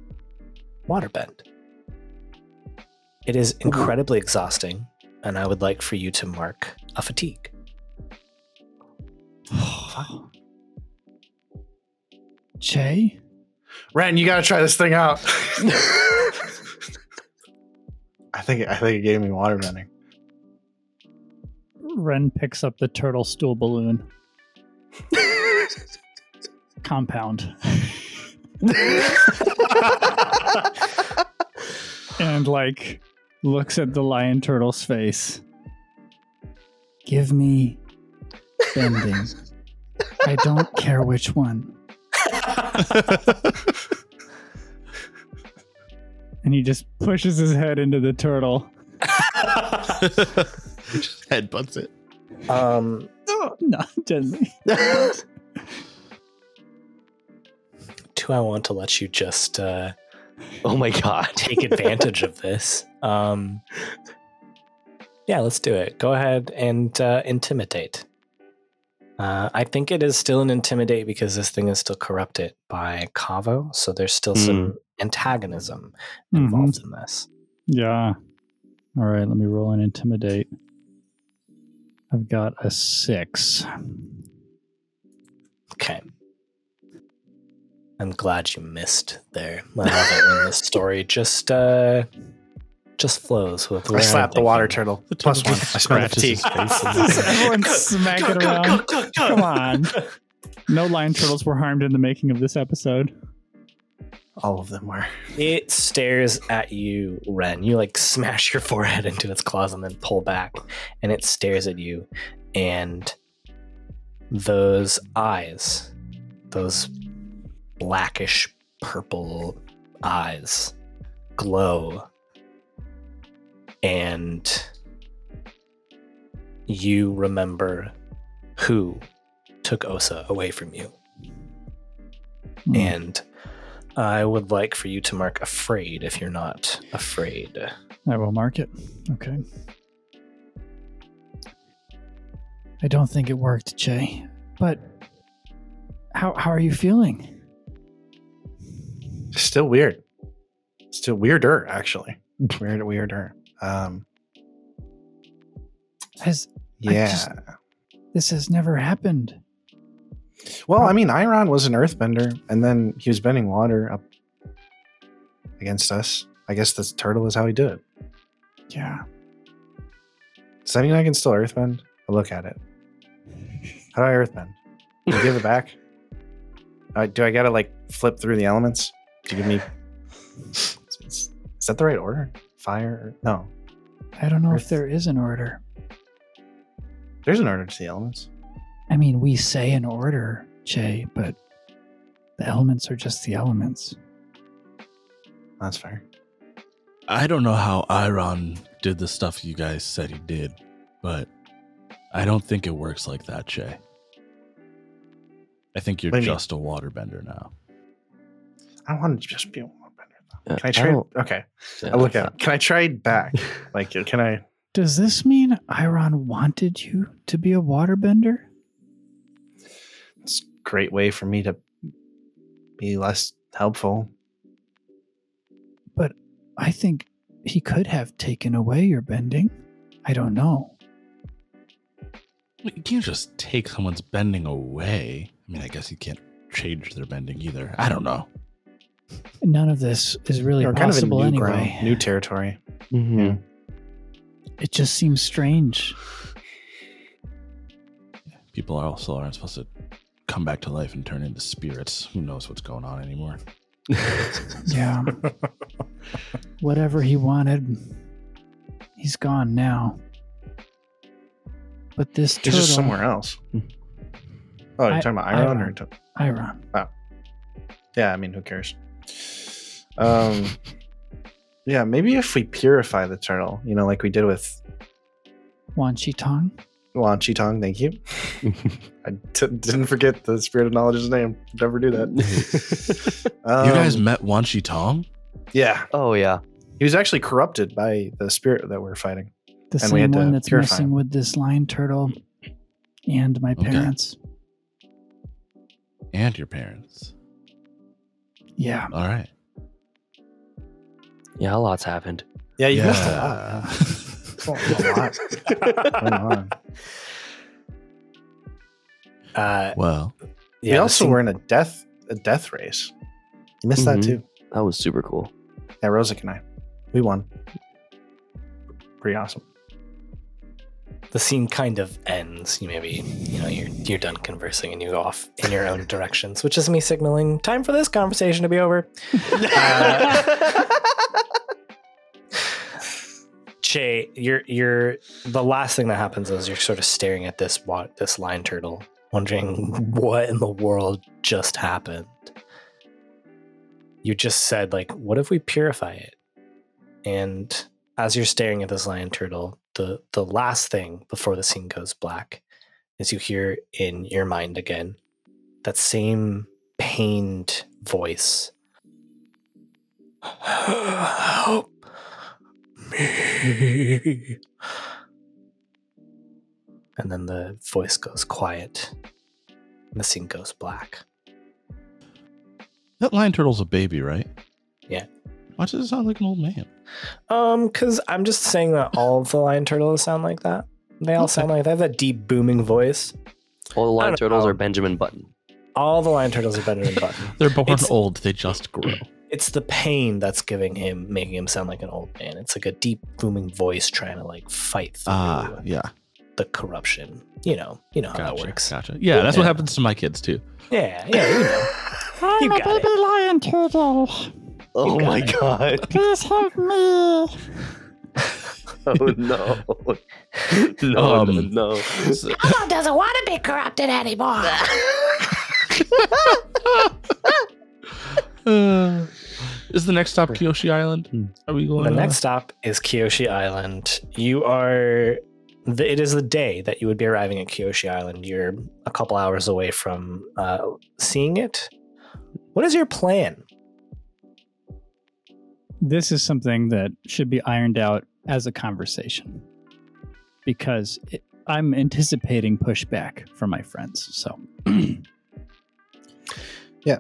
Speaker 1: waterbend. It is incredibly exhausting, and I would like for you to mark a fatigue.
Speaker 2: Jay?
Speaker 5: Ren, you gotta try this thing out. I think I think it gave me water bending.
Speaker 2: Ren picks up the turtle stool balloon. Compound. and like looks at the lion turtle's face. Give me bending. I don't care which one. And he just pushes his head into the turtle.
Speaker 4: just headbutts it.
Speaker 1: um,
Speaker 2: No, gently.
Speaker 1: do I want to let you just uh,
Speaker 3: Oh my god.
Speaker 1: take advantage of this? Um, yeah, let's do it. Go ahead and uh, intimidate. Uh, I think it is still an intimidate because this thing is still corrupted by Kaavo, so there's still some antagonism involved in this.
Speaker 2: Yeah. All right, let me roll an intimidate. I've got a six.
Speaker 1: Okay. I'm glad you missed there. I love it when the story just uh just flows with
Speaker 5: I
Speaker 1: where
Speaker 5: slap the water turtle.
Speaker 4: The
Speaker 5: one.
Speaker 4: just
Speaker 5: I smell the
Speaker 4: scratches
Speaker 5: fatigue.
Speaker 4: his face.
Speaker 2: Everyone's smacking around.
Speaker 1: Come
Speaker 2: Come on. No lion turtles were harmed in the making of this episode.
Speaker 5: All of them were.
Speaker 1: It stares at you, Ren. You like smash your forehead into its claws and then pull back, and it stares at you. And those eyes, those blackish purple eyes, glow. And you remember who took Osa away from you.
Speaker 2: Hmm.
Speaker 1: And I would like for you to mark afraid if you're not afraid.
Speaker 2: I will mark it. Okay. I don't think it worked, Jay. But how how are you feeling?
Speaker 5: Still weird. Still weirder, actually. Weird, weirder. Um,
Speaker 2: Has
Speaker 5: yeah.
Speaker 2: just- this has never happened?
Speaker 5: Well, I mean, Iron was an earthbender, and then he was bending water up against us. I guess this turtle is how he did it.
Speaker 2: Yeah.
Speaker 5: Does that mean I can still earthbend? I'll look at it. How do I earthbend? Do you give it back? Uh, do I gotta like flip through the elements? Do you give me? Is, is that the right order? Fire? No,
Speaker 2: I don't know
Speaker 5: Earth.
Speaker 2: if there is an order.
Speaker 5: there's an order to the elements.
Speaker 2: I mean, we say an order, Jay, but the elements are just the elements.
Speaker 5: That's fair.
Speaker 4: I don't know how Iron did the stuff you guys said he did, but I don't think it works like that, Jay. I think you're
Speaker 5: What mean?
Speaker 4: just a waterbender now.
Speaker 5: I want to just be a waterbender. though.
Speaker 3: Uh,
Speaker 5: Can I trade?
Speaker 3: don't-
Speaker 5: Okay, I look at. it. Can I trade back? Like, can I?
Speaker 2: Does this mean Iron wanted you to be a waterbender?
Speaker 5: It's a great way for me to be less helpful.
Speaker 2: But I think he could have taken away your bending. I don't know.
Speaker 4: You can't just take someone's bending away. I mean, I guess you can't change their bending either. I don't know.
Speaker 2: None of this is really
Speaker 5: We're kind of in
Speaker 2: possible
Speaker 5: new
Speaker 2: anyway.
Speaker 5: ground, new territory.
Speaker 3: Mhm.
Speaker 2: It just seems strange.
Speaker 4: People are also aren't supposed to come back to life and turn into spirits. Who knows what's going on anymore?
Speaker 2: Yeah. Whatever he wanted, he's gone now. But this
Speaker 5: He's
Speaker 2: turtle,
Speaker 5: just somewhere else. Oh, you're
Speaker 2: I-
Speaker 5: talking about Iron,
Speaker 2: Iron.
Speaker 5: or? To,
Speaker 2: Iron.
Speaker 5: yeah, I mean, who cares? Um, yeah, maybe if we purify the turtle, you know, like we did with
Speaker 2: Wan Shi Tong.
Speaker 5: Wan Shi Tong. Thank you. I t- didn't forget the spirit of knowledge's name. Never do that.
Speaker 4: you guys
Speaker 5: Um,
Speaker 4: met Wan Shi Tong?
Speaker 5: Yeah,
Speaker 3: oh yeah.
Speaker 5: he was actually corrupted by the spirit that we're fighting.
Speaker 2: The
Speaker 5: And we had
Speaker 2: same one that's
Speaker 5: purify
Speaker 2: messing with this lion turtle and my
Speaker 4: Okay.
Speaker 2: parents.
Speaker 4: And your parents.
Speaker 2: Yeah.
Speaker 4: All right.
Speaker 3: Yeah, a lot's happened.
Speaker 5: Yeah, you
Speaker 4: Yeah.
Speaker 5: missed a lot. yeah. a lot going on.
Speaker 1: Uh,
Speaker 4: well,
Speaker 1: yeah,
Speaker 5: we also
Speaker 1: scene-
Speaker 5: were in a death a death race. You missed that
Speaker 3: Mhm.
Speaker 5: too.
Speaker 3: That was super cool.
Speaker 5: Yeah, Rosic and I, we won. Pretty awesome.
Speaker 1: the scene kind of ends. You maybe you know you're you're done conversing and you go off in your own directions, which is me signaling time for this conversation to be over. Uh, Che, you're you're the last thing that happens is you're sort of staring at this this lion turtle, wondering what in the world just happened. You just said like, what if we purify it? And as you're staring at this lion turtle, the the last thing before the scene goes black is you hear in your mind again that same pained voice. Help me. And then the voice goes quiet. And the scene goes black.
Speaker 4: that lion turtle's a baby, right?
Speaker 1: Yeah.
Speaker 4: Why does it sound like an old man?
Speaker 1: Um, because I'm just saying that all of the lion turtles sound like that. They all
Speaker 4: Okay.
Speaker 1: sound like they have that deep booming voice.
Speaker 3: All the lion turtles
Speaker 1: know.
Speaker 3: are Benjamin Button.
Speaker 1: all the lion turtles are better than Button.
Speaker 4: They're born
Speaker 1: It's-
Speaker 4: old. They just grow.
Speaker 1: It's the pain that's giving him, making him sound like an old man. It's like a deep, booming voice trying to like fight through
Speaker 4: Ah, yeah.
Speaker 1: the corruption. You know, you know how that works.
Speaker 4: Gotcha. Yeah, that's what happens to my kids too.
Speaker 1: Yeah, yeah, you know.
Speaker 2: I'm
Speaker 1: You
Speaker 2: a
Speaker 1: got it.
Speaker 2: baby lion turtle.
Speaker 3: Oh my
Speaker 1: it.
Speaker 3: god.
Speaker 2: Please help me.
Speaker 3: Oh no. No,
Speaker 4: Um,
Speaker 3: no, no.
Speaker 6: Elmo doesn't want to be corrupted anymore.
Speaker 4: Uh, is the next stop Kyoshi Island? Are we going?
Speaker 1: The
Speaker 4: to-
Speaker 1: next stop is Kyoshi Island. You are. The, it is the day that you would be arriving at Kyoshi Island. You're a couple hours away from uh, seeing it. What is your plan?
Speaker 2: This is something that should be ironed out as a conversation because it, I'm anticipating pushback from my friends. So,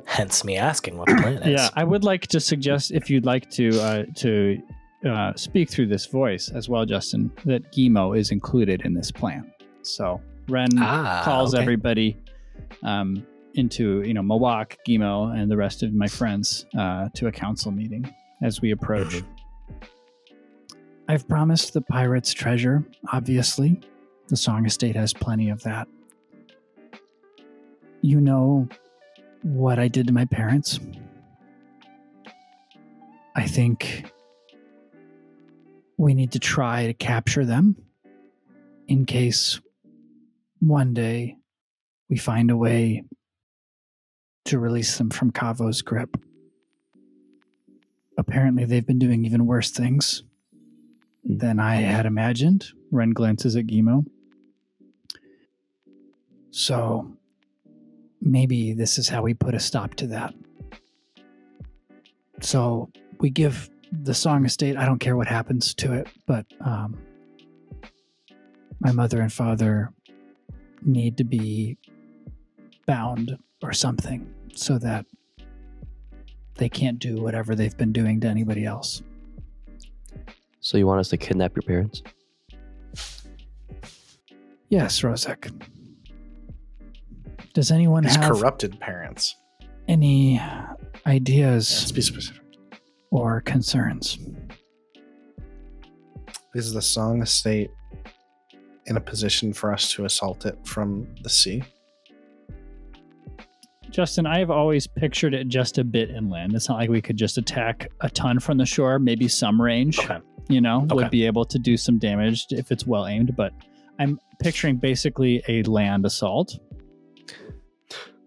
Speaker 1: Hence me asking what the plan is.
Speaker 2: yeah, I would like to suggest if you'd like to uh, to uh, speak through this voice as well, Justin, that Gimo is included in this plan. So Ren
Speaker 1: Ah,
Speaker 2: calls
Speaker 1: okay.
Speaker 2: everybody um, into you know Mawak, Gimo, and the rest of my friends uh, to a council meeting as we approach.
Speaker 1: Mm-hmm.
Speaker 2: I've promised the pirates treasure. Obviously, the Song Estate has plenty of that. You know what I did to my parents. I think we need to try to capture them in case one day we find a way to release them from Kaavo's grip. Apparently, they've been doing even worse things hmm. than I had imagined. Ren glances at Gimo. So, maybe this is how we put a stop to that. So, we give the Song Estate, I don't care what happens to it, but um, my mother and father need to be bound or something so that they can't do whatever they've been doing to anybody else.
Speaker 3: So you want us to kidnap your parents?
Speaker 2: Yes, Rozek. Does anyone
Speaker 5: His
Speaker 2: have
Speaker 5: corrupted parents.
Speaker 2: any
Speaker 5: Let's
Speaker 2: ideas
Speaker 5: be specific.
Speaker 2: or concerns?
Speaker 5: Is the Song Estate in a position for us to assault it from the sea?
Speaker 2: Justin, I've always pictured it just a bit inland. It's not like we could just attack a ton from the shore, maybe some range,
Speaker 1: Okay.
Speaker 2: you know,
Speaker 1: Okay.
Speaker 2: would be able to do some damage if it's well aimed, but I'm picturing basically a land assault.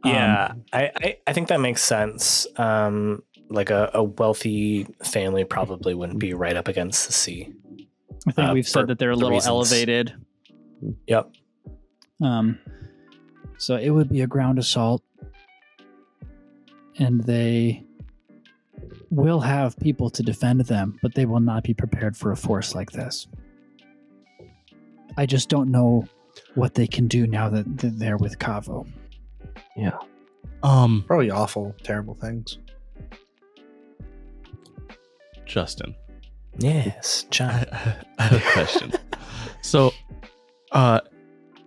Speaker 1: Yeah,
Speaker 2: Um,
Speaker 1: I, I, I think that makes sense. Um, like a, a wealthy family probably wouldn't be right up against the sea.
Speaker 2: I think
Speaker 1: uh,
Speaker 2: we've said that they're a
Speaker 1: the
Speaker 2: little
Speaker 1: reasons.
Speaker 2: elevated.
Speaker 1: Yep.
Speaker 2: Um, so it would be a ground assault, and they will have people to defend them, but they will not be prepared for a force like this. I just don't know what they can do now that that they're with Kaavo.
Speaker 3: Yeah.
Speaker 4: Um,
Speaker 5: Probably awful, terrible things.
Speaker 4: Justin,
Speaker 1: Yes, John.
Speaker 4: I, I have a question. so, uh,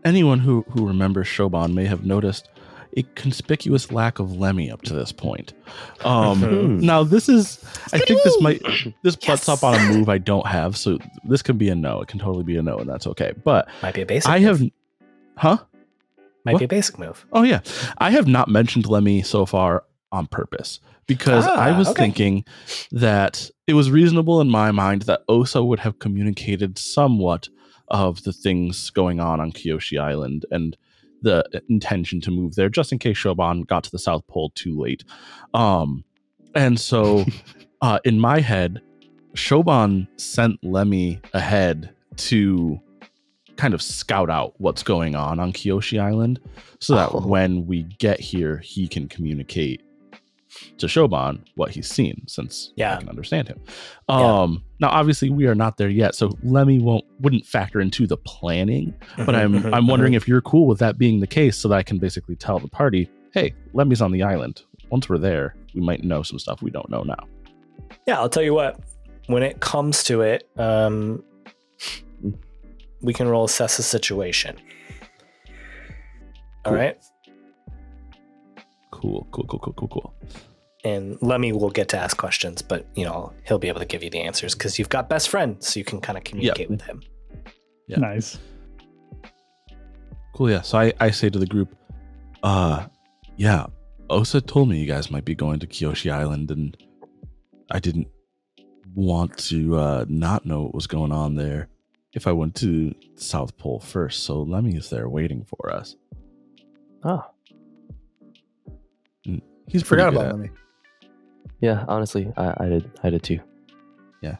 Speaker 4: anyone who who remembers Shoban may have noticed a conspicuous lack of Lemmy up to this point. Um,
Speaker 1: Mhm.
Speaker 4: now this is, I think this might this butts up on a move I don't have, so this can be a no. It can totally be a no, and that's okay. But
Speaker 1: Might be a basic.
Speaker 4: I
Speaker 1: move.
Speaker 4: have, huh?
Speaker 1: Might
Speaker 4: what?
Speaker 1: be a basic move.
Speaker 4: Oh yeah, I have not mentioned Lemmy so far on purpose because I
Speaker 1: Ah,
Speaker 4: was
Speaker 1: okay.
Speaker 4: thinking that it was reasonable in my mind that Osa would have communicated somewhat of the things going on on Kyoshi Island and the intention to move there, just in case Shoban got to the South Pole too late. Um, and so, uh, in my head, Shoban sent Lemmy ahead to kind of scout out what's going on on Kyoshi Island so that
Speaker 3: Oh.
Speaker 4: when we get here, he can communicate to Shoban what he's seen since I
Speaker 1: Yeah.
Speaker 4: can understand him.
Speaker 1: Yeah.
Speaker 4: Um, now obviously we are not there yet, so Lemmy won't wouldn't factor into the planning, but I'm I'm wondering if you're cool with that being the case so that I can basically tell the party, hey, Lemmy's on the island. Once we're there, we might know some stuff we don't know now.
Speaker 1: Yeah, I'll tell you what. When it comes to it, um, we can roll assess the situation. All
Speaker 3: Cool.
Speaker 1: right.
Speaker 4: Cool, cool, cool, cool, cool, cool.
Speaker 1: And Lemmy will get to ask questions, but you know he'll be able to give you the answers because you've got best friend, so you can kind of communicate with him.
Speaker 4: Yeah.
Speaker 2: Nice.
Speaker 4: Cool, yeah. So I, I say to the group, uh, yeah, Osa told me you guys might be going to Kyoshi Island, and I didn't want to uh, not know what was going on there if I went to South Pole first. So Lemmy is there waiting for us.
Speaker 3: Oh,
Speaker 4: He's pretty
Speaker 5: Forgot
Speaker 4: good
Speaker 5: about
Speaker 4: at-
Speaker 5: Lemmy.
Speaker 3: yeah. Honestly, I, I did. I did too.
Speaker 4: Yeah,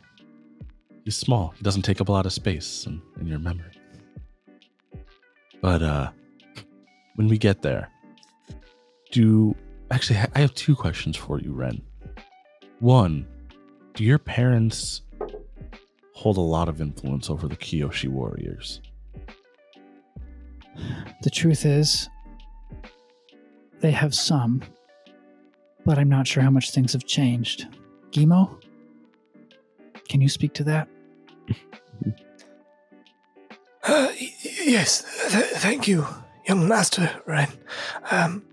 Speaker 4: he's small. He doesn't take up a lot of space in, in your memory. But uh when we get there, do actually I have two questions for you, Ren. One, do your parents hold a lot of influence over the Kyoshi warriors?
Speaker 2: The truth is, they have some, but I'm not sure how much things have changed. Gimo, can you speak to that?
Speaker 1: Uh, y- yes, th- thank you, young master Ren. Um,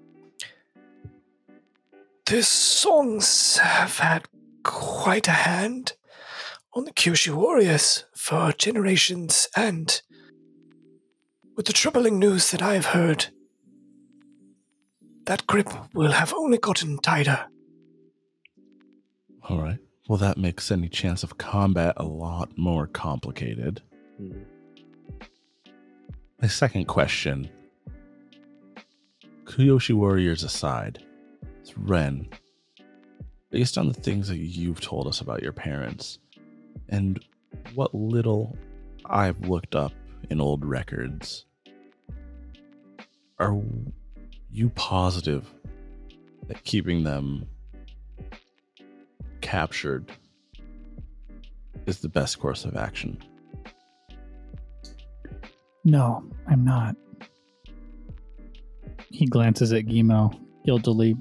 Speaker 1: the songs have had quite a hand on the Kyoshi warriors for generations, and with the troubling news that I have heard, that grip will have only gotten tighter.
Speaker 4: All right. Well, that makes any chance of combat a lot more complicated.
Speaker 3: Hmm.
Speaker 4: My second question Kyoshi warriors aside, it's Ren, based on the things that you've told us about your parents and what little I've looked up in old records, are you positive that keeping them captured is the best course of action?
Speaker 2: No, I'm not. He glances at Gimo guiltily.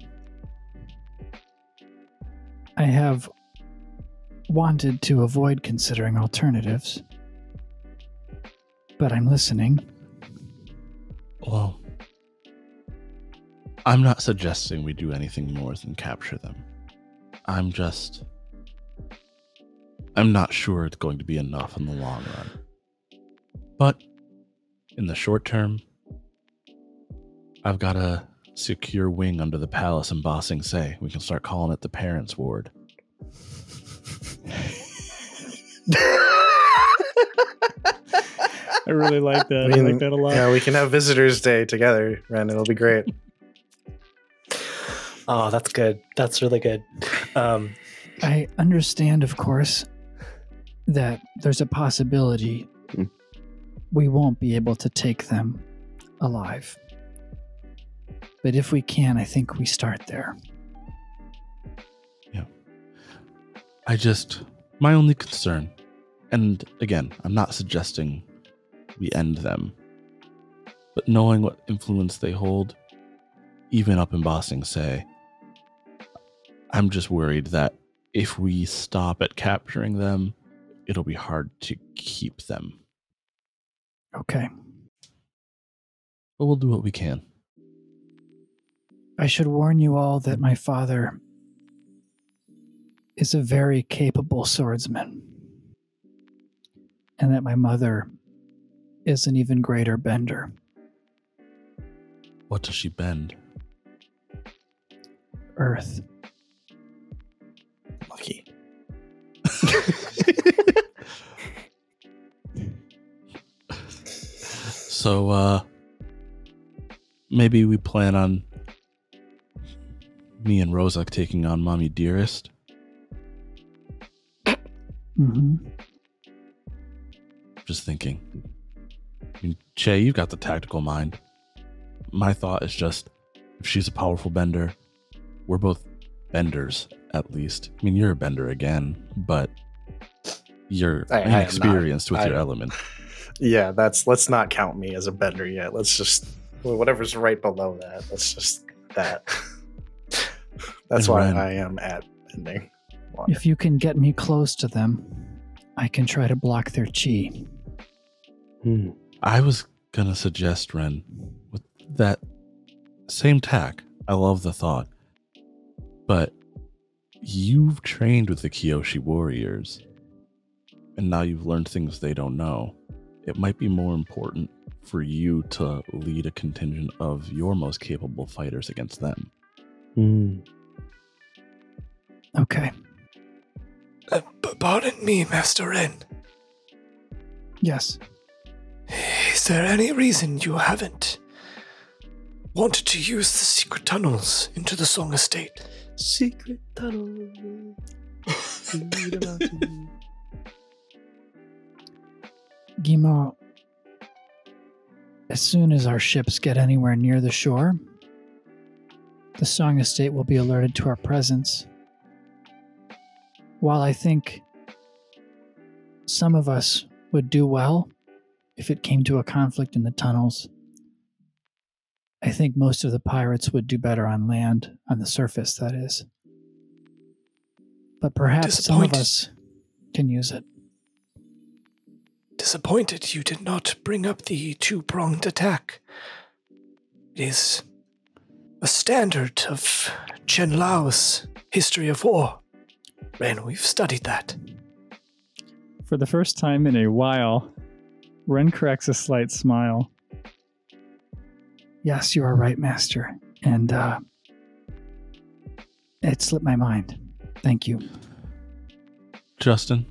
Speaker 2: I have wanted to avoid considering alternatives, but I'm listening.
Speaker 4: Well, I'm not suggesting we do anything more than capture them. I'm just. I'm not sure it's going to be enough in the long run. But in the short term, I've got a secure wing under the palace in Se. We can start calling it the parents' ward.
Speaker 2: I really like that.
Speaker 5: I
Speaker 2: I, like that a lot.
Speaker 5: Yeah, we can have visitors' day together, Ren. It'll be great.
Speaker 1: Oh, that's good. That's really good. Um,
Speaker 2: I understand, of course, that there's a possibility
Speaker 3: Hmm.
Speaker 2: we won't be able to take them alive. But if we can, I think we start there.
Speaker 4: I just. My only concern, and again, I'm not suggesting we end them, but knowing what influence they hold, even up in Ba Sing Se, I'm just worried that if we stop at capturing them, it'll be hard to keep them.
Speaker 2: Okay.
Speaker 4: But we'll do what we can.
Speaker 2: I should warn you all that my father is a very capable swordsman, and that my mother is an even greater bender.
Speaker 4: What does she bend?
Speaker 2: Earth.
Speaker 5: Lucky.
Speaker 4: So, uh, maybe we plan on me and Rozak taking on Mommy Dearest.
Speaker 2: Hmm
Speaker 4: Just thinking. I mean, Che, you've got the tactical mind. My thought is just if she's a powerful bender, we're both benders, at least. I mean, you're a bender again, but you're
Speaker 5: I- I
Speaker 4: inexperienced with
Speaker 5: I-
Speaker 4: your element.
Speaker 5: Yeah, that's let's not count me as a bender yet. Let's just whatever's right below that. Let's just that. That's
Speaker 4: And
Speaker 5: why
Speaker 4: Ren.
Speaker 5: I am at bending. Water.
Speaker 2: If you can get me close to them, I can try to block their chi.
Speaker 3: Hmm.
Speaker 4: I was gonna suggest, Ren, with that same tack, I love the thought. But you've trained with the Kyoshi warriors, and now you've learned things they don't know. It might be more important for you to lead a contingent of your most capable fighters against them.
Speaker 3: Hmm.
Speaker 2: Okay.
Speaker 1: Uh, p- pardon me, Master Ren.
Speaker 2: Yes.
Speaker 1: Is there any reason you haven't wanted to use the secret tunnels into the Song Estate?
Speaker 3: Secret tunnel.
Speaker 2: Gimo, as soon as our ships get anywhere near the shore, the Song Estate will be alerted to our presence. While I think some of us would do well if it came to a conflict in the tunnels, I think most of the pirates would do better on land, on the surface, that is. But perhaps some of us can use it.
Speaker 1: Disappointed you did not bring up the two pronged attack. It is a standard of Chen Lao's history of war. Ren, we've studied that.
Speaker 2: For the first time in a while, Ren cracks a slight smile. Yes, you are right, Master. And uh, it slipped my mind. Thank you.
Speaker 4: Justin,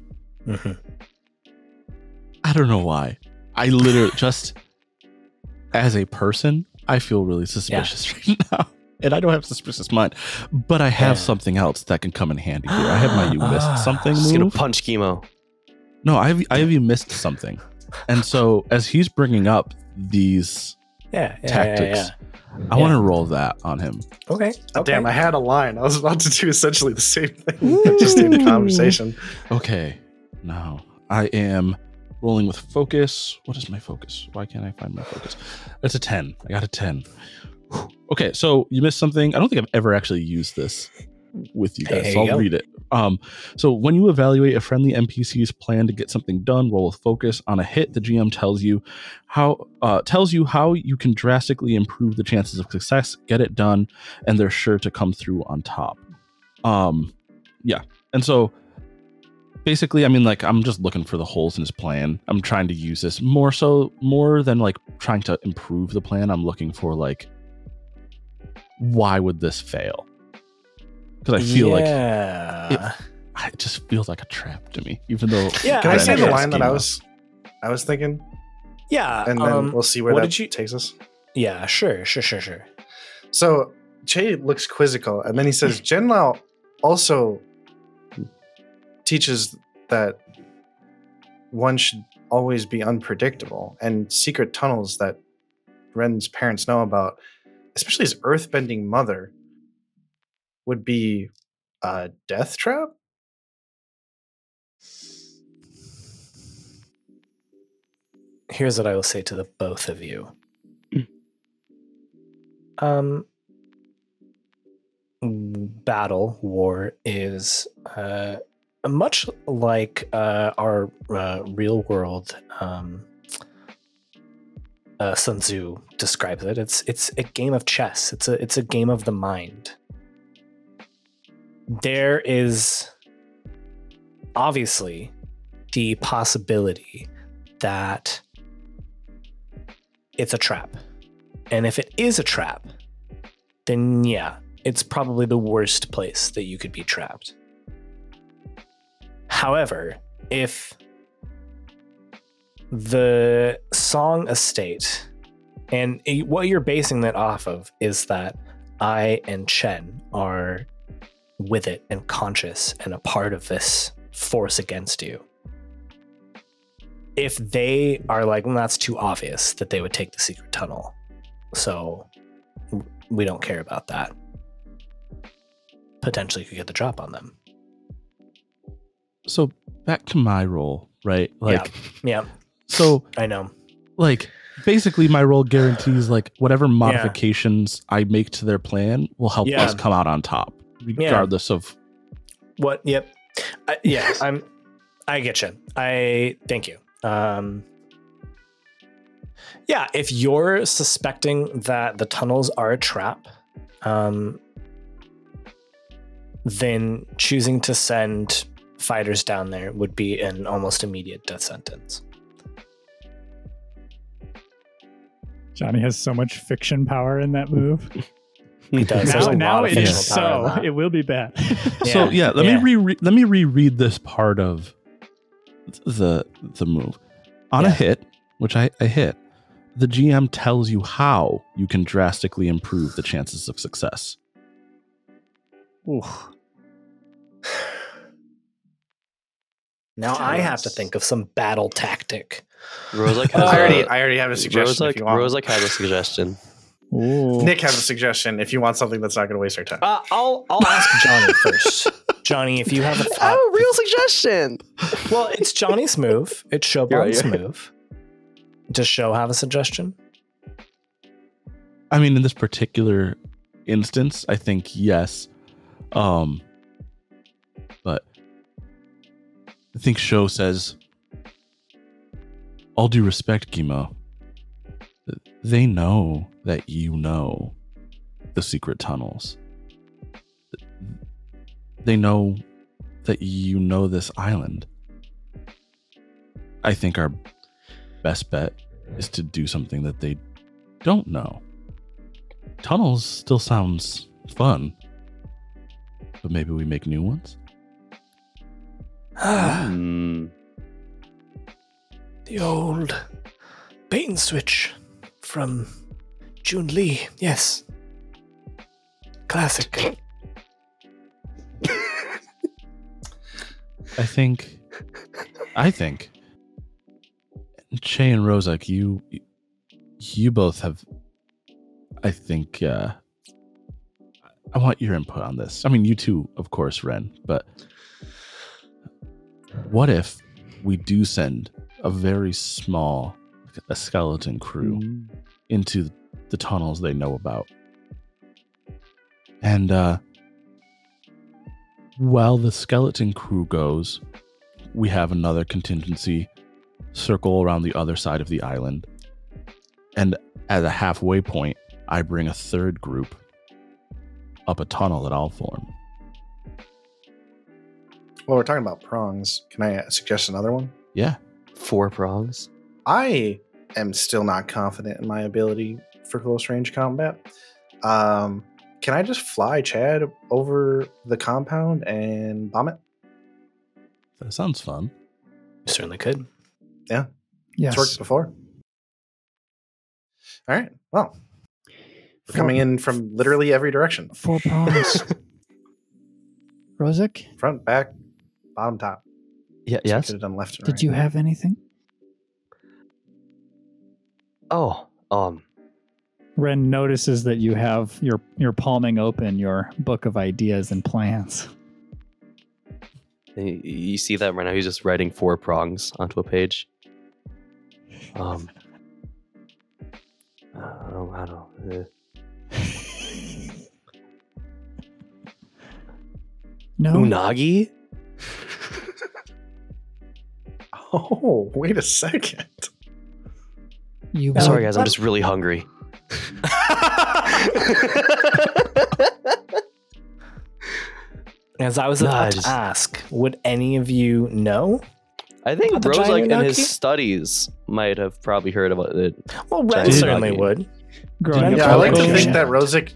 Speaker 4: I don't know why. I literally just, as a person, I feel really suspicious right now. And I don't have a suspicious mind, but I have
Speaker 3: Yeah.
Speaker 4: something else that can come in handy here. I have my you missed ah, something
Speaker 3: Just gonna punch chemo.
Speaker 4: No, I have, I have you missed something. And so as he's bringing up these
Speaker 1: Yeah, yeah,
Speaker 4: tactics, I
Speaker 1: Yeah.
Speaker 4: want to roll that on him.
Speaker 1: Okay. okay.
Speaker 5: Damn, I had a line. I was about to do essentially the same thing. just in a conversation.
Speaker 4: Okay, now I am rolling with focus. What is my focus? Why can't I find my focus? It's a 10. I got a 10. Okay, so you missed something. I don't think I've ever actually used this with you guys,
Speaker 1: here
Speaker 4: so I'll
Speaker 1: go.
Speaker 4: read it. Um, so when you evaluate a friendly NPC's plan to get something done, roll with focus. On a hit, the GM tells you how uh, tells you how you can drastically improve the chances of success, get it done, and they're sure to come through on top. Um, yeah, and so basically i mean like i'm just looking for the holes in his plan i'm trying to use this more so more than like trying to improve the plan i'm looking for like why would this fail because i feel like
Speaker 1: yeah.
Speaker 4: it just feels like a trap to me even though
Speaker 1: Yeah,
Speaker 5: Can I
Speaker 1: I
Speaker 5: say the line that I
Speaker 4: schema.
Speaker 5: was I was thinking?
Speaker 1: yeah.
Speaker 5: And then
Speaker 1: um,
Speaker 5: we'll see where
Speaker 1: what
Speaker 5: that
Speaker 1: did you-
Speaker 5: takes us.
Speaker 1: yeah, sure, sure, sure, sure.
Speaker 5: So Che looks quizzical, and then he says, "Jen Lao also teaches that one should always be unpredictable, and secret tunnels that Ren's parents know about, especially his earthbending mother, would be a death trap."
Speaker 1: Here's what I will say to the both of you. Um, battle war is uh, much like uh, our uh, real world. Um, uh, Sun Tzu describes it. It's it's a game of chess. It's a it's a game of the mind. There is obviously the possibility that it's a trap. And if it is a trap, then yeah, it's probably the worst place that you could be trapped. However, if the song estate and what you're basing that off of is that I and Chen are with it and conscious and a part of this force against you. If they are like, well, that's too obvious that they would take the secret tunnel, so we don't care about that. Potentially could get the drop on them.
Speaker 4: so back to my role right like
Speaker 1: Yeah,
Speaker 4: so
Speaker 1: I know.
Speaker 4: like basically my role guarantees like whatever modifications i make to their plan will help
Speaker 1: Yeah.
Speaker 4: us come out on top regardless of
Speaker 1: What? Yep. I, yeah, I'm. I get you. I thank you. Um. Yeah, if you're suspecting that the tunnels are a trap, um, then choosing to send fighters down there would be an almost immediate death sentence.
Speaker 2: Johnny has so much fiction power in that move.
Speaker 1: He does.
Speaker 2: Now now it is
Speaker 1: fictional power in
Speaker 2: so. It will be bad.
Speaker 4: So yeah, let
Speaker 1: yeah.
Speaker 4: me re let me reread this part of the the move. On a hit, which I, I hit, the GM tells you how you can drastically improve the chances of success.
Speaker 2: Ooh.
Speaker 1: Now I have to think of some battle tactic.
Speaker 3: Rozak
Speaker 1: Uh,
Speaker 3: has
Speaker 5: I already,
Speaker 3: a,
Speaker 5: I already have a suggestion.
Speaker 3: Rozak,
Speaker 5: if you want.
Speaker 3: Rozak has a suggestion.
Speaker 2: Ooh.
Speaker 5: Nick has a suggestion. If you want something that's not going to waste our time.
Speaker 1: Uh, I'll I'll ask Johnny first. Johnny, if you have a thought,
Speaker 3: Oh, real suggestion.
Speaker 1: well, it's Johnny's move. It's
Speaker 3: You're Shoban's right.
Speaker 1: move. Does Show have a suggestion?
Speaker 4: I mean, in this particular instance, I think yes. Um, I think Show says, all due respect, Gimo, they know that you know the secret tunnels. They know that you know this island. I think our best bet is to do something that they don't know. Tunnels still sounds fun, but maybe we make new ones.
Speaker 3: Hmm.
Speaker 1: the old bait and switch from June Lee. Yes. Classic.
Speaker 4: I think, I think, Che and Rozak, you, you both have. I think. uh I want your input on this. I mean, you too, of course, Ren. But what if we do send a very small, a skeleton crew into the tunnels they know about. And uh while the skeleton crew goes, we have another contingency circle around the other side of the island. And at a halfway point, I bring a third group up a tunnel that I'll form.
Speaker 5: Well, we're talking about prongs. Can I uh, suggest another one?
Speaker 4: Yeah.
Speaker 3: Four prongs.
Speaker 5: I am still not confident in my ability for close range combat. Um, can I just fly Chad over the compound and bomb it?
Speaker 4: That sounds fun.
Speaker 1: You certainly could. Yeah.
Speaker 2: Yes.
Speaker 5: It's worked before. All right. Well, we're coming in from literally every direction
Speaker 2: Four prongs. Rozak,
Speaker 5: front, back, bottom, top.
Speaker 3: Yeah.
Speaker 5: So we
Speaker 3: Yes.
Speaker 5: Could have done left and
Speaker 2: did
Speaker 5: right.
Speaker 2: you have anything?
Speaker 3: Oh. Um.
Speaker 2: Ren notices that you have your you're palming open your book of ideas and plans.
Speaker 3: You you see that right now? He's just writing four prongs onto a page. Um. I don't know how to. Uh,
Speaker 2: No.
Speaker 3: Unagi.
Speaker 5: Oh, wait a second.
Speaker 2: You
Speaker 3: Sorry, guys. I'm just really hungry.
Speaker 1: As I was about
Speaker 3: I
Speaker 1: to
Speaker 3: just-
Speaker 1: ask, would any of you know?
Speaker 3: I think
Speaker 1: About the
Speaker 3: Rose, like in his studies, might have probably heard about it.
Speaker 1: Well, Ren certainly would.
Speaker 2: growing
Speaker 1: Did
Speaker 2: up
Speaker 5: Yeah, I like to think that Rosic,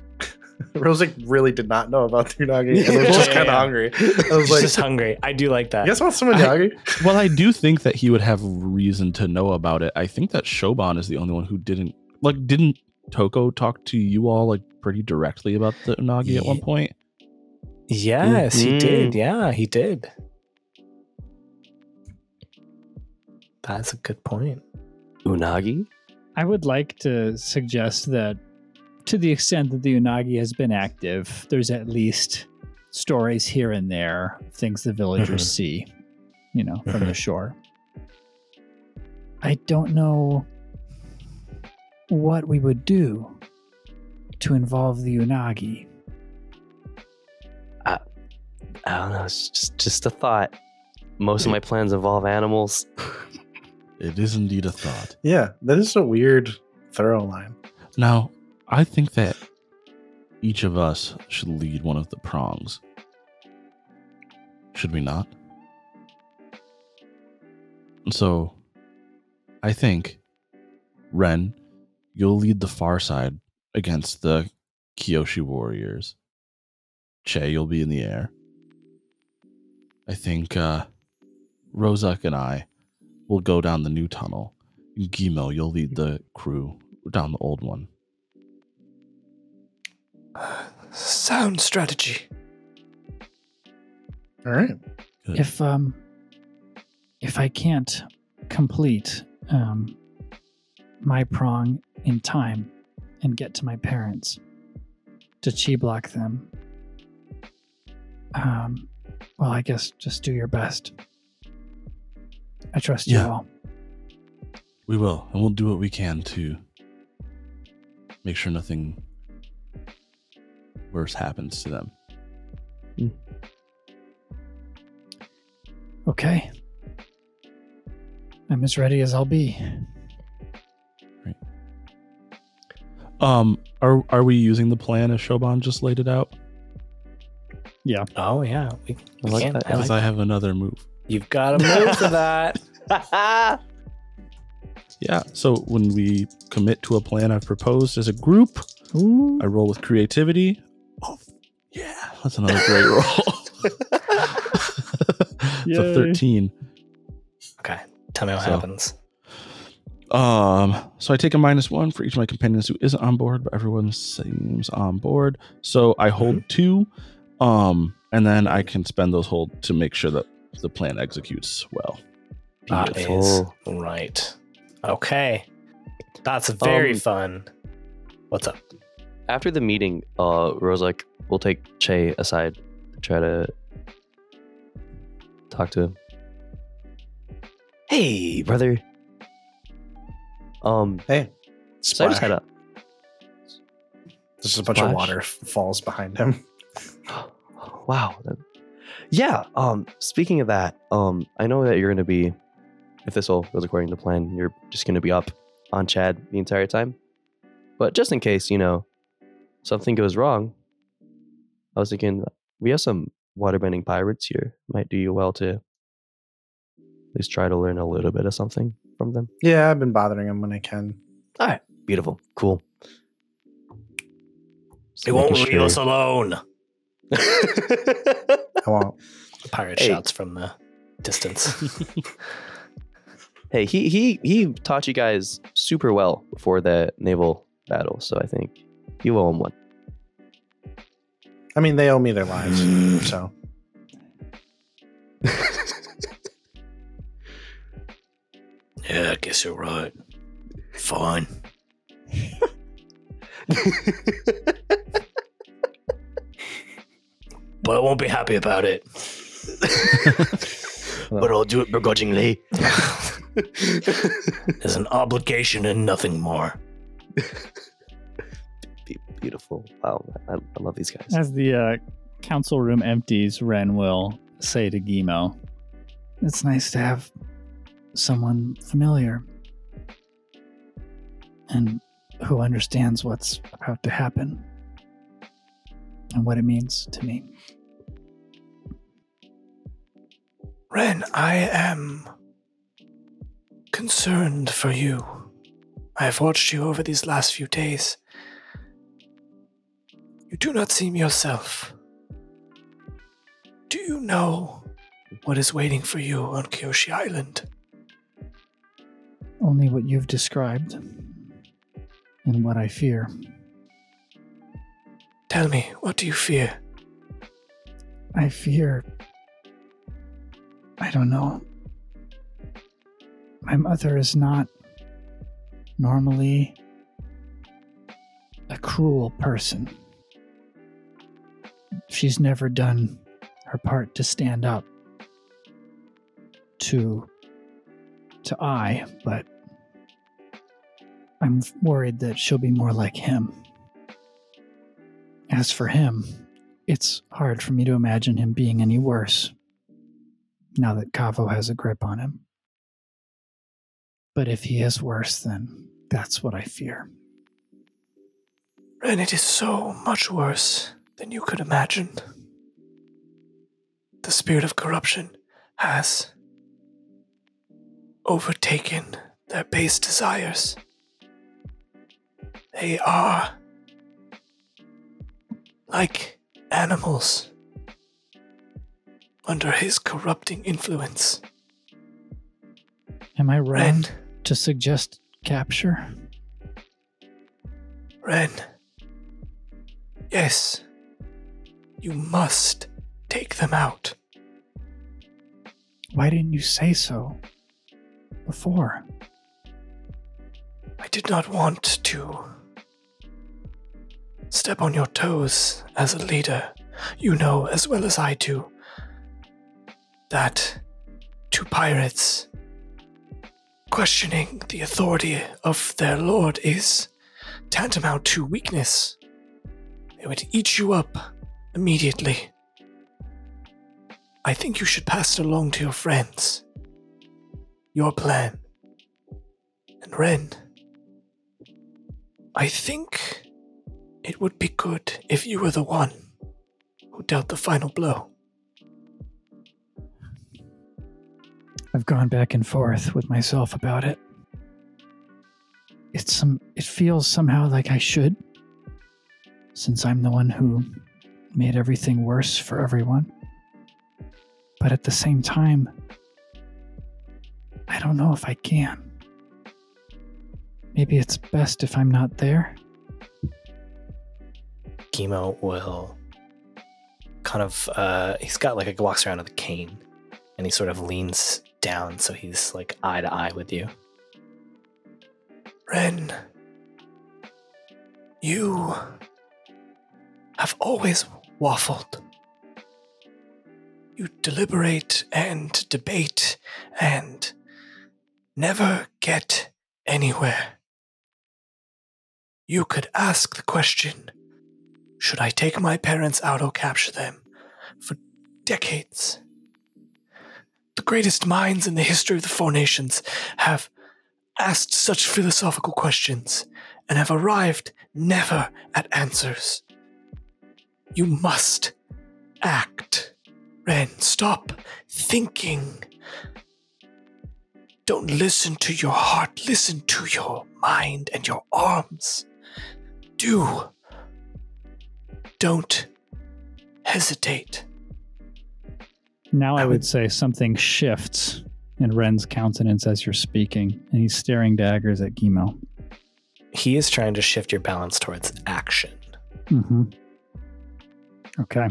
Speaker 5: Rosic really did not know about the unagi and was just
Speaker 1: Yeah,
Speaker 5: kind of
Speaker 1: yeah.
Speaker 5: hungry. I was
Speaker 1: He's
Speaker 5: like,
Speaker 1: just hungry. I do like that.
Speaker 5: you guys want some unagi?
Speaker 4: Well, I do think that he would have reason to know about it. I think that Shoban is the only one who didn't like didn't Toko talk to you all like pretty directly about the Unagi at one point?
Speaker 1: Yes, he
Speaker 3: Mhm.
Speaker 1: did. Yeah, he did. That's a good point.
Speaker 3: Unagi.
Speaker 2: I would like to suggest that to the extent that the Unagi has been active, there's at least stories here and there, things the villagers
Speaker 1: Mhm.
Speaker 2: see, you know, from the
Speaker 1: Mhm.
Speaker 2: shore. I don't know what we would do to involve the Unagi.
Speaker 3: I don't know. It's just just a thought. Most of my plans involve animals.
Speaker 4: It is indeed a thought.
Speaker 5: Yeah, that is a weird thorough line.
Speaker 4: Now, I think that each of us should lead one of the prongs. Should we not? So, I think, Ren, you'll lead the far side against the Kyoshi warriors. Che, you'll be in the air. I think uh, Rozak and I will go down the new tunnel. Gimo, you'll lead the crew down the old one.
Speaker 1: Sound strategy.
Speaker 5: All right.
Speaker 4: Good.
Speaker 2: If um if I can't complete um my prong in time and get to my parents to chi block them, um well I guess just do your best. I trust you all.
Speaker 4: We will, and we'll do what we can to make sure nothing worse happens to them.
Speaker 2: Okay. I'm as ready as I'll be.
Speaker 4: Um, are are we using the plan as Shoban just laid it out? Yeah.
Speaker 1: Oh yeah, we, we
Speaker 3: like
Speaker 1: can.
Speaker 3: that.
Speaker 1: I
Speaker 4: Because
Speaker 1: like-
Speaker 4: I have another move.
Speaker 1: You've got to move for that.
Speaker 4: Yeah. So when we commit to a plan I've proposed as a group,
Speaker 2: Ooh.
Speaker 4: I roll with creativity. Oh, yeah, that's another great roll. it's a thirteen.
Speaker 1: okay, tell me what
Speaker 4: So-
Speaker 1: happens.
Speaker 4: Um, so I take a minus one for each of my companions who isn't on board, but everyone seems on board. So I hold two, um, and then I can spend those hold to make sure that the plan executes well.
Speaker 1: That is
Speaker 3: Beautiful.
Speaker 1: right. Okay, that's very
Speaker 3: Um,
Speaker 1: fun. What's up?
Speaker 3: After the meeting, uh, we'll take Che aside to try to talk to him. Hey, brother. Um,
Speaker 5: Hey.
Speaker 3: so I just
Speaker 5: Splash.
Speaker 3: had a
Speaker 5: Just a bunch
Speaker 3: Splash.
Speaker 5: of water f- falls behind him.
Speaker 3: wow. that- Yeah. Um. Speaking of that, um, I know that you're going to be, if this all goes according to plan, you're just going to be up on Chad the entire time. But just in case, you know, something goes wrong, I was thinking we have some waterbending pirates here. Might do you well to at least try to learn a little bit of something from them.
Speaker 5: Yeah, I've been bothering him when I can.
Speaker 3: All right, beautiful. Cool. Just
Speaker 1: They won't
Speaker 3: making
Speaker 1: leave us
Speaker 3: sure.
Speaker 1: alone.
Speaker 5: I won't.
Speaker 1: Pirate
Speaker 3: Hey.
Speaker 1: shouts from the distance.
Speaker 3: hey, he he he taught you guys super well before the naval battle, so I think you owe him one.
Speaker 5: I mean, they owe me their lives. so
Speaker 1: yeah, I guess you're right. Fine. but I won't be happy about it. but I'll do it begrudgingly. There's an obligation and nothing more.
Speaker 3: Be- beautiful. Wow, I, I love these guys.
Speaker 2: As the uh, council room empties, Ren will say to Gimo, It's nice to have someone familiar and who understands what's about to happen and what it means to me.
Speaker 1: Ren, I am concerned for you. I have watched you over these last few days. You do not seem yourself. Do you know what is waiting for you on Kyoshi Island?
Speaker 2: Only what you've described and what I fear.
Speaker 1: Tell me, what do you fear?
Speaker 2: I fear. I don't know. My mother is not normally a cruel person. She's never done her part to stand up to to I, but I'm worried that she'll be more like him. As for him, it's hard for me to imagine him being any worse now that Kaavo has a grip on him. But if he is worse, then that's what I fear.
Speaker 1: And it is so much worse than you could imagine. The spirit of corruption has overtaken their base desires. They are like animals under his corrupting influence.
Speaker 2: Am I wrong
Speaker 1: Ren,
Speaker 2: to suggest capture?
Speaker 1: Ren. Yes. You must take them out.
Speaker 2: Why didn't you say so before?
Speaker 1: I did not want to step on your toes as a leader. You know as well as I do that to pirates, questioning the authority of their lord is tantamount to weakness. They would eat you up immediately. I think you should pass it along to your friends. Your plan. And Ren, I think it would be good if you were the one who dealt the final blow.
Speaker 2: I've gone back and forth with myself about it. It's some it feels somehow like I should since I'm the one who made everything worse for everyone. But at the same time, I don't know if I can. Maybe it's best if I'm not there.
Speaker 1: Gimo will kind of uh he's got like a walks around with a cane and he sort of leans down so he's like eye to eye with you. Ren, you have always waffled. You deliberate and debate and never get anywhere. You could ask the question should I take my parents out or capture them? For decades. The greatest minds in the history of the Four Nations have asked such philosophical questions and have arrived never at answers. You must act. Ren, stop thinking. Don't listen to your heart, listen to your mind and your arms. Do. Don't hesitate.
Speaker 2: Now I,
Speaker 1: I
Speaker 2: would,
Speaker 1: would-
Speaker 2: say something shifts in Ren's countenance as you're speaking, and he's staring daggers at Gimo.
Speaker 1: He is trying to shift your balance towards action.
Speaker 2: Mm-hmm. Okay.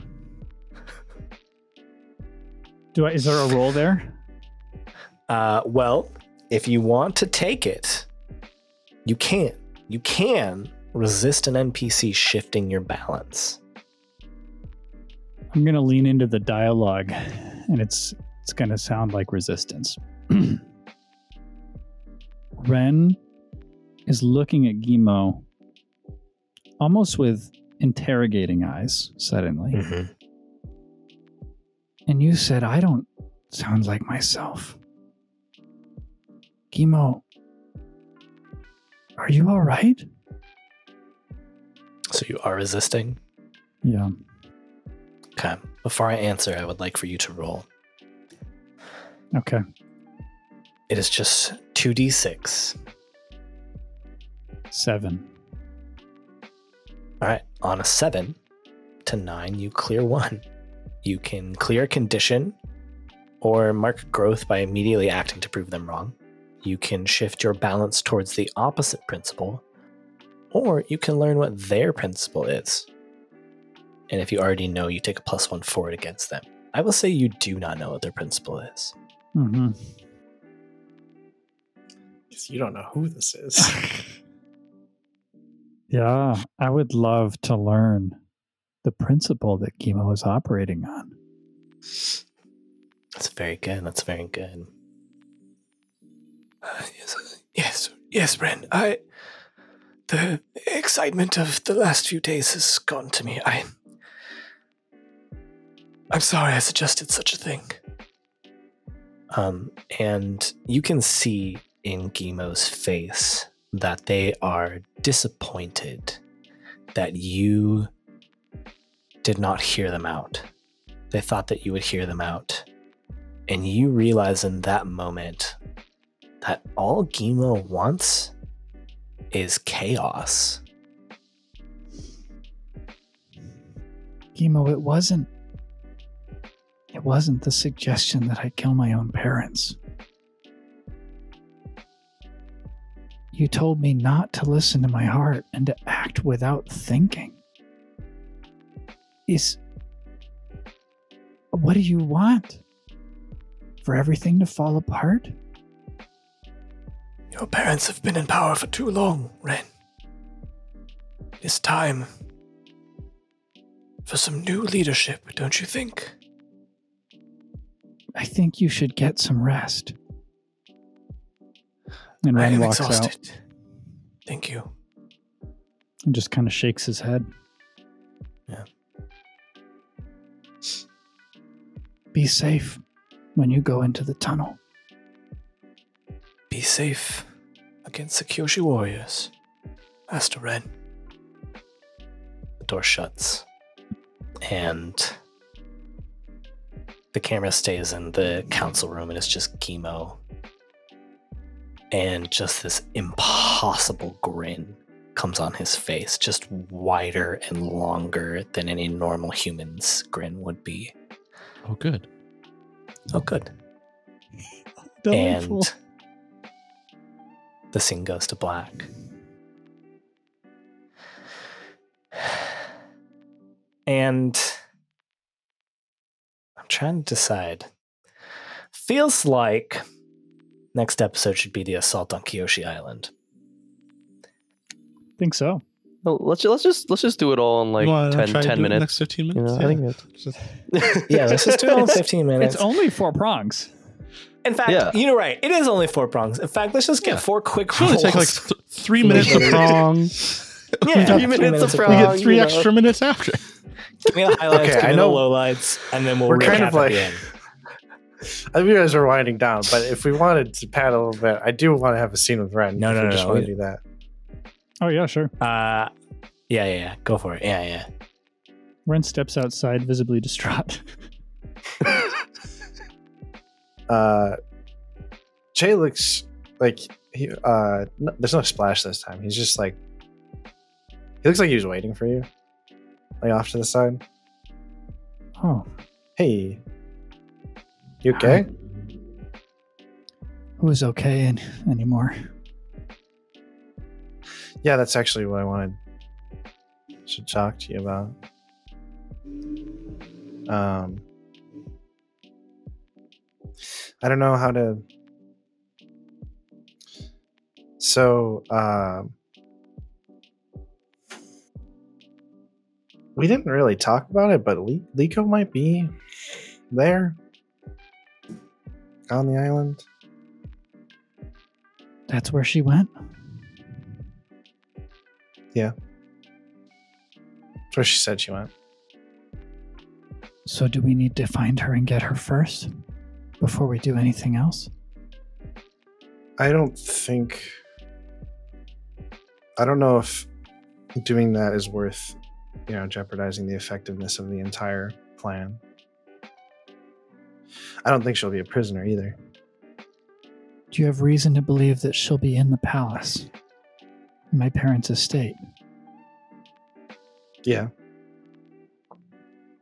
Speaker 2: Do I? Is there a roll there?
Speaker 1: Uh, well, if you want to take it, you can. You can resist an NPC shifting your balance.
Speaker 2: I'm gonna lean into the dialogue, and it's it's gonna sound like resistance. Ren is looking at Gimo almost with interrogating eyes suddenly.
Speaker 1: Mm-hmm.
Speaker 2: And you said, I don't sound like myself. Gimo, are you all right?
Speaker 1: So you are resisting?
Speaker 2: Yeah.
Speaker 1: Okay. Before I answer, I would like for you to roll.
Speaker 2: Okay.
Speaker 1: It is just 2d6.
Speaker 2: Seven.
Speaker 1: All right. On a 7 to 9, you clear one. You can clear a condition or mark growth by immediately acting to prove them wrong. You can shift your balance towards the opposite principle, or you can learn what their principle is. And if you already know, you take a plus one forward against them. I will say you do not know what their principle is.
Speaker 2: Mm-hmm.
Speaker 5: You don't know who this is.
Speaker 2: Yeah, I would love to learn the principle that Gimo is operating on.
Speaker 1: That's very good. That's very good. Uh, yes, yes, yes, Bren. I. The excitement of the last few days has gone to me. I. I'm sorry I suggested such a thing. Um, and you can see in Gimo's face that they are disappointed that you did not hear them out. They thought that you would hear them out. And you realize in that moment that all Gimo wants is chaos.
Speaker 2: Gimo, it wasn't. It wasn't the suggestion that I kill my own parents. You told me not to listen to my heart and to act without thinking. Is. What do you want? For everything to fall apart?
Speaker 1: Your parents have been in power for too long, Ren. It's time for some new leadership, don't you think?
Speaker 2: I think you should get some rest. And Ren walks out.
Speaker 1: Thank you.
Speaker 2: and just kind of shakes his head.
Speaker 1: Yeah.
Speaker 2: Be safe when you go into the tunnel.
Speaker 1: Be safe against the Kyoshi warriors. Master Ren. The door shuts. And the camera stays in the council room and it's just Gimo. And just this impossible grin comes on his face, just wider and longer than any normal human's grin would be.
Speaker 4: Oh, good.
Speaker 1: Oh, good. And the scene goes to black. And I'm trying to decide. Feels like next episode should be the assault on Kyoshi Island.
Speaker 2: think so.
Speaker 3: Well, let's let's just let's just do it all in like
Speaker 4: You wanna
Speaker 3: 10, 10 minutes.
Speaker 4: Next 15
Speaker 3: You
Speaker 4: minutes?
Speaker 3: know, I think it's
Speaker 4: Just-
Speaker 1: Yeah, let's just do it in 15 minutes.
Speaker 2: It's only four prongs.
Speaker 1: In fact,
Speaker 3: Yeah.
Speaker 1: you're right. It is only four prongs. In fact, let's just get
Speaker 4: Yeah.
Speaker 1: four quick
Speaker 4: It's only
Speaker 1: rolls.
Speaker 4: take like th- three minutes to prong.
Speaker 1: yeah,
Speaker 3: three
Speaker 1: three
Speaker 3: minutes of
Speaker 1: of
Speaker 4: We
Speaker 3: prong.
Speaker 4: get three
Speaker 3: you know.
Speaker 4: extra minutes after.
Speaker 1: Give me the highlights,
Speaker 5: Okay,
Speaker 1: give
Speaker 5: I
Speaker 1: me
Speaker 5: know-
Speaker 1: the lowlights, and then we'll
Speaker 5: We're
Speaker 1: recap
Speaker 5: kind of
Speaker 1: at
Speaker 5: like-
Speaker 1: the end.
Speaker 5: you realize we're winding down, but if we wanted to pad a little bit, I do want to have a scene with Ren.
Speaker 1: No,
Speaker 5: if
Speaker 1: no, no,
Speaker 5: just
Speaker 1: no.
Speaker 5: want to do that.
Speaker 2: Oh yeah, sure.
Speaker 1: Uh, yeah, yeah, yeah. Go for it. Yeah, yeah.
Speaker 2: Ren steps outside, visibly distraught.
Speaker 5: Uh, Jay looks like he. Uh, no, there's no splash this time. He's just like he looks like he was waiting for you, like off to the side.
Speaker 2: oh,
Speaker 5: Hey, you okay?
Speaker 2: who's okay an- anymore?
Speaker 5: Yeah, that's actually what I wanted to talk to you about. Um, I don't know how to. So, um, we didn't really talk about it, but Le- Liko might be there on the island.
Speaker 2: That's where she went. Yeah.
Speaker 5: That's where she said she went.
Speaker 2: So do we need to find her and get her first before we do anything else?
Speaker 5: I don't think. I don't know if doing that is worth, you know, jeopardizing the effectiveness of the entire plan. I don't think she'll be a prisoner either.
Speaker 2: Do you have reason to believe that she'll be in the palace? In my parents' estate?
Speaker 5: Yeah.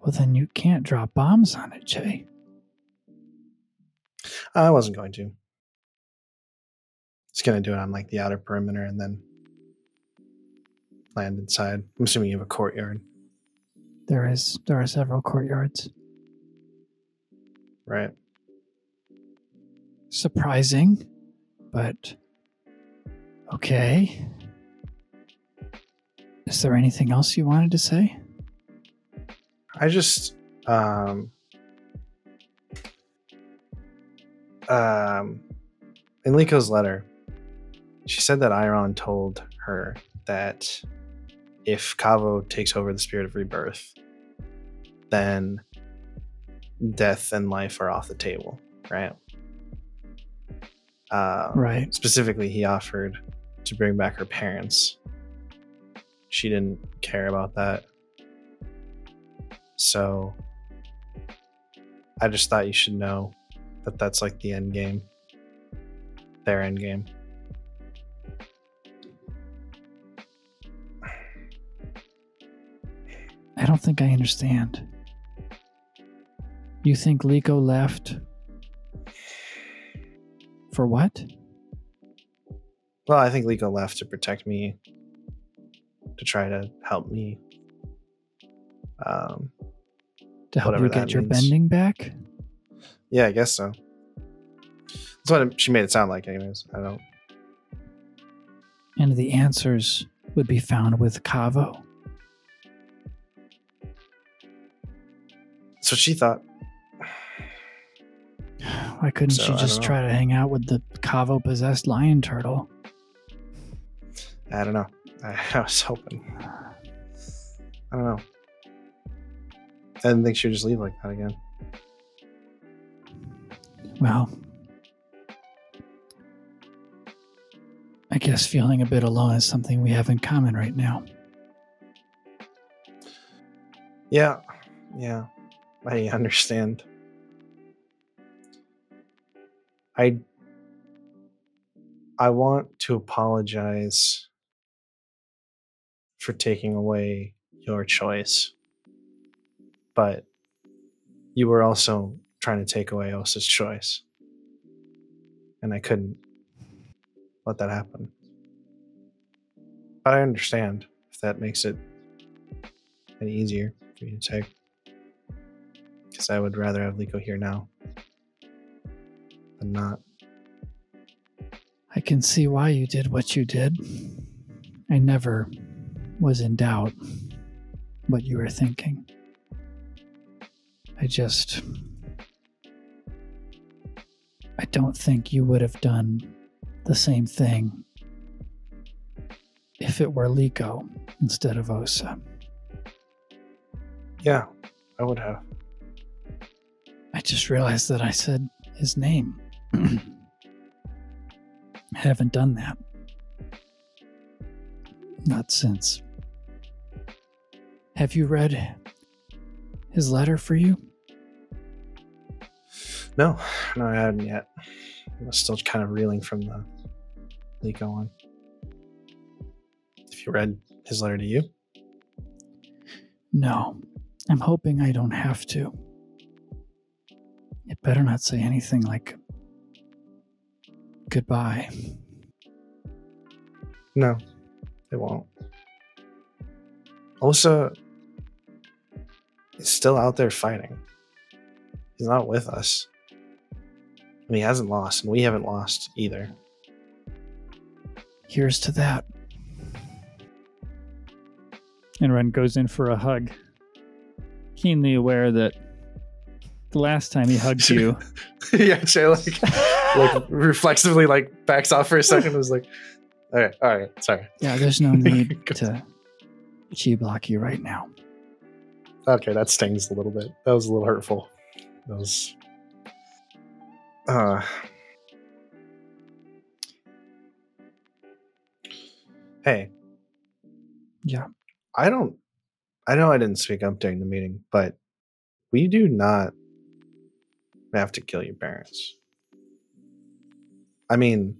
Speaker 2: Well, then you can't drop bombs on it, Jay.
Speaker 5: I wasn't going to. Just gonna do it on like the outer perimeter and then land inside. I'm assuming you have a courtyard,
Speaker 2: There is there are several courtyards.
Speaker 5: Right?
Speaker 2: Surprising, but okay. Is there anything else you wanted to say?
Speaker 5: I just um um in Liko's letter, she said that Iron told her that if Kaavo takes over the spirit of rebirth, then death and life are off the table, right? Uh,
Speaker 2: Right.
Speaker 5: specifically, he offered to bring back her parents she didn't care about that. So I just thought you should know that that's like the end game. Their end game.
Speaker 2: I don't think I understand. You think Liko left for what?
Speaker 5: Well, I think Liko left to protect me, to try to help me. Um,
Speaker 2: To help you get your
Speaker 5: means.
Speaker 2: bending back?
Speaker 5: yeah, I guess so. That's what it- she made it sound like, anyways. I don't.
Speaker 2: And the answers would be found with Kaavo.
Speaker 5: That's what she thought.
Speaker 2: Why couldn't
Speaker 5: So,
Speaker 2: she just try to hang out with the Kaavo possessed lion turtle?
Speaker 5: I don't know. I, I was hoping. I don't know. I didn't think she would just leave like that again.
Speaker 2: Well, I guess feeling a bit alone is something we have in common right now.
Speaker 5: Yeah, yeah, I understand. I I want to apologize for taking away your choice, but you were also trying to take away Osa's choice, and I couldn't let that happen. But I understand if that makes it any easier for you to take. Because I would rather have Liko here now than not.
Speaker 2: I can see why you did what you did. I never was in doubt what you were thinking. I just. I don't think you would have done the same thing if it were Liko instead of Osa.
Speaker 5: Yeah, I would have.
Speaker 2: I just realized that I said his name. I haven't done that. Not since. Have you read his letter for you?
Speaker 5: No, no, I hadn't yet. I was still kind of reeling from the Liko one. If you read his letter to you,
Speaker 2: No. I'm hoping I don't have to. It better not say anything like goodbye.
Speaker 5: no, it won't. Osa is still out there fighting. He's not with us. And he hasn't lost, and we haven't lost either.
Speaker 2: Here's to that. And Ren goes in for a hug, keenly aware that the last time he hugged you,
Speaker 5: yeah, Jay like like reflexively like backs off for a second and was like, all right, all right, sorry.
Speaker 2: yeah, there's no need to chi block you right now.
Speaker 5: Okay, that stings a little bit. That was a little hurtful. That was uh Hey,
Speaker 2: Yeah.
Speaker 5: I don't I know I didn't speak up during the meeting, but we do not have to kill your parents. I mean,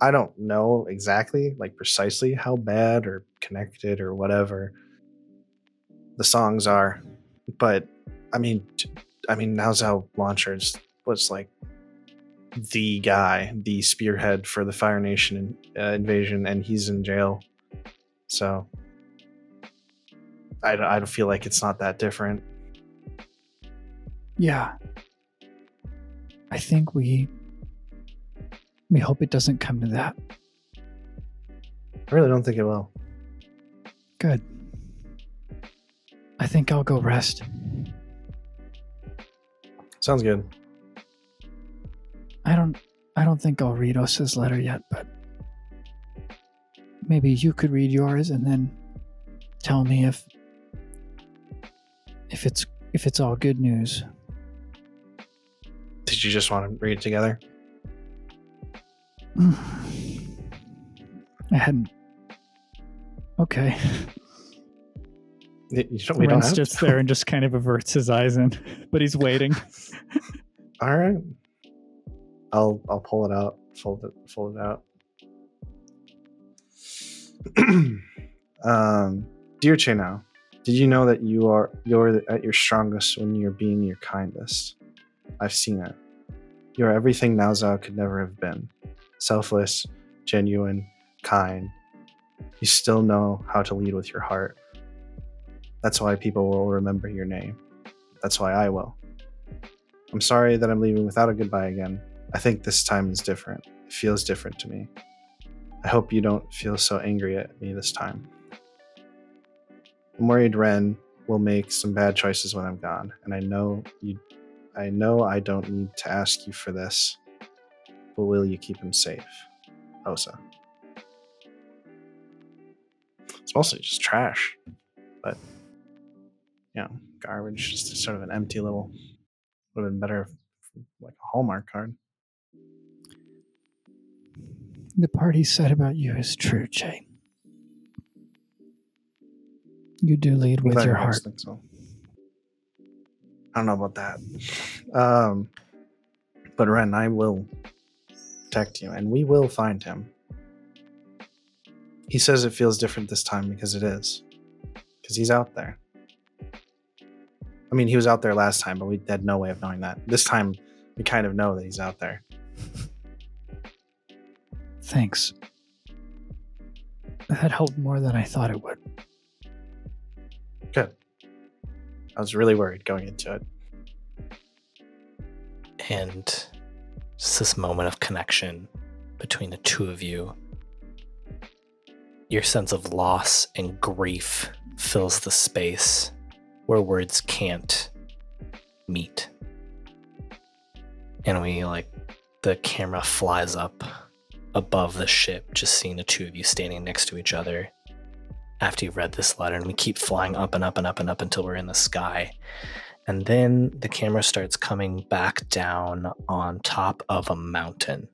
Speaker 5: I don't know exactly, like precisely how bad or connected or whatever the songs are, but I mean, I mean, Naozao Launchers was like the guy, the spearhead for the Fire Nation uh, invasion, and he's in jail. So I, I don't feel like it's not that different.
Speaker 2: Yeah. I think we we hope it doesn't come to that.
Speaker 5: I really don't think it will.
Speaker 2: Good. I think I'll go rest.
Speaker 5: Sounds good.
Speaker 2: I don't I don't think I'll read Osa's letter yet, but maybe you could read yours and then tell me if if it's if it's all good news.
Speaker 5: Did you just want to read it together?
Speaker 2: I hadn't Okay.
Speaker 5: Y- You don't, we
Speaker 2: Ren sits
Speaker 5: to.
Speaker 2: there and just kind of averts his eyes in, but he's waiting.
Speaker 5: All right. I'll I'll pull it out. Fold it. Fold it out. um, dear Cheno, did you know that you are you're at your strongest when you're being your kindest? I've seen it. You're everything Naozao could never have been. Selfless, genuine, kind. You still know how to lead with your heart. That's why people will remember your name. That's why I will. I'm sorry that I'm leaving without a goodbye again. I think this time is different. It feels different to me. I hope you don't feel so angry at me this time. I'm worried Ren will make some bad choices when I'm gone, and I know you I know I don't need to ask you for this, but will you keep him safe? Osa. It's mostly just trash, but yeah, garbage, just sort of an empty little would have been better if, like a Hallmark card.
Speaker 2: The part he said about you is true, Jay. You do lead with your heart.
Speaker 5: so. I don't know about that. Um, but Ren, I will protect you, and we will find him. He says it feels different this time because it is, because he's out there. I mean, he was out there last time, but we had no way of knowing that. This time, we kind of know that he's out there.
Speaker 2: Thanks. That helped more than I thought it would.
Speaker 5: Good. I was really worried going into it.
Speaker 1: and just this moment of connection between the two of you. Your sense of loss and grief fills the space where words can't meet. And we like the camera flies up above the ship, just seeing the two of you standing next to each other after you've read this letter. And we keep flying up and up and up and up until we're in the sky. And then the camera starts coming back down on top of a mountain.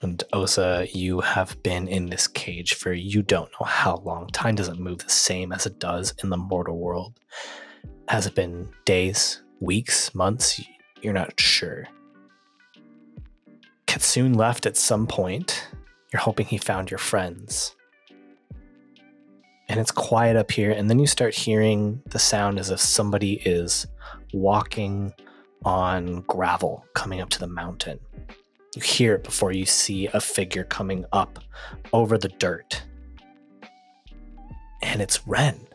Speaker 1: And Osa, you have been in this cage for you don't know how long. Time doesn't move the same as it does in the mortal world. Has it been days, weeks, months? You're not sure. Katsune left at some point. You're hoping he found your friends and it's quiet up here and then you start hearing the sound as if somebody is walking on gravel coming up to the mountain. You hear it before you see a figure coming up over the dirt. And it's ren.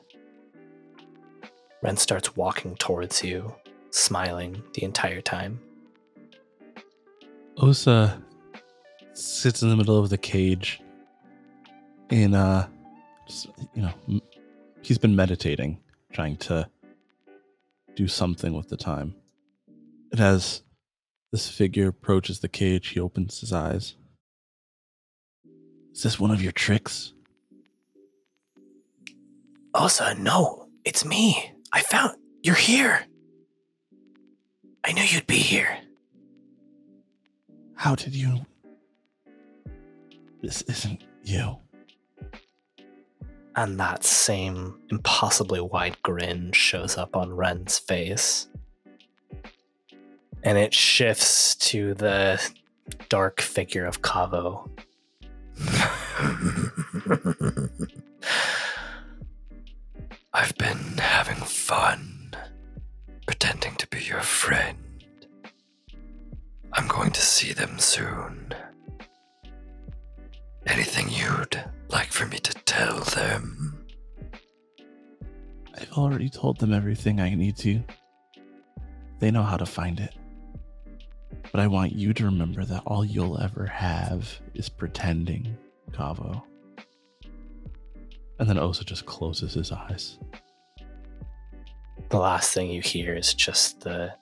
Speaker 1: Ren starts walking towards you smiling the entire time.
Speaker 4: Osa sits in the middle of the cage and uh just, you know he's been meditating trying to do something with the time and as this figure approaches the cage he opens his eyes is this one of your tricks
Speaker 1: Osa, no, it's me. I found you're here. I knew you'd be here.
Speaker 4: how did you this isn't you
Speaker 1: And that same impossibly wide grin shows up on Ren's face. And it shifts to the dark figure of Kaavo.
Speaker 7: I've been having fun pretending to be your friend. I'm going to see them soon. Anything you'd like for me to tell them?
Speaker 4: I've already told them everything I need to. They know how to find it. But I want you to remember that all you'll ever have is pretending, Kaavo. And then Osa just closes his eyes.
Speaker 1: The last thing you hear is just the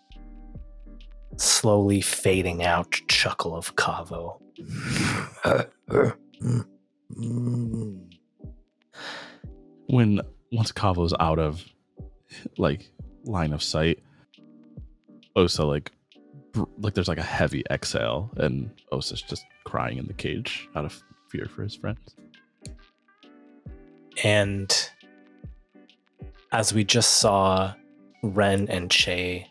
Speaker 1: slowly fading out chuckle of Kaavo. Uh, uh, Mm.
Speaker 4: When once Kaavo's out of like line of sight, Osa like br- like there's like a heavy exhale, and Osa's just crying in the cage out of fear for his friends.
Speaker 1: And as we just saw Ren and Che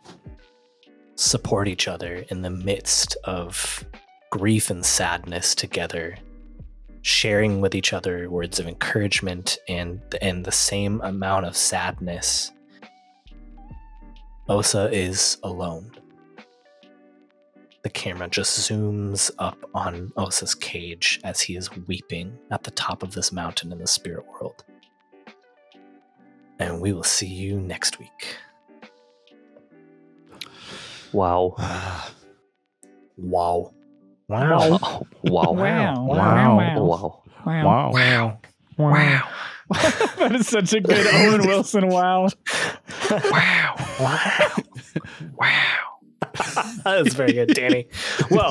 Speaker 1: support each other in the midst of grief and sadness together, sharing with each other words of encouragement and and the same amount of sadness. Osa is alone. The camera just zooms up on Osa's cage as he is weeping at the top of this mountain in the spirit world. And we will see you next week.
Speaker 3: Wow.
Speaker 1: Wow.
Speaker 3: Wow. Wow.
Speaker 2: Wow. Wow.
Speaker 3: Wow.
Speaker 2: Wow.
Speaker 3: Wow.
Speaker 2: Wow.
Speaker 1: Wow.
Speaker 2: that is such a good Owen Wilson wow.
Speaker 1: Wow. Wow. wow. that was very good, Danny. Well,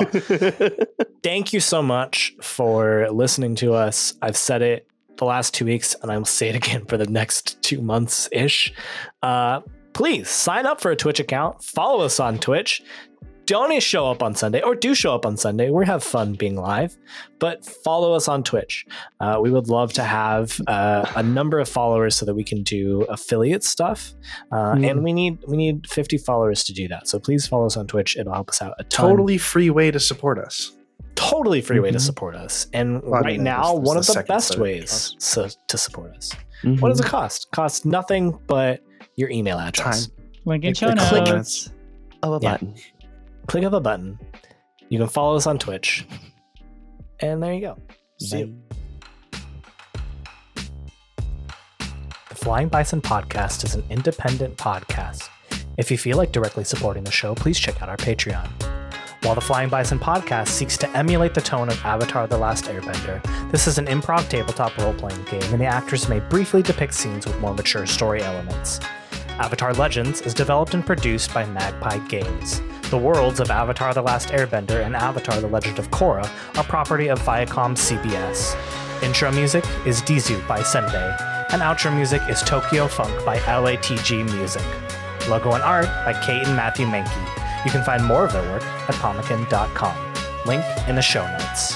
Speaker 1: thank you so much for listening to us. I've said it the last two weeks, and I will say it again for the next two months ish. Uh, please sign up for a Twitch account, follow us on Twitch. Don't show up on Sunday, or do show up on Sunday. We have fun being live, but follow us on Twitch. Uh, we would love to have uh, a number of followers so that we can do affiliate stuff, uh,
Speaker 5: Mm.
Speaker 1: and we need we need fifty followers to do that. So please follow us on Twitch; it'll help us out a ton.
Speaker 5: Totally free way to support us.
Speaker 1: totally free way to
Speaker 5: Mhm.
Speaker 1: support us, and
Speaker 5: Well, I
Speaker 1: right
Speaker 5: mean,
Speaker 1: now,
Speaker 5: this was
Speaker 1: one of the
Speaker 5: second
Speaker 1: best ways so, to support us.
Speaker 3: Mhm.
Speaker 1: What does it cost? Costs nothing but your email address.
Speaker 5: Time.
Speaker 2: Link in show notes.
Speaker 5: comments.
Speaker 3: Of a
Speaker 1: Yeah.
Speaker 3: button.
Speaker 1: Click of a button. You can follow us on Twitch, and there you go. See you. The Flying Bison podcast is an independent podcast. If you feel like directly supporting the show, please check out our Patreon. While the Flying Bison podcast seeks to emulate the tone of Avatar The Last Airbender, this is an improv tabletop role playing game, and the actors may briefly depict scenes with more mature story elements. Avatar Legends is developed and produced by Magpie Games. The worlds of Avatar The Last Airbender and Avatar The Legend of Korra are property of Viacom CBS. Intro music is Dizu by Senbei, and outro music is Tokyo Funk by LATG Music. Logo and art by Cate and Matthew Mahnke. You can find more of their work at pomekin.com. Link in the show notes.